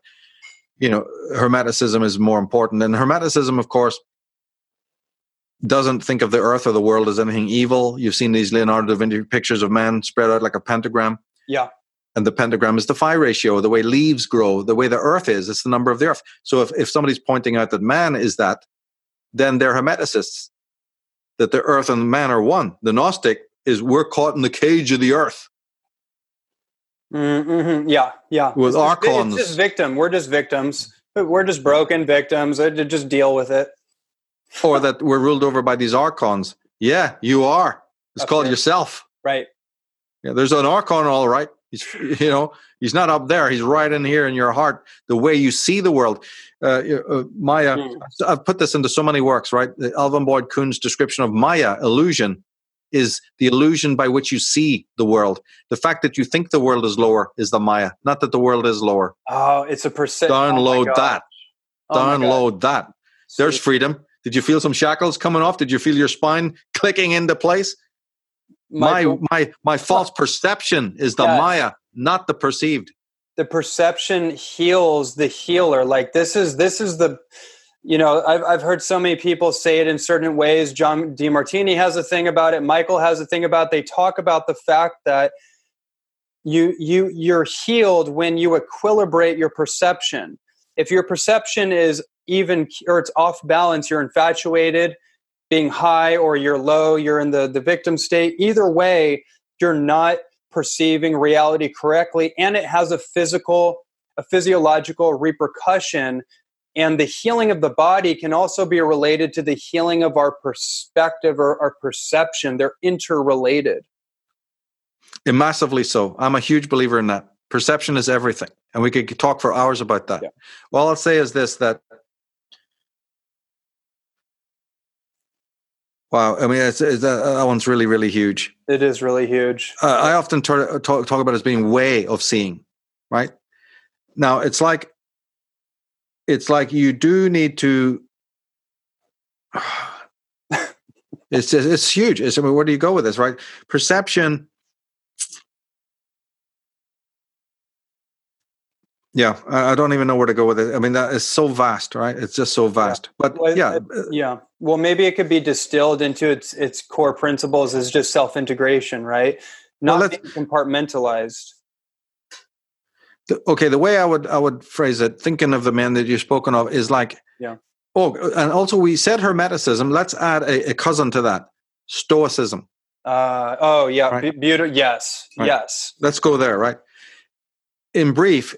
you know, Hermeticism is more important. And Hermeticism, of course, doesn't think of the earth or the world as anything evil. You've seen these Leonardo da Vinci pictures of man spread out like a pentagram. Yeah. And the pentagram is the phi ratio, the way leaves grow, the way the earth is, it's the number of the earth. So if, if somebody's pointing out that man is that, then they're Hermeticists, that the earth and man are one. The Gnostic is we're caught in the cage of the earth. Mm-hmm. Yeah, yeah. With it's archons. Just, it's just victim. We're just victims. We're just broken victims. I just deal with it. Or that we're ruled over by these archons. Yeah, you are. It's Of called yourself. Right. Yeah, there's an archon, all right. He's, you know, he's not up there. He's right in here in your heart. The way you see the world. Uh, uh, Maya, Mm. I've put this into so many works, right? The Alvin Boyd Kuhn's description of Maya, illusion, is the illusion by which you see the world. The fact that you think the world is lower is the Maya, not that the world is lower. Oh, it's a percent. Download that. Oh. Download that. There's freedom. Did you feel some shackles coming off? Did you feel your spine clicking into place? My my my false perception is the Yes. Maya, not the perceived. the perception heals the healer. Like this is this is the you know I've I've heard so many people say it in certain ways. John DeMartini has a thing about it. Michael has a thing about. It. They talk about the fact that you you you're healed when you equilibrate your perception. If your perception is even or it's off balance, you're infatuated, being high, or you're low, you're in the the victim state. Either way, you're not perceiving reality correctly and it has a physical a physiological repercussion and the healing of the body can also be related to the healing of our perspective or our perception they're interrelated And massively so. I'm a huge believer in that. Perception is everything. And we could talk for hours about that. Yeah. All I'll say is this that Wow, I mean, it's, it's, that, that one's really, really huge. it is really huge uh, I often tar- talk, talk about it as being way of seeing, right? Now it's like it's like you do need to. it's just, it's huge. It's, I mean, where do you go with this, right? Perception. Yeah, I, don't even know where to go with it. I mean, that is so vast, right? It's just so vast. But Well, yeah, it- yeah well maybe it could be distilled into its its core principles is just self-integration right Well, not being compartmentalized the, okay the way i would i would phrase it thinking of the men that you've spoken of is like Yeah. oh and also we said hermeticism let's add a, a cousin to that stoicism uh, oh yeah Right. be- beautiful yes Right. yes let's go there right in brief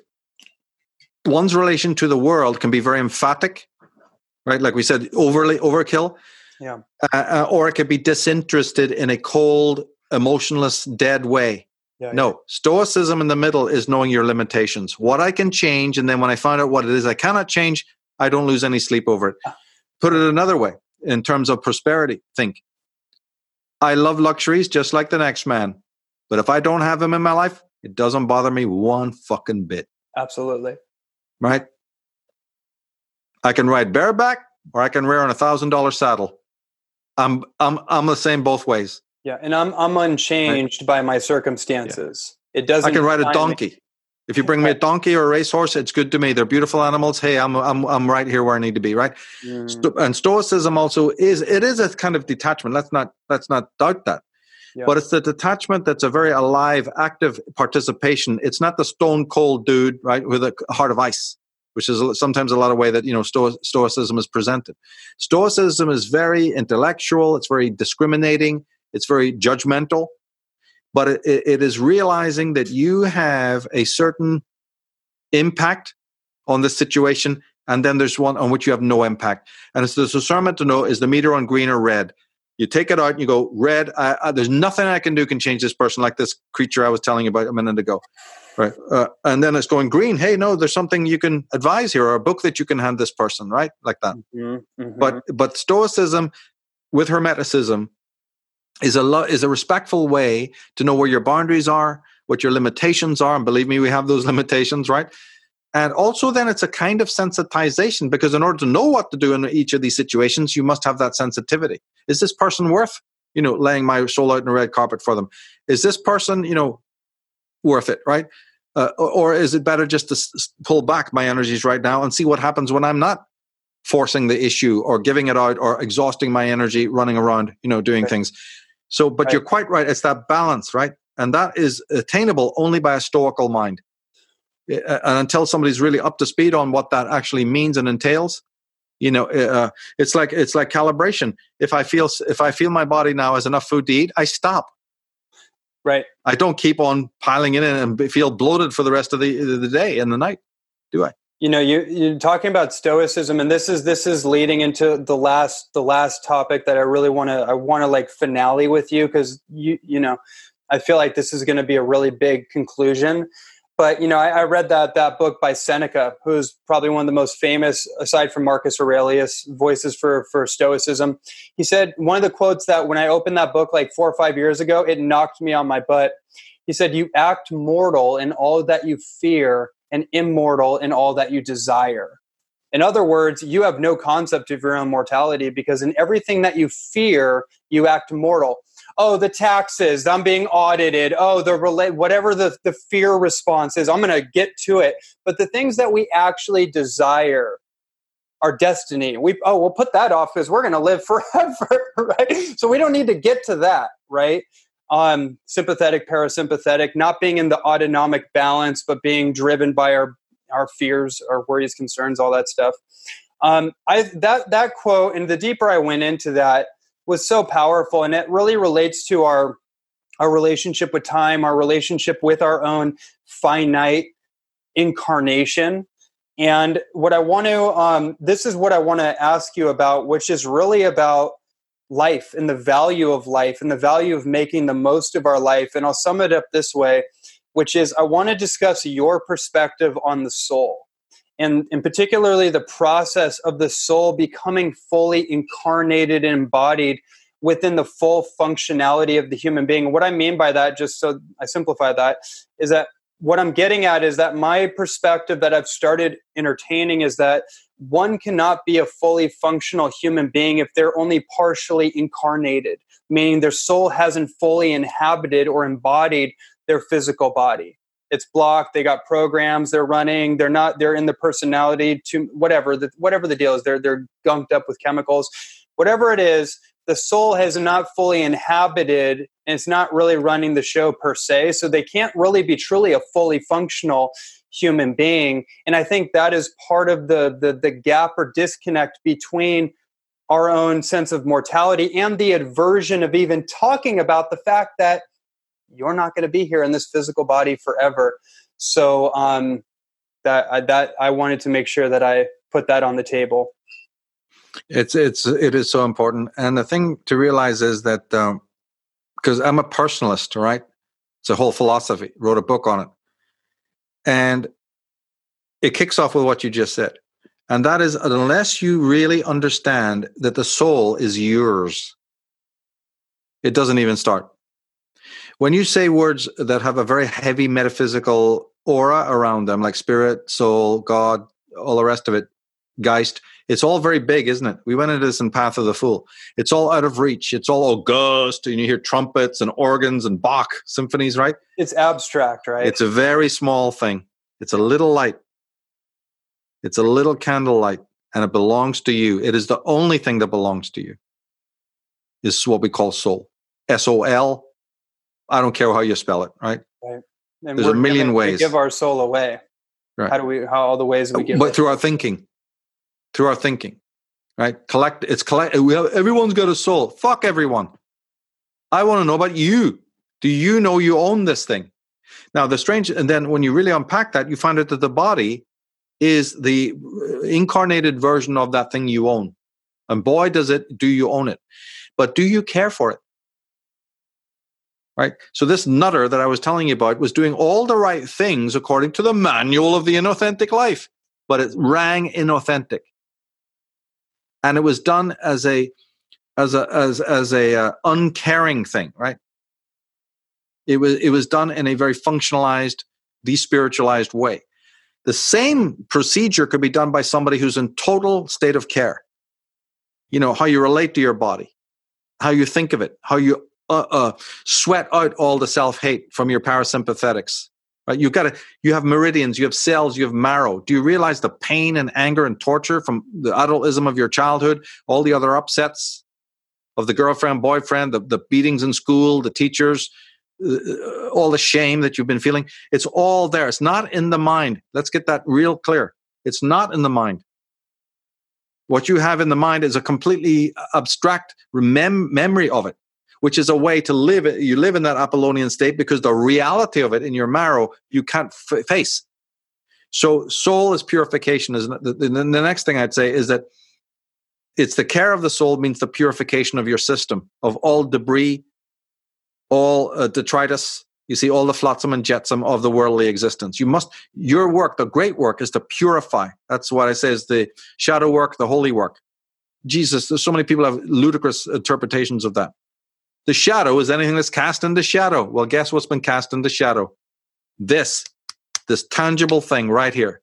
one's relation to the world can be very emphatic right like we said overly overkill Yeah. uh, uh, or it could be disinterested in a cold emotionless dead way yeah, No, stoicism in the middle is knowing your limitations. What I can change, and then when I find out what it is I cannot change, I don't lose any sleep over it. Put it another way, in terms of prosperity, think I love luxuries just like the next man. But if I don't have them in my life, it doesn't bother me one fucking bit, absolutely right? I can ride bareback or I can wear on a thousand dollar saddle. I'm I'm I'm the same both ways. Yeah, and I'm I'm unchanged by my circumstances. It doesn't. I can ride a define me. donkey. If you bring me a donkey or a racehorse, it's good to me. They're beautiful animals. Hey, I'm I'm I'm right here where I need to be, right? Mm, and stoicism also is it is a kind of detachment. Let's not let's not doubt that. But it's the detachment that's a very alive, active participation. It's not the stone cold dude, right, with a heart of ice. which is sometimes a lot of way that you know Sto- Stoicism is presented. Stoicism is very intellectual. It's very discriminating. It's very judgmental, but it, it is realizing that you have a certain impact on the situation, and then there's one on which you have no impact. And it's the discernment to know is the meter on green or red. You take it out and you go red. there's nothing I can do can change this person, like this creature I was telling you about a minute ago right? Uh, and then it's going green. Hey no there's something you can advise here or a book that you can hand this person right? Like that. Mm-hmm, mm-hmm. but but stoicism with hermeticism is a lo- is a respectful way to know where your boundaries are what your limitations are and believe me we have those limitations right? And also then it's a kind of sensitization because in order to know what to do in each of these situations you must have that sensitivity is this person worth you know laying my soul out in a red carpet for them is this person you know worth it, right? Uh, or is it better just to s- pull back my energies right now and see what happens when I'm not forcing the issue or giving it out or exhausting my energy running around, you know, doing right. things. So, but right. you're quite right. It's that balance, right? And that is attainable only by a stoical mind. And until somebody's really up to speed on what that actually means and entails, you know, uh, it's like it's like calibration. If I feel if I feel my body now has enough food to eat, I stop. Right. I don't keep on piling in and feel bloated for the rest of the the day and the night, do I? You know, you you're talking about stoicism, and this is this is leading into the last the last topic that I really want to I want to like finale with you because you you know I feel like this is going to be a really big conclusion. But you know, I, I, read that that book by Seneca, who's probably one of the most famous, aside from Marcus Aurelius, voices for for Stoicism. He said one of the quotes that when I opened that book like four or five years ago, it knocked me on my butt. He said, "You act mortal in all that you fear, and immortal in all that you desire." In other words, you have no concept of your own mortality because in everything that you fear, you act mortal oh the taxes i'm being audited. Oh the relate whatever the, the fear response is i'm going to get to it. But the things that we actually desire our destiny. We oh we'll put that off because we're going to live forever right? So we don't need to get to that right? Um sympathetic parasympathetic not being in the autonomic balance but being driven by our our fears our worries concerns all that stuff. Um i that that quote and the deeper i went into that was so powerful and it really relates to our our relationship with time our relationship with our own finite incarnation. And what i want to um, this is what i want to ask you about which is really about life and the value of life and the value of making the most of our life. And i'll sum it up this way which is i want to discuss your perspective on the soul and, and particularly the process of the soul becoming fully incarnated and embodied within the full functionality of the human being. What I mean by that, just so I simplify that, is that what I'm getting at is that my perspective that I've started entertaining is that one cannot be a fully functional human being if they're only partially incarnated, meaning their soul hasn't fully inhabited or embodied their physical body it's blocked they got programs they're running they're not they're in the personality to whatever the whatever the deal is they're they're gunked up with chemicals. Whatever it is the soul has not fully inhabited and it's not really running the show per se so they can't really be truly a fully functional human being. And i think that is part of the the, the gap or disconnect between our own sense of mortality and the aversion of even talking about the fact that you're not going to be here in this physical body forever. So um, that I, that I wanted to make sure that I put that on the table. It's it's it is so important, and the thing to realize is that because um, I'm a personalist, right? It's a whole philosophy. Wrote a book on it, and it kicks off with what you just said, and that is unless you really understand that the soul is yours, it doesn't even start. When you say words that have a very heavy metaphysical aura around them, like spirit, soul, God, all the rest of it, Geist, it's all very big, isn't it? We went into this in Path of the Fool. It's all out of reach. It's all august, and you hear trumpets and organs and Bach symphonies, right? It's abstract, right? It's a very small thing. It's a little light. It's a little candlelight, and it belongs to you. It is the only thing that belongs to you. Is what we call soul. S O L I don't care how you spell it, right? Right. And There's a million giving, ways. We give our soul away. Right. How do we? How all the ways we get? But through our thinking, through our thinking, right? Collect. It's collect. We have, everyone's got a soul. Fuck everyone. I want to know about you. Do you know you own this thing? Now, the strange, and then when you really unpack that, you find out that the body is the uh, incarnated version of that thing you own. And boy, does it, do you own it. But do you care for it? Right? So, this nutter that I was telling you about was doing all the right things according to the manual of the inauthentic life, but it rang inauthentic. And it was done as a as a as as a uh, uncaring thing, right? It was it was done in a very functionalized, despiritualized way. The same procedure could be done by somebody who's in total state of care. You know how you relate to your body, how you think of it, how you uh, uh, sweat out all the self hate from your parasympathetics. Right? You got to. You have meridians. You have cells. You have marrow. Do you realize the pain and anger and torture from the adultism of your childhood? All the other upsets of the girlfriend, boyfriend, the, the beatings in school, the teachers, uh, all the shame that you've been feeling. It's all there. It's not in the mind. Let's get that real clear. It's not in the mind. What you have in the mind is a completely abstract remem- memory of it, which is a way to live it. You live in that Apollonian state because the reality of it in your marrow you can't f- face. So, soul is purification. Is the, the, the next thing I'd say is that it's the care of the soul means the purification of your system of all debris, all uh, detritus. You see, all the flotsam and jetsam of the worldly existence. You must, your work, the great work, is to purify. That's what I say is the shadow work, the holy work. Jesus, there's so many people have ludicrous interpretations of that. The shadow is anything that's cast into shadow. Well, guess what's been cast into shadow? This, this tangible thing right here.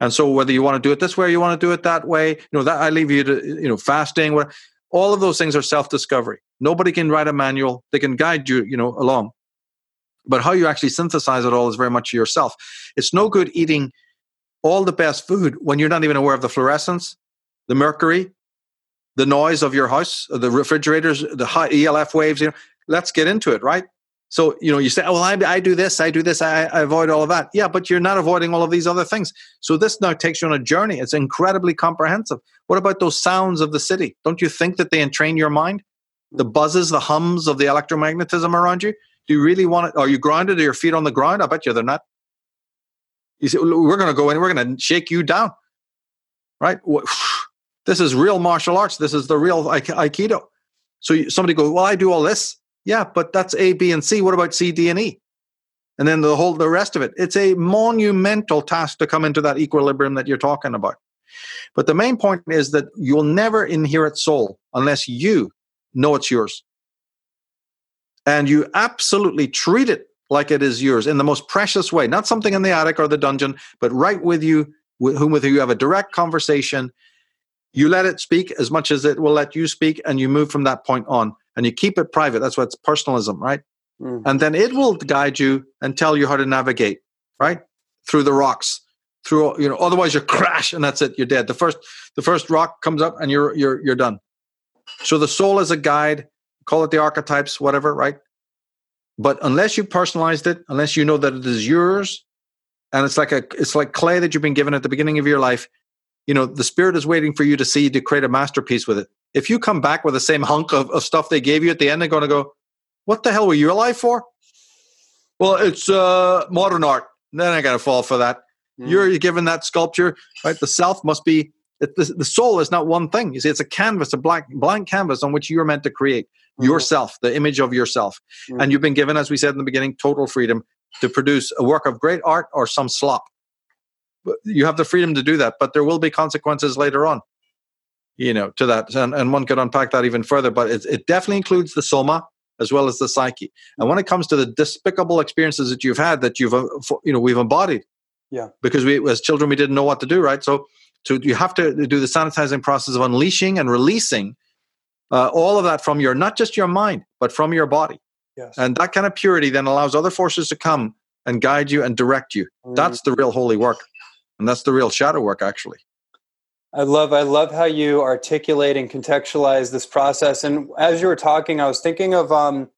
And so whether you want to do it this way or you want to do it that way, you know, that I leave you to, you know, fasting, all of those things are self-discovery. Nobody can write a manual. They can guide you, you know, along. But how you actually synthesize it all is very much yourself. It's no good eating all the best food when you're not even aware of the fluorescence, the mercury, the noise of your house, the refrigerators, the high ELF waves. You know, let's get into it, right? So, you know, you say, oh, well, I, I do this, I do this, I, I, avoid all of that. Yeah, but you're not avoiding all of these other things. So this now takes you on a journey. It's incredibly comprehensive. What about those sounds of the city? Don't you think that they entrain your mind? The buzzes, the hums of the electromagnetism around you? Do you really want it? Are you grounded? Are your feet on the ground? I bet you they're not. You say, we're going to go in, we're going to shake you down. Right? This is real martial arts. This is the real Aikido. So somebody goes, well, I do all this. Yeah, but that's A, B, and C. What about C, D, and E? And then the whole the rest of it. It's a monumental task to come into that equilibrium that you're talking about. But the main point is that you'll never inherit soul unless you know it's yours. And you absolutely treat it like it is yours in the most precious way, not something in the attic or the dungeon, but right with you, with whom with you have a direct conversation. You let it speak as much as it will let you speak, and you move from that point on and you keep it private. That's what's personalism, right? Mm-hmm. And then it will guide you and tell you how to navigate, right? Through the rocks, through you know. Otherwise, you crash and that's it. You're dead. The first the first rock comes up and you're you're you're done. So the soul is a guide. Call it the archetypes, whatever, right? But unless you personalized it, unless you know that it is yours, and it's like a it's like clay that you've been given at the beginning of your life, you know the spirit is waiting for you to see to create a masterpiece with it. If you come back with the same hunk of, of stuff they gave you at the end they're going to go what the hell were you alive for? Well it's uh, modern art. Then i gotta fall for that. Mm. you're given that sculpture right? The self must be the, the soul is not one thing. You see it's a canvas a black blank canvas on which you're meant to create mm. yourself the image of yourself. Mm. and you've been given as we said in the beginning total freedom to produce a work of great art or some slop you have the freedom to do that, but there will be consequences later on, you know, to that. And, and one could unpack that even further, but it, it definitely includes the soma as well as the psyche. And when it comes to the despicable experiences that you've had that you've, uh, you know, we've embodied. Yeah. Because we, as children, we didn't know what to do, right? So, so you have to do the sanitizing process of unleashing and releasing uh, all of that from your, not just your mind, but from your body. Yes. And that kind of purity then allows other forces to come and guide you and direct you. Mm. That's the real holy work and that's the real shadow work actually. I love i love how you articulate and contextualize this process. And as you were talking i was thinking of um,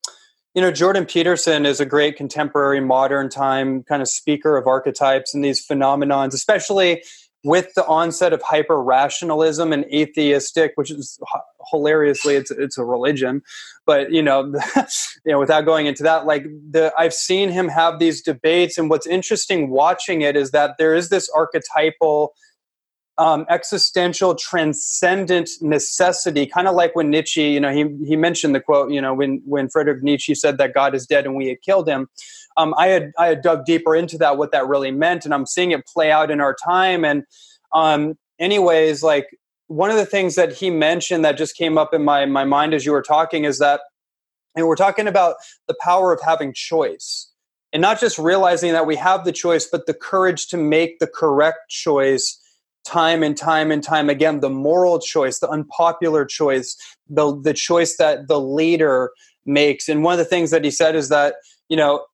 you know, Jordan Peterson is a great contemporary modern time kind of speaker of archetypes and these phenomenons, especially with the onset of hyper rationalism and atheistic, which is hilariously it's it's a religion, but you know, you know, without going into that, like the I've seen him have these debates, and what's interesting watching it is that there is this archetypal um, existential transcendent necessity kind of like when nietzsche you know he, he mentioned the quote you know when when friedrich nietzsche said that god is dead and we had killed him um, i had i had dug deeper into that what that really meant and i'm seeing it play out in our time and um, anyways like one of the things that he mentioned that just came up in my my mind as you were talking is that and we're talking about the power of having choice and not just realizing that we have the choice but the courage to make the correct choice time and time and time again. The moral choice the unpopular choice the the choice that the leader makes and one of the things that he said is that you know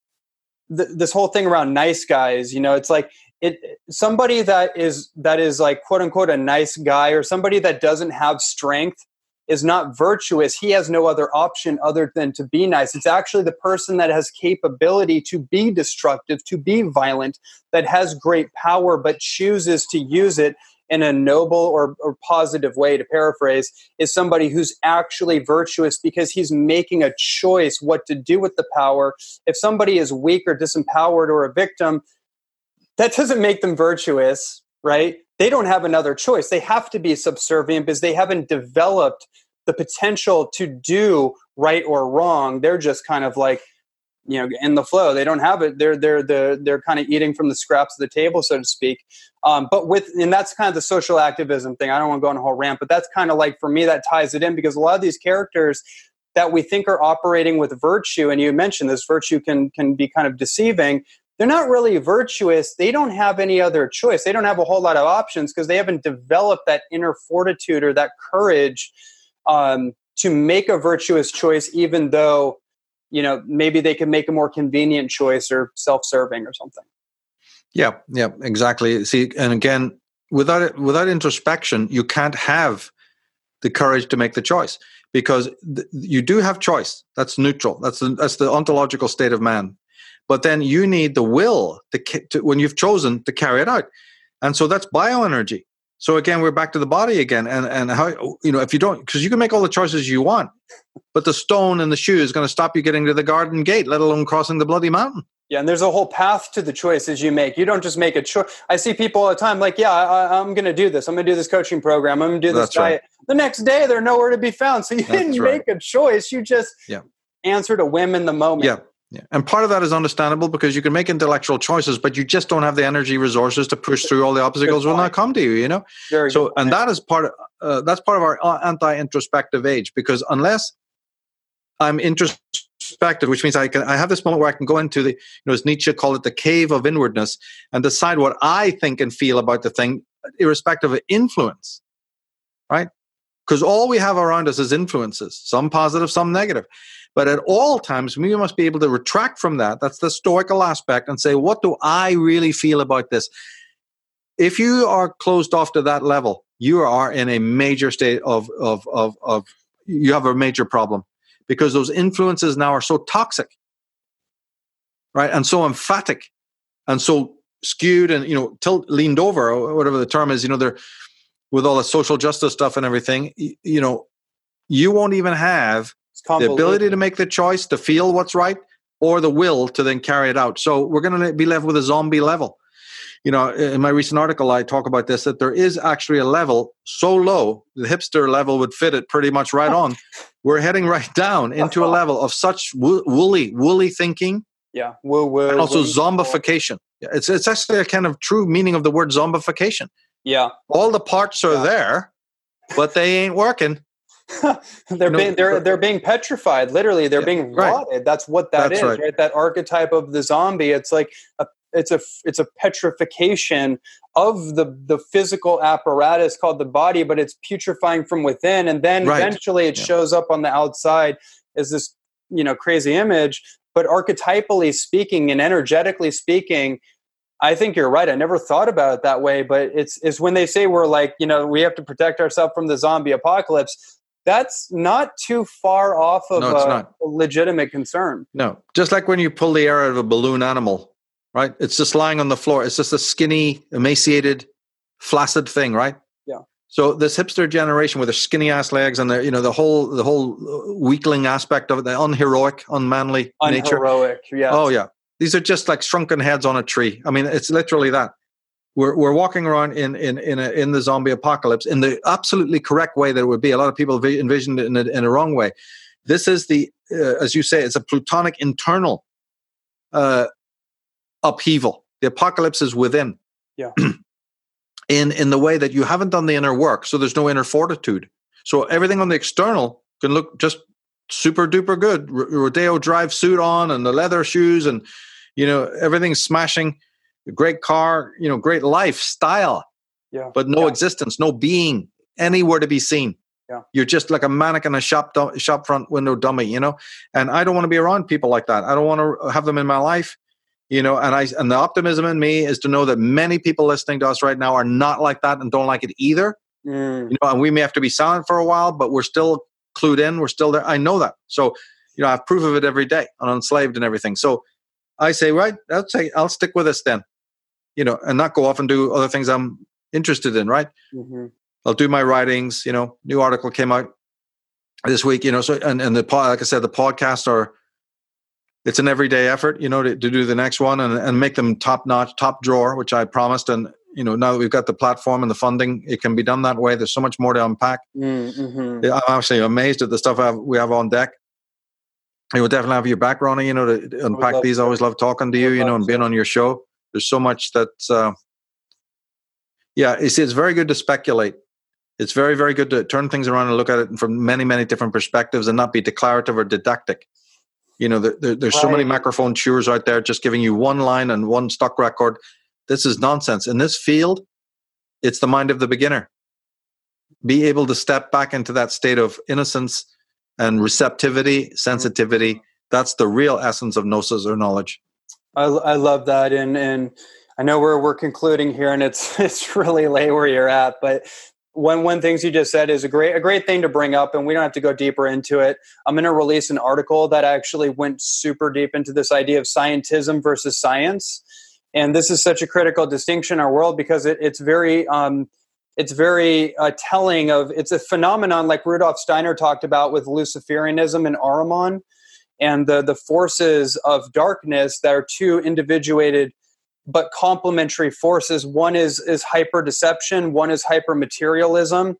th- this whole thing around nice guys you know it's like it somebody that is that is like quote unquote a nice guy or somebody that doesn't have strength is not virtuous. He has no other option other than to be nice. It's actually the person that has capability to be destructive to be violent that has great power but chooses to use it in a noble or, or, positive way, to paraphrase, is somebody who's actually virtuous because he's making a choice what to do with the power. If somebody is weak or disempowered or a victim, that doesn't make them virtuous, right? They don't have another choice. They have to be subservient because they haven't developed the potential to do right or wrong. They're just kind of like, you know in the flow. They don't have it. They're they're they're, they're kind of eating from the scraps of the table so to speak. Um, but with and that's kind of the social activism thing. I don't want to go on a whole rant but that's kind of like for me that ties it in because a lot of these characters that we think are operating with virtue and you mentioned this virtue can can be kind of deceiving they're not really virtuous. They don't have any other choice. They don't have a whole lot of options because they haven't developed that inner fortitude or that courage um, to make a virtuous choice even though you know maybe they can make a more convenient choice or self-serving or something. Yeah yeah exactly. See and again without it, without introspection you can't have the courage to make the choice because th- you do have choice. That's neutral. That's the, that's the ontological state of man. But then you need the will to, to when you've chosen to carry it out. And so that's bioenergy so again, we're back to the body again, and and how you know if you don't because you can make all the choices you want, but the stone and the shoe is going to stop you getting to the garden gate, let alone crossing the bloody mountain. Yeah, and there's a whole path to the choices you make. You don't just make a choice. I see people all the time like, yeah, I, am going to do this. I'm going to do this coaching program. I'm going to do this That's diet. Right. The next day, they're nowhere to be found. So you That's didn't right. make a choice. You just yeah. answered a whim in the moment. Yeah. Yeah. And part of that is understandable because you can make intellectual choices, but you just don't have the energy resources to push through all the obstacles will not come to you, you know? Very so, and that is part of, uh, that's part of our uh, anti-introspective age because unless I'm introspective, which means I can, I have this moment where I can go into the, you know, as Nietzsche called it, the cave of inwardness and decide what I think and feel about the thing, irrespective of influence, right? Because all we have around us is influences, some positive, some negative. But at all times, we must be able to retract from that. That's the stoical aspect and say, what do I really feel about this? If you are closed off to that level, you are in a major state of, of, of, of you have a major problem because those influences now are so toxic, right? And so emphatic and so skewed and, you know, tilt, leaned over or whatever the term is, you know, they're with all the social justice stuff and everything, you know, you won't even have the ability to make the choice, to feel what's right, or the will to then carry it out. So we're going to be left with a zombie level. You know, in my recent article, I talk about this that there is actually a level so low, the hipster level would fit it pretty much right on. we're heading right down into a level of such woolly, woolly thinking. Yeah, woo woo. And also zombification. It's it's actually a kind of true meaning of the word zombification. Yeah, all the parts are yeah. there, but they ain't working. they're being they're they're being petrified. Literally, they're yeah, being rotted. Right. That's what that That's is, right. right. That archetype of the zombie. It's like a it's a it's a petrification of the the physical apparatus called the body, but it's putrefying from within, and then right. eventually it yeah. shows up on the outside as this you know crazy image. But archetypally speaking and energetically speaking, I think you're right. I never thought about it that way, but it's it's when they say we're like, you know, we have to protect ourselves from the zombie apocalypse that's not too far off of No, a, a legitimate concern. No, just like when you pull the air out of a balloon animal, right? It's just lying on the floor. It's just a skinny, emaciated, flaccid thing, right? Yeah. So this hipster generation with their skinny ass legs and their, you know, the whole the whole uh, weakling aspect of it, the unheroic, unmanly nature. Unheroic. Yeah. Oh yeah, these are just like shrunken heads on a tree. I mean, it's literally that. We're we're walking around in in in, a, in the zombie apocalypse in the absolutely correct way that it would be. A lot of people vi- envisioned it in a, in a wrong way. This is the, uh, as you say, it's a plutonic internal uh, upheaval. The apocalypse is within. Yeah. in in the way that you haven't done the inner work, so there's no inner fortitude. So everything on the external can look just super duper good. Rodeo drive suit on and the leather shoes and you know everything's smashing. Great car, you know, great lifestyle, Yeah. but no Yeah. existence, no being anywhere to be seen. Yeah. You're just like a mannequin, a shop du- shop front window dummy, you know. And I don't want to be around people like that. I don't want to have them in my life, you know. And I and the optimism in me is to know that many people listening to us right now are not like that and don't like it either. Mm. You know, and we may have to be silent for a while, but we're still clued in. We're still there. I know that. So, you know, I have proof of it every day and Unslaved and everything. So I say, right, I'll say I'll stick with this then. You know, and not go off and do other things I'm interested in, right? hmm I'll do my writings. You know, new article came out this week. You know, so and and the pod, like I said, the podcasts are. It's an everyday effort, you know, to, to do the next one and, and make them top notch, top drawer, which I promised. And you know, now that we've got the platform and the funding, it can be done that way. There's so much more to unpack. Mm-hmm. I'm actually amazed at the stuff I have, we have on deck. I would definitely have your back, Ronnie. You know, to unpack these. I always love talking to you. You know, and being on your show. There's so much that. Uh, yeah, it's it's very good to speculate. It's very very good to turn things around and look at it from many many different perspectives and not be declarative or didactic. You know, there, there, there's so many microphone chewers out there just giving you one line and one stock record. This is nonsense. In this field, it's the mind of the beginner. Be able to step back into that state of innocence and receptivity, sensitivity. That's the real essence of gnosis or knowledge. I, I love that, and and I know we're we're concluding here, and it's it's really late where you're at, but one one things you just said is a great a great thing to bring up, and we don't have to go deeper into it. I'm going to release an article that actually went super deep into this idea of scientism versus science, and this is such a critical distinction in our world because it, it's very um, it's very uh, telling of it's a phenomenon like Rudolf Steiner talked about with Luciferianism and Ahriman and the the forces of darkness that are two individuated but complementary forces. One is is hyper deception one is hyper materialism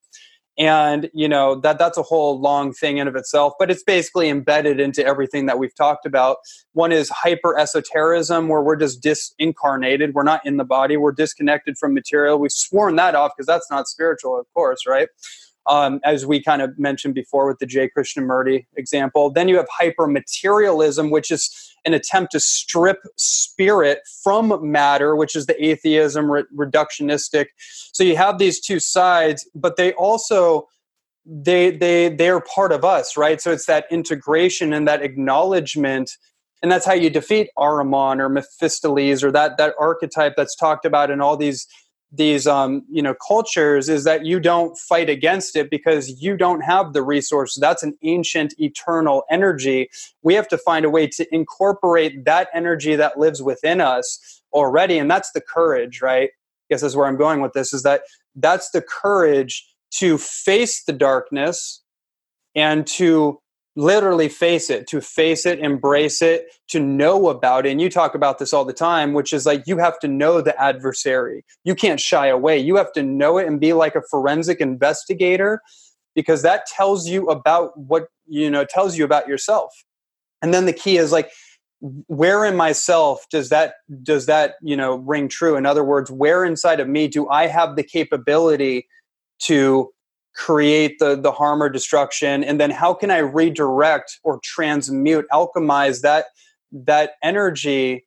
and you know that that's a whole long thing in of itself but it's basically embedded into everything that we've talked about. One is hyper esotericism where we're just disincarnated. We're not in the body. We're disconnected from material. We've sworn that off because that's not spiritual of course right um, as we kind of mentioned before with the J. Krishnamurti example. Then you have hyper materialism, which is an attempt to strip spirit from matter, which is the atheism re- reductionistic. So you have these two sides, but they also they they they are part of us, right? So it's that integration and that acknowledgement. And that's how you defeat Ahriman or Mephistopheles or that that archetype that's talked about in all these these um, you know cultures is that you don't fight against it because you don't have the resources. That's an ancient eternal energy. We have to find a way to incorporate that energy that lives within us already and that's the courage right? I guess that's where i'm going with this is that that's the courage to face the darkness and to literally face it to face it embrace it to know about it. And you talk about this all the time which is like you have to know the adversary. You can't shy away. You have to know it and be like a forensic investigator because that tells you about what you know tells you about yourself. And then the key is like where in myself does that does that you know ring true? In other words where inside of me do i have the capability to create the the harm or destruction? And then how can i redirect or transmute alchemize that that energy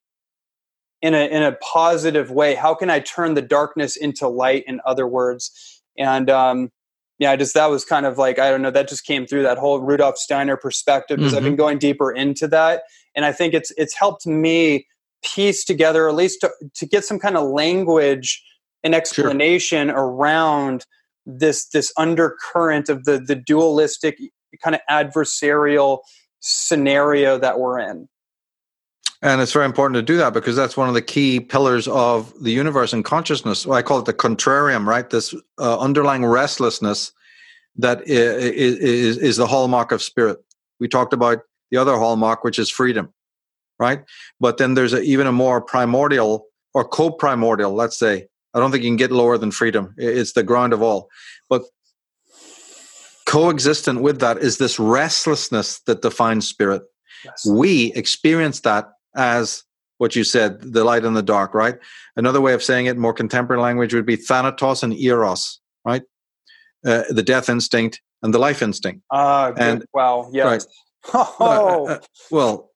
in a in a positive way? How can i turn the darkness into light in other words? And um yeah just that was kind of like i don't know that just came through that whole rudolf steiner perspective because i've been going deeper into that. And i think it's it's helped me piece together at least to, to get some kind of language and explanation around this this undercurrent of the the dualistic kind of adversarial scenario that we're in. And it's very important to do that because that's one of the key pillars of the universe and consciousness. I call it the contrarium, right? This uh, underlying restlessness that is, is, is the hallmark of spirit. We talked about the other hallmark, which is freedom, right? But then there's a, even a more primordial or co-primordial, let's say. I don't think you can get lower than freedom. It's the ground of all. But coexistent with that is this restlessness that defines spirit. Yes. We experience that as what you said, the light and the dark, right? Another way of saying it, more contemporary language, would be thanatos and eros, right? Uh, the death instinct and the life instinct. Ah, uh, and wow, yes. Right. Oh, uh, uh, well,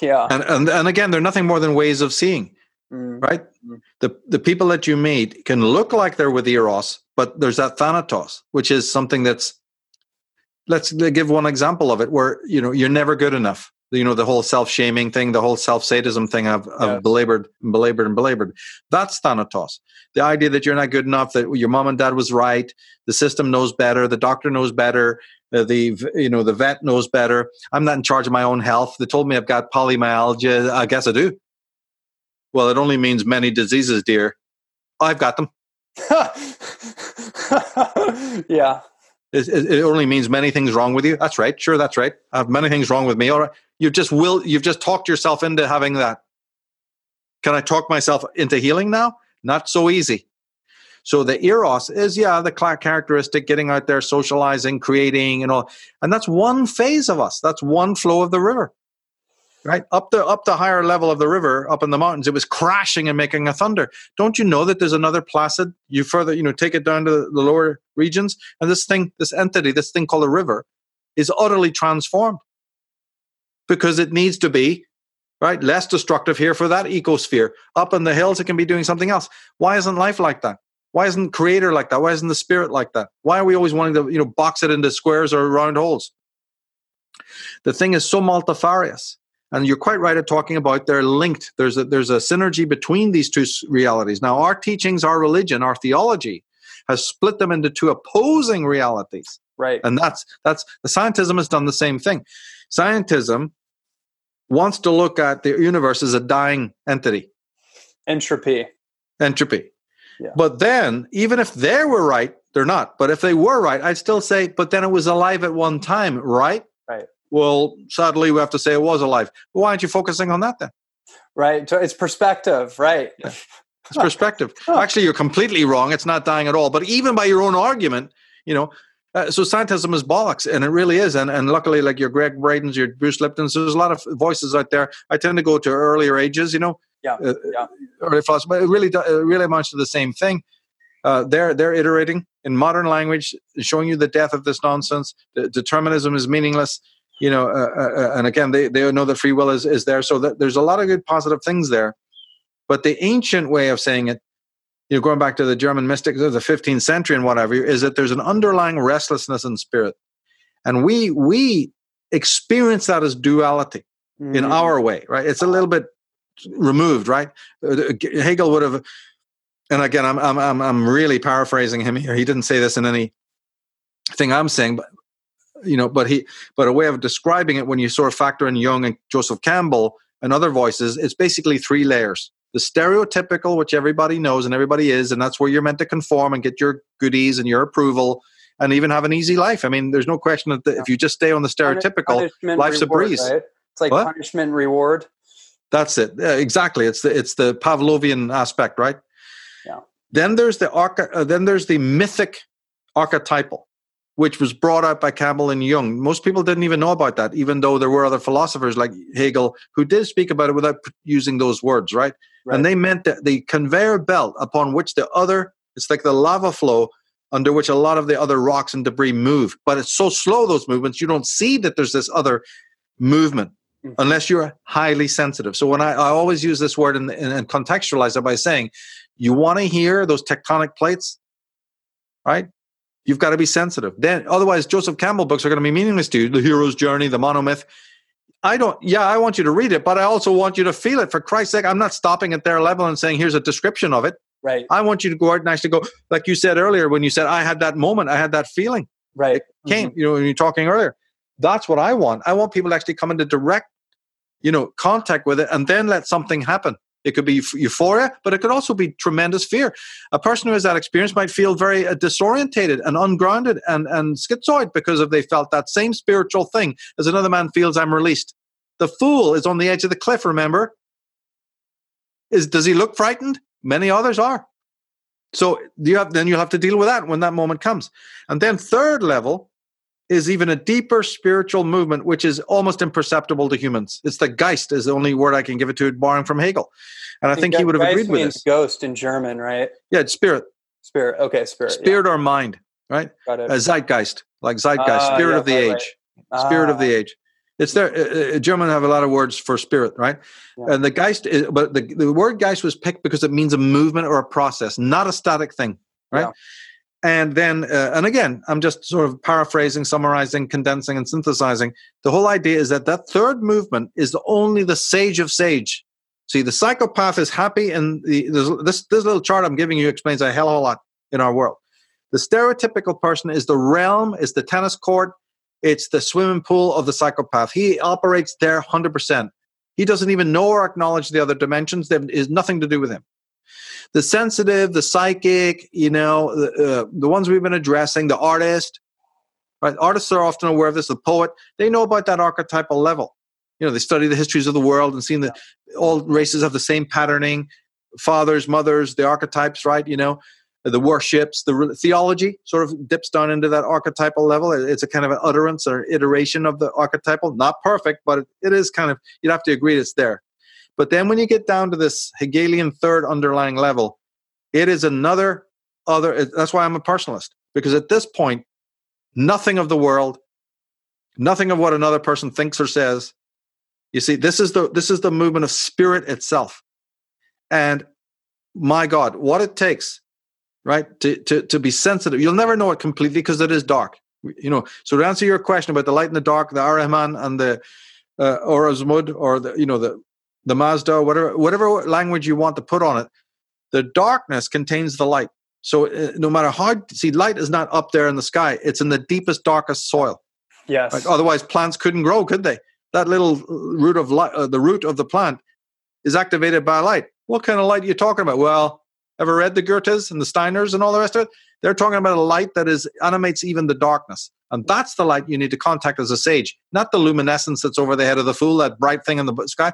yeah. And, and and again, they're nothing more than ways of seeing, mm. right? Mm. The the people that you meet can look like they're with eros, but there's that thanatos, which is something that's. Let's give one example of it, where you know you're never good enough. You know the whole self-shaming thing the whole self-sadism thing i've, I've belabored and belabored and belabored. That's thanatos. The idea that you're not good enough that your mom and dad was right the system knows better the doctor knows better uh, the you know the vet knows better. I'm not in charge of my own health. They told me i've got polymyalgia. I guess i do well it only means many diseases dear i've got them yeah it, it, only means many things wrong with you. That's right. Sure, that's right. I have many things wrong with me. All right. You just will. You've just talked yourself into having that. Can I talk myself into healing now? Not so easy. So the eros is yeah the characteristic, getting out there, socializing, creating, and all, and that's one phase of us. That's one flow of the river right? Up the up the higher level of the river up in the mountains it was crashing and making a thunder. Don't you know that there's another placid? You further you know take it down to the lower regions and this thing this entity this thing called a river is utterly transformed. Because it needs to be right less destructive here for that ecosphere. Up in the hills it can be doing something else. Why isn't life like that? Why isn't creator like that? Why isn't the spirit like that? Why are we always wanting to you know box it into squares or round holes? The thing is so multifarious and you're quite right at talking about they're linked. There's a, there's a synergy between these two realities. Now, our teachings, our religion, our theology has split them into two opposing realities. Right. And that's that's the scientism has done the same thing. Scientism wants to look at the universe as a dying entity. Entropy. Entropy. Yeah. But then, even if they were right, they're not. But if they were right, I'd still say, but then it was alive at one time, right? Right. Well, sadly, we have to say it was alive. Why aren't you focusing on that then? Right. So it's perspective, right? Yeah. It's perspective. Actually, you're completely wrong. It's not dying at all. But even by your own argument, you know, uh, so scientism is bollocks, and it really is. And and luckily, like your Gregg Braden's, your Bruce Lipton's, there's a lot of voices out there. I tend to go to earlier ages, you know, yeah, uh, yeah. early philosophy, but it really it really amounts to the same thing. Uh, they're they're iterating in modern language, showing you the death of this nonsense. The determinism is meaningless you know, uh, uh, uh, and again, they, they know that free will is, is there. So that there's a lot of good positive things there. But the ancient way of saying it, you know, going back to the German mystics of the 15th century and whatever, is that there's an underlying restlessness in spirit. And we, we experience that as duality mm-hmm. in our way, right? It's a little bit removed, right? Uh, Hegel would have, and again, I'm, I'm, I'm really paraphrasing him here. He didn't say this in any thing I'm saying, but you know, but he, but a way of describing it when you sort of factor in Jung and Joseph Campbell and other voices, it's basically three layers. The stereotypical, which everybody knows and everybody is, and that's where you're meant to conform and get your goodies and your approval and even have an easy life. I mean, there's no question that the, if you just stay on the stereotypical, life's reward, a breeze. Right? It's like what? punishment reward. That's it. Yeah, exactly. It's the it's the Pavlovian aspect, right? Yeah. Then there's the arch- uh, then there's the mythic archetypal which was brought out by Campbell and Jung. Most people didn't even know about that, even though there were other philosophers like Hegel who did speak about it without using those words, right? right. And they meant that the conveyor belt upon which the other, it's like the lava flow under which a lot of the other rocks and debris move. But it's so slow, those movements, you don't see that there's this other movement mm-hmm. unless you're highly sensitive. So when I, I always use this word and, and contextualize it by saying, you want to hear those tectonic plates, right? You've got to be sensitive. Then, otherwise, Joseph Campbell books are going to be meaningless to you. The hero's journey, the monomyth. I don't. Yeah, I want you to read it, but I also want you to feel it. For Christ's sake, I'm not stopping at their level and saying, "Here's a description of it." Right. I want you to go out and actually go, like you said earlier, when you said, I had that moment, I had that feeling Right. came, Mm-hmm. you know, when you're talking earlier. That's what I want. I want people to actually come into direct, you know, contact with it and then let something happen. It could be euphoria, but it could also be tremendous fear. A person who has that experience might feel very uh, disorientated and ungrounded and, and schizoid because of they felt that same spiritual thing as another man feels I'm released. The fool is on the edge of the cliff, remember? Is does he look frightened? Many others are. So you have then you'll have to deal with that when that moment comes. And then third level is even a deeper spiritual movement, which is almost imperceptible to humans. It's the Geist is the only word I can give it to, borrowing from Hegel. And I think he would have agreed with means this. Ghost in German, right? Yeah, it's spirit, Spirit. Okay, spirit. yeah. spirit or mind, right? Got it. Uh, Zeitgeist, like Zeitgeist, Ah, spirit yeah, of the right, age, spirit of Ah, the age. It's there. Uh, uh, German have a lot of words for spirit, right? Yeah. And the Geist, is, but the, the word Geist was picked because it means a movement or a process, not a static thing, right? And then, uh, and again, I'm just sort of paraphrasing, summarizing, condensing, and synthesizing. The whole idea is that that third movement is only the sage of sage. See, the psychopath is happy, and the, this this little chart I'm giving you explains a hell of a lot in our world. The stereotypical person is the realm, is the tennis court, it's the swimming pool of the psychopath. He operates there 100%. He doesn't even know or acknowledge the other dimensions. There is nothing to do with him. The sensitive, the psychic, you know, the, uh, the ones we've been addressing, the artist, right? Artists are often aware of this. The poet, they know about that archetypal level. You know, they study the histories of the world and seen that all races have the same patterning. Fathers, mothers, the archetypes, right? You know, the worships, the re- theology sort of dips down into that archetypal level. It's a kind of an utterance or iteration of the archetypal. Not perfect, but it, it is kind of, you'd have to agree it's there. But then when you get down to this Hegelian third underlying level, it is another other. That's why I'm a personalist, because at this point, nothing of the world, nothing of what another person thinks or says. You see, this is the this is the movement of spirit itself. And my God, what it takes right to, to to be sensitive you'll never know it completely because it is dark you know so to answer your question about the light and the dark the Ahriman and the uh, Ormuzd or the you know the the mazda whatever whatever language you want to put on it the darkness contains the light so uh, no matter how see light is not up there in the sky it's in the deepest darkest soil Yes. otherwise plants couldn't grow could they that little root of light uh, the root of the plant is activated by light what kind of light are you talking about well Ever read the Goethes and the Steiners and all the rest of it? They're talking about a light that is animates even the darkness. And that's the light you need to contact as a sage, not the luminescence that's over the head of the fool, that bright thing in the sky.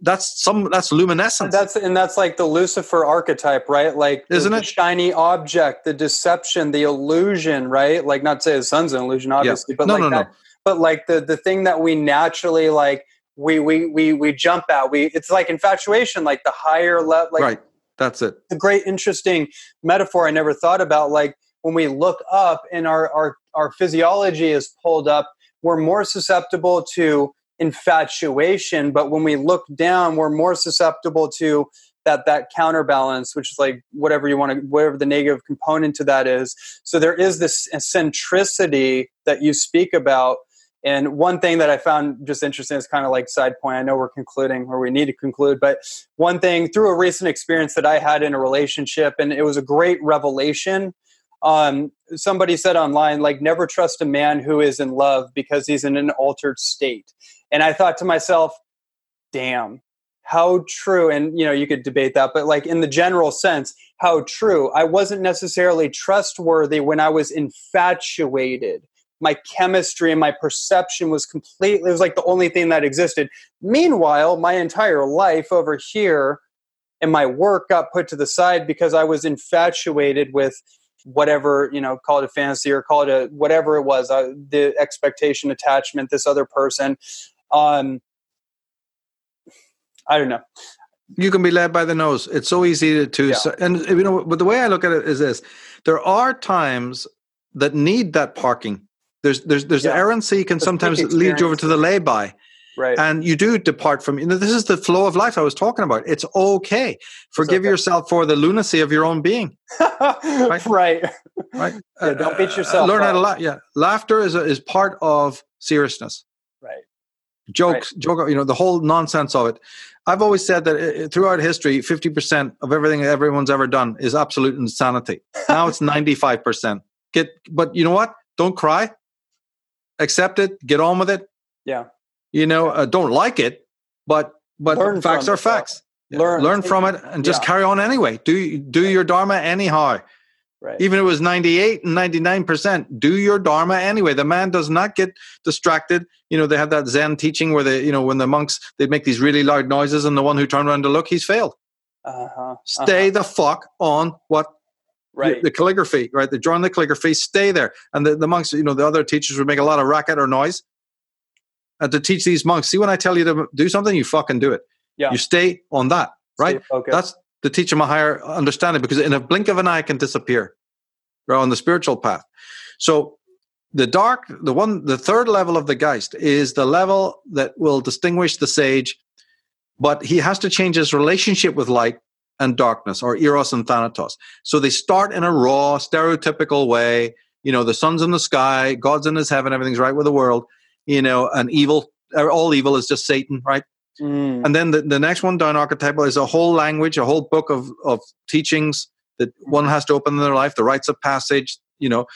That's some that's luminescence. That's and that's like the Lucifer archetype, right? Like Isn't the it? shiny object, the deception, the illusion, right? Like not to say the sun's an illusion, obviously, but No, like no, no. that, but like the the thing that we naturally like we we we we jump at. We it's like infatuation, like the higher level, like right. That's it. a great interesting metaphor I never thought about. Like when we look up and our our our physiology is pulled up, we're more susceptible to infatuation. But when we look down, we're more susceptible to that that counterbalance, which is like whatever you want to whatever the negative component to that is. So there is this centricity that you speak about. And one thing that I found just interesting is kind of like side point. I know we're concluding or we need to conclude, but one thing through a recent experience that I had in a relationship, and it was a great revelation. Um, somebody said online, like, never trust a man who is in love because he's in an altered state. And I thought to myself, damn, how true. And, you know, you could debate that, but like in the general sense, how true. I wasn't necessarily trustworthy when I was infatuated my chemistry and my perception was completely it was like the only thing that existed meanwhile my entire life over here and my work got put to the side because i was infatuated with whatever you know call it a fantasy or call it a whatever it was uh, the expectation attachment this other person um i don't know You can be led by the nose. It's so easy to, to Yeah. and you know. But the way I look at it is this: there are times that need that parking. There's there's there's Yeah. errancy can sometimes lead you over to the lay-by. right and you do depart from you know this is the flow of life i was talking about it's okay forgive okay. yourself for the lunacy of your own being right right right Yeah, don't beat yourself learn how to laugh yeah laughter is a, is part of seriousness jokes, right. joke, you know, the whole nonsense of it. I've always said that uh, throughout history, 50% of everything everyone's ever done is absolute insanity. Now it's 95%. Get, but you know what? Don't cry. Accept it. Get on with it. Yeah. You know, uh, don't like it, but but Learn facts are facts. Learn Learn from it and just yeah. carry on anyway. Do do your dharma anyhow. Right. Even if it was 98 and 99%, do your dharma anyway. The man does not get distracted. You know, they have that Zen teaching where they, you know, when the monks, they make these really loud noises and the one who turned around to look, he's failed. Uh-huh. Stay uh-huh. the fuck on what right. the calligraphy, right? They're drawing the calligraphy, stay there. And the, the monks, you know, the other teachers would make a lot of racket or noise. And to teach these monks, see, when I tell you to do something, you fucking do it. Yeah. You stay on that, right? Okay. That's to teach them a higher understanding because in a blink of an eye can disappear right, on the spiritual path. So the dark, the one, the third level of the Geist is the level that will distinguish the sage, but he has to change his relationship with light and darkness or eros and thanatos. So they start in a raw, stereotypical way. You know, the sun's in the sky, God's in his heaven, everything's right with the world. You know, and evil, all evil is just Satan, right? Mm. And then the, the next one down archetypal is a whole language, a whole book of, of teachings that one has to open in their life, the rites of passage, you know,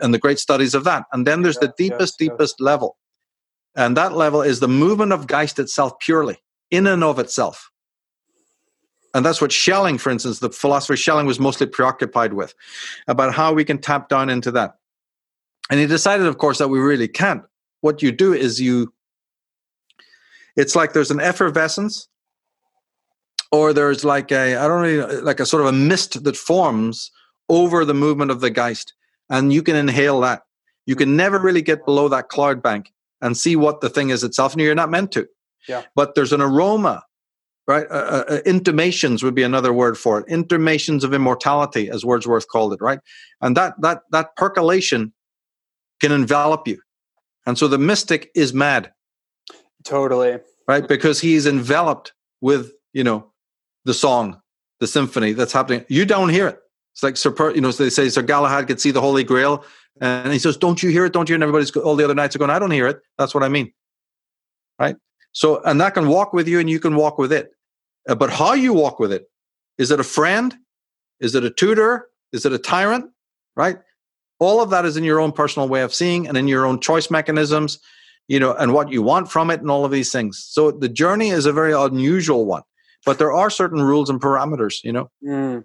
and the great studies of that. And then there's the deepest, deepest level. And that level is the movement of Geist itself purely, in and of itself. And that's what Schelling, for instance, the philosopher Schelling was mostly preoccupied with, about how we can tap down into that. And he decided, of course, that we really can't. What you do is you it's like there's an effervescence or there's like a i don't know like a sort of a mist that forms over the movement of the geist and you can inhale that. You can never really get below that cloud bank and see what the thing is itself and you're not meant to. Yeah. But there's an aroma right? Uh, uh, uh intimations would be another word for it. Intimations of immortality as wordsworth called it right? And that that that percolation can envelop you. And so the mystic is mad Totally. Right? Because he's enveloped with, you know, the song, the symphony that's happening. You don't hear it. It's like Sir, you know, they say Sir Galahad could see the Holy Grail, and he says, "Don't you hear it? Don't you?" And everybody's all the other knights are going, "I don't hear it." That's what I mean, right? So, and that can walk with you, and you can walk with it. Uh, but how you walk with it? Is it a friend? Is it a tutor? Is it a tyrant? Right? All of that is in your own personal way of seeing, and in your own choice mechanisms you know, and what you want from it and all of these things. So the journey is a very unusual one, but there are certain rules and parameters, you know. Mm.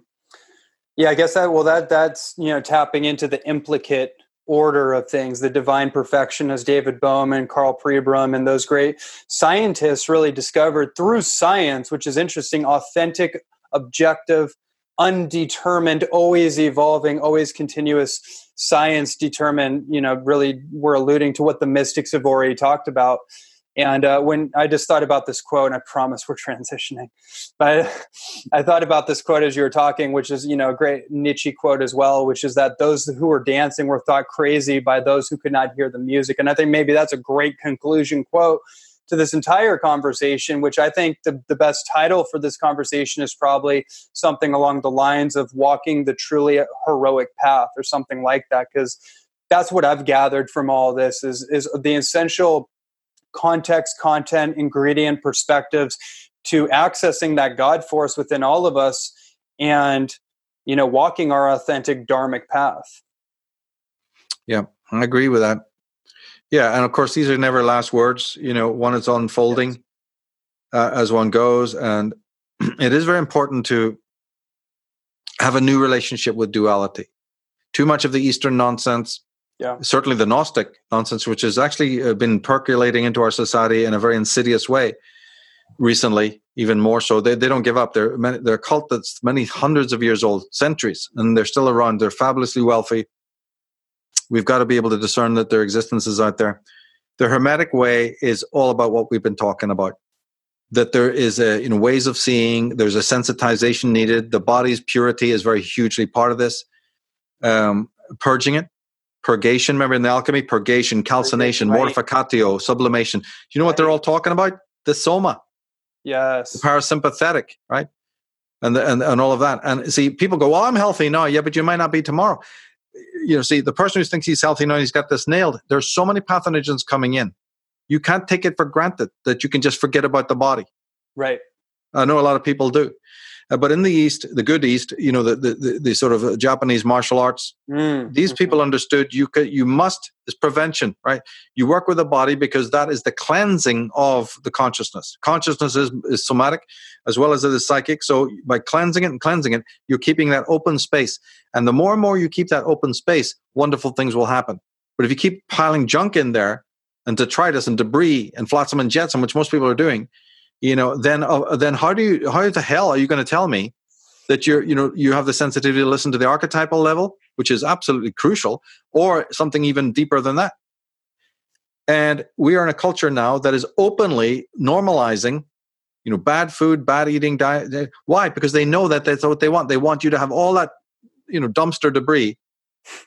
Yeah, I guess that well that that's you know tapping into the implicate order of things, the divine perfection, as David Bohm and Karl Pribram and those great scientists really discovered through science, which is interesting, authentic, objective, undetermined, always evolving, always continuous science determined, you know, really we're alluding to what the mystics have already talked about. And uh, when I just thought about this quote, and I promise we're transitioning, but I thought about this quote as you were talking, which is, you know, a great Nietzsche quote as well, which is that those who were dancing were thought crazy by those who could not hear the music. And I think maybe that's a great conclusion quote to this entire conversation, which I think the, the best title for this conversation is probably something along the lines of walking the truly heroic path or something like that. Because that's what I've gathered from all this is, is the essential context, content, ingredient perspectives to accessing that God force within all of us and, you know, walking our authentic dharmic path. Yeah, I agree with that. Yeah, and of course these are never last words. You know, one is unfolding yes. uh, as one goes, and it is very important to have a new relationship with duality. Too much of the Eastern nonsense, yeah, certainly the Gnostic nonsense, which has actually uh, been percolating into our society in a very insidious way recently, even more so. They, they don't give up. They're, many, they're a cult that's many hundreds of years old, centuries, and they're still around. They're fabulously wealthy. We've got to be able to discern that their existence is out there. The Hermetic way is all about what we've been talking about. That there is a you know ways of seeing. There's a sensitization needed. The body's purity is very hugely part of this. Um, purging it, purgation. Remember in the alchemy, purgation, calcination, right. mortificatio, sublimation. Do you know what they're all talking about? The soma. Yes. The parasympathetic, right? And, the, and and all of that. And see, people go, "Well, I'm healthy now." Yeah, but you might not be tomorrow you know, see, the person who thinks he's healthy now, he's got this nailed. There's so many pathogens coming in. you can't take it for granted that you can just forget about the body. Right. I know a lot of people do. Uh, but in the East, the good East, you know, the the, the, the sort of uh, Japanese martial arts, Mm. these Mhm. people understood you could, you must is prevention, right? You work with the body because that is the cleansing of the consciousness. Consciousness is, is somatic as well as it is psychic. So by cleansing it and cleansing it, you're keeping that open space. And the more and more you keep that open space, wonderful things will happen. But if you keep piling junk in there and detritus and debris and flotsam and jetsam, which most people are doing, you know, then uh, then how do you how the hell are you going to tell me that you're you know you have the sensitivity to listen to the archetypal level, which is absolutely crucial, or something even deeper than that? And we are in a culture now that is openly normalizing, you know, bad food, bad eating, diet. Why? Because they know that that's what they want. They want you to have all that, you know, dumpster debris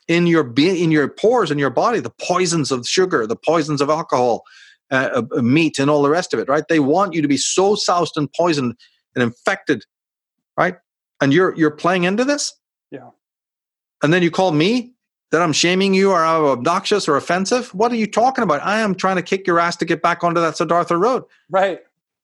in your in your pores in your body, the poisons of sugar, the poisons of alcohol, uh, uh, meat, and all the rest of it. Right? They want you to be so soused and poisoned and infected, right? And you're you're playing into this. Yeah. And then you call me that I'm shaming you or I'm obnoxious or offensive. What are you talking about? I am trying to kick your ass to get back onto that Siddhartha road, Right.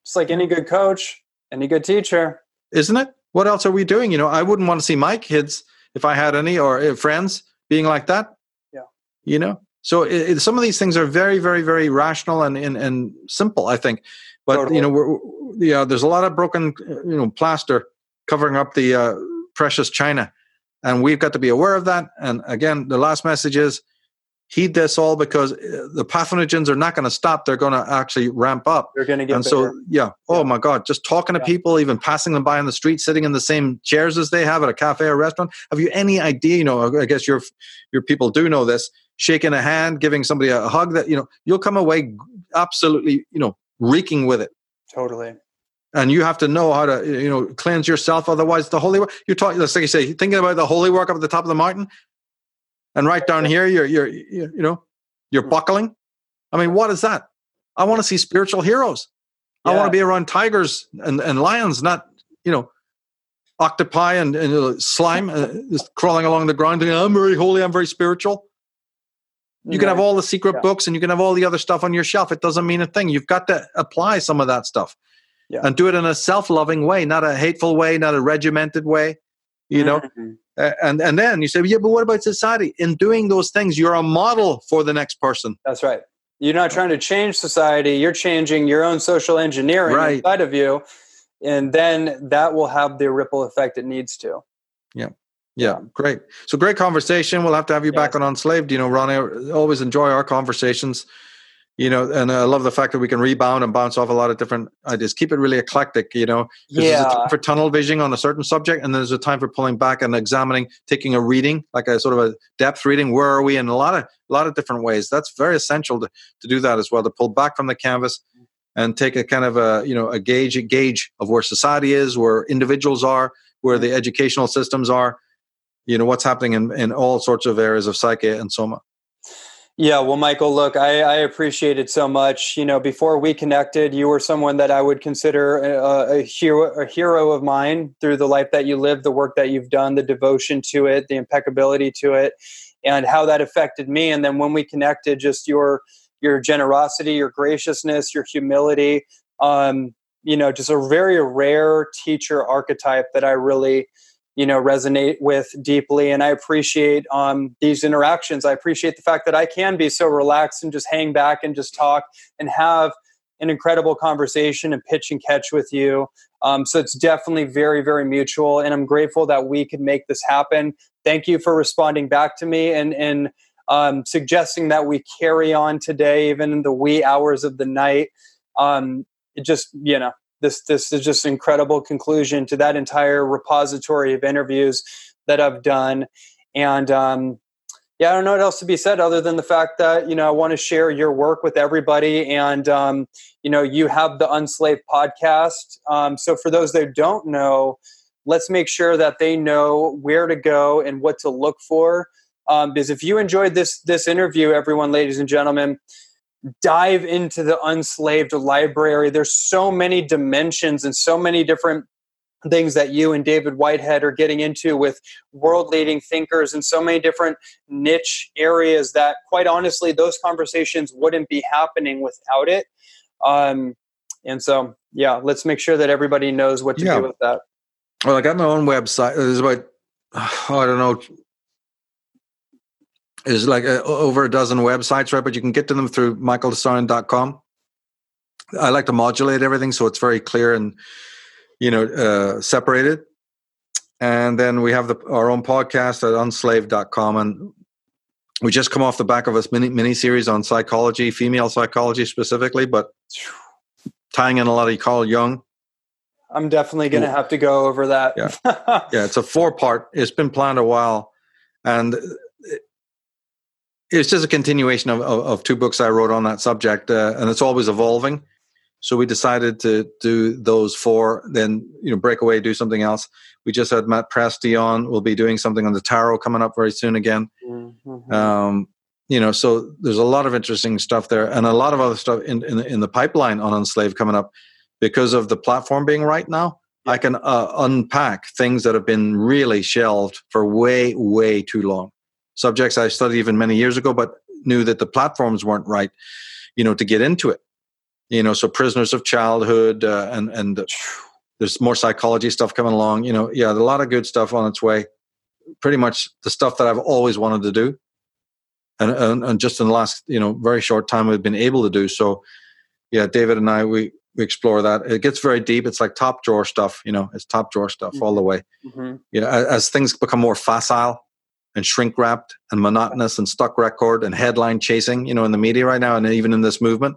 Just like any good coach, any good teacher. isn't it? What else are we doing? You know, I wouldn't want to see my kids if I had any or uh, friends being like that. Yeah. You know, so it, it, some of these things are very, very, very rational and and, and simple. I think, but Totally. you know, we're, yeah, there's a lot of broken, you know, plaster covering up the uh, precious china, and we've got to be aware of that. And again, the last message is heed this all because uh, the pathogens are not going to stop; they're going to actually ramp up. You're going to get and bigger. so, yeah. Oh Yeah. my God! Just talking to Yeah. people, even passing them by on the street, sitting in the same chairs as they have at a cafe or restaurant. Have you any idea? You know, I guess your your people do know this. Shaking a hand, giving somebody a hug, that you know, you'll come away absolutely, you know, reeking with it. totally. And you have to know how to, you know, cleanse yourself. Otherwise, the holy work. You're talking. Like you say, thinking about the holy work up at the top of the mountain, and right down here, you're, you're, you you know, you're Hmm. buckling. I mean, what is that? I want to see spiritual heroes. I want to be around tigers and, and lions, not you know, octopi and, and uh, slime uh, just crawling along the ground. Thinking, I'm very holy. I'm very spiritual. You can have all the secret Yeah. books and you can have all the other stuff on your shelf. It doesn't mean a thing. You've got to apply some of that stuff Yeah. and do it in a self-loving way, not a hateful way, not a regimented way. You know, Mhm. Uh, and and then you say, yeah, but what about society? In doing those things, you're a model for the next person. That's right. You're not trying to change society. You're changing your own social engineering Right. inside of you, and then that will have the ripple effect it needs to. Yeah, great. So great conversation. We'll have to have you back on Unslaved. You know, Ronnie, always enjoy our conversations. You know, and uh, I love the fact that we can rebound and bounce off a lot of different ideas. Keep it really eclectic. You know, 'Cause There's a Yeah, time for tunnel vision on a certain subject, and there's a time for pulling back and examining, taking a reading, like a sort of a depth reading. Where are we in a lot of a lot of different ways? That's very essential to, to do that as well. To pull back from the canvas and take a kind of a you know a gauge a gauge of where society is, where individuals are, where the educational systems are. You know what's happening in, in all sorts of areas of psyche and soma. Yeah, well, Michael, look, I, I appreciate it so much. You know, before we connected, you were someone that I would consider a, a hero, a hero of mine through the life that you lived, the work that you've done, the devotion to it, the impeccability to it, and how that affected me. And then when we connected, just your your generosity, your graciousness, your humility, um, you know, just a very rare teacher archetype that I really you know resonate with deeply. And i appreciate um, these interactions. I appreciate the fact that i can be so relaxed and just hang back and just talk and have an incredible conversation and pitch and catch with you. Um, so it's definitely very very mutual and i'm grateful that we could make this happen. Thank you for responding back to me and and um, suggesting that we carry on today even in the wee hours of the night. Um, it just you know this this is just incredible conclusion to that entire repository of interviews that I've done, and um, yeah, I don't know what else to be said other than the fact that you know I want to share your work with everybody, and um, you know you have the Unslaved podcast. Um, so for those that don't know, let's make sure that they know where to go and what to look for. Um, because if you enjoyed this this interview, everyone, ladies and gentlemen, dive into the unslaved library there's so many dimensions and so many different things that you and David Whitehead are getting into with world leading thinkers in so many different niche areas that, quite honestly, those conversations wouldn't be happening without it. Um, and so, yeah, let's make sure that everybody knows what to yeah. do with that. Well, I got my own website. There's about, oh, I don't know, there's like a, over a dozen websites, right? But you can get to them through michaeltsarion.com. I like to modulate everything so it's very clear and you know, uh, separated. And then we have the, our own podcast at unslaved.com. And we just come off the back of a mini, mini series on psychology, female psychology specifically, but tying in a lot of Carl Jung. I'm definitely going to have to go over that. yeah. yeah, it's a four part. It's been planned a while. And it's just a continuation of, of, of, two books I wrote on that subject. Uh, and it's always evolving. So we decided to do those four, then you know break away, do something else. We just had Matt Presti on. We'll be doing something on the tarot coming up very soon again. Mm-hmm. Um, you know, so there's a lot of interesting stuff there, and a lot of other stuff in in, in the pipeline on Unslaved coming up because of the platform being right now. I can uh, unpack things that have been really shelved for way, way too long. Subjects I studied even many years ago, but knew that the platforms weren't right, you know, to get into it. You know so prisoners of childhood uh, and and there's more psychology stuff coming along you know yeah a lot of good stuff on its way. Pretty much the stuff that i've always wanted to do. And, and, and just in the last you know very short time we've been able to do so yeah david and i we we explore that. It gets very deep. It's like top drawer stuff you know it's top drawer stuff mm-hmm. all the way. Mm-hmm. you know as, as things become more facile and shrink wrapped and monotonous and stuck record and headline chasing you know in the media right now and even in this movement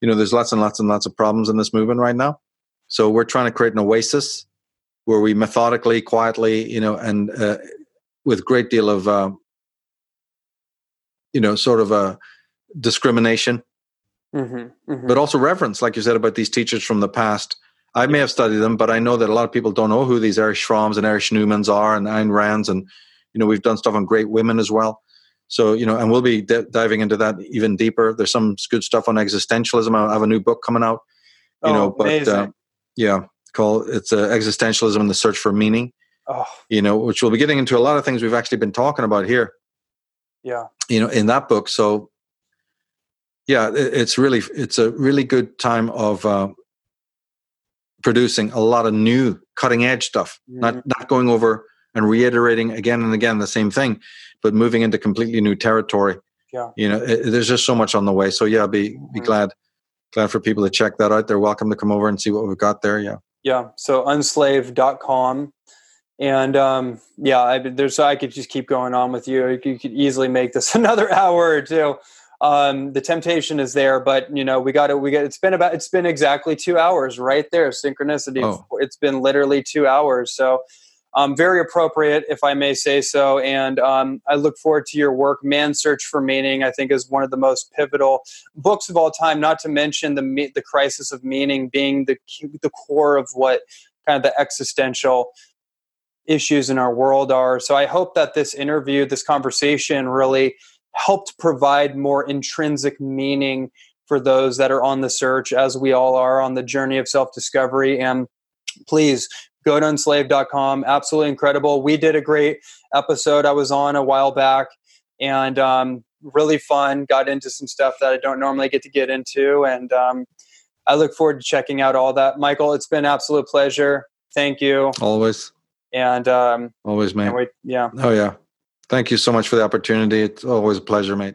you know, there's lots and lots and lots of problems in this movement right now. So we're trying to create an oasis where we methodically, quietly, you know, and uh, with great deal of, uh, you know, sort of a discrimination, mm-hmm, mm-hmm. but also reverence, like you said about these teachers from the past. I may have studied them, but I know that a lot of people don't know who these Erich Fromms and Erich Neumanns are, and Ayn Rands, and you know, we've done stuff on great women as well. So, you know, and we'll be d- diving into that even deeper. There's some good stuff on existentialism. I have a new book coming out, you oh, know, but uh, yeah, called it's uh, existentialism and the search for meaning. Oh. You know, which we'll be getting into a lot of things we've actually been talking about here. Yeah. You know, in that book. So, yeah, it, it's really it's a really good time of uh, producing a lot of new cutting edge stuff. Mm-hmm. Not not going over and reiterating again and again the same thing, but moving into completely new territory. Yeah. You know, it, there's just so much on the way. So yeah, be be mm-hmm. glad glad for people to check that out. They're welcome to come over and see what we've got there. Yeah. Yeah. So unslaved.com. And um, yeah, I, there's so I could just keep going on with you. You could easily make this another hour or two. Um, the temptation is there, but you know we got to we got. It's been about it's been exactly two hours right there. Synchronicity. Oh. It's been literally two hours. So um, very appropriate, if I may say so. And um, I look forward to your work. Man's Search for Meaning, I think, is one of the most pivotal books of all time. Not to mention the the crisis of meaning being the the core of what kind of the existential issues in our world are. So I hope that this interview, this conversation, really helped provide more intrinsic meaning for those that are on the search, as we all are on the journey of self discovery. And please go to unslaved.com. Absolutely incredible. We did a great episode I was on a while back and um, really fun. Got into some stuff that I don't normally get to get into. And um, I look forward to checking out all that. Michael, it's been absolute pleasure. Thank you. Always. And um, always, mate. We, yeah. Oh, yeah. Thank you so much for the opportunity. It's always a pleasure, mate.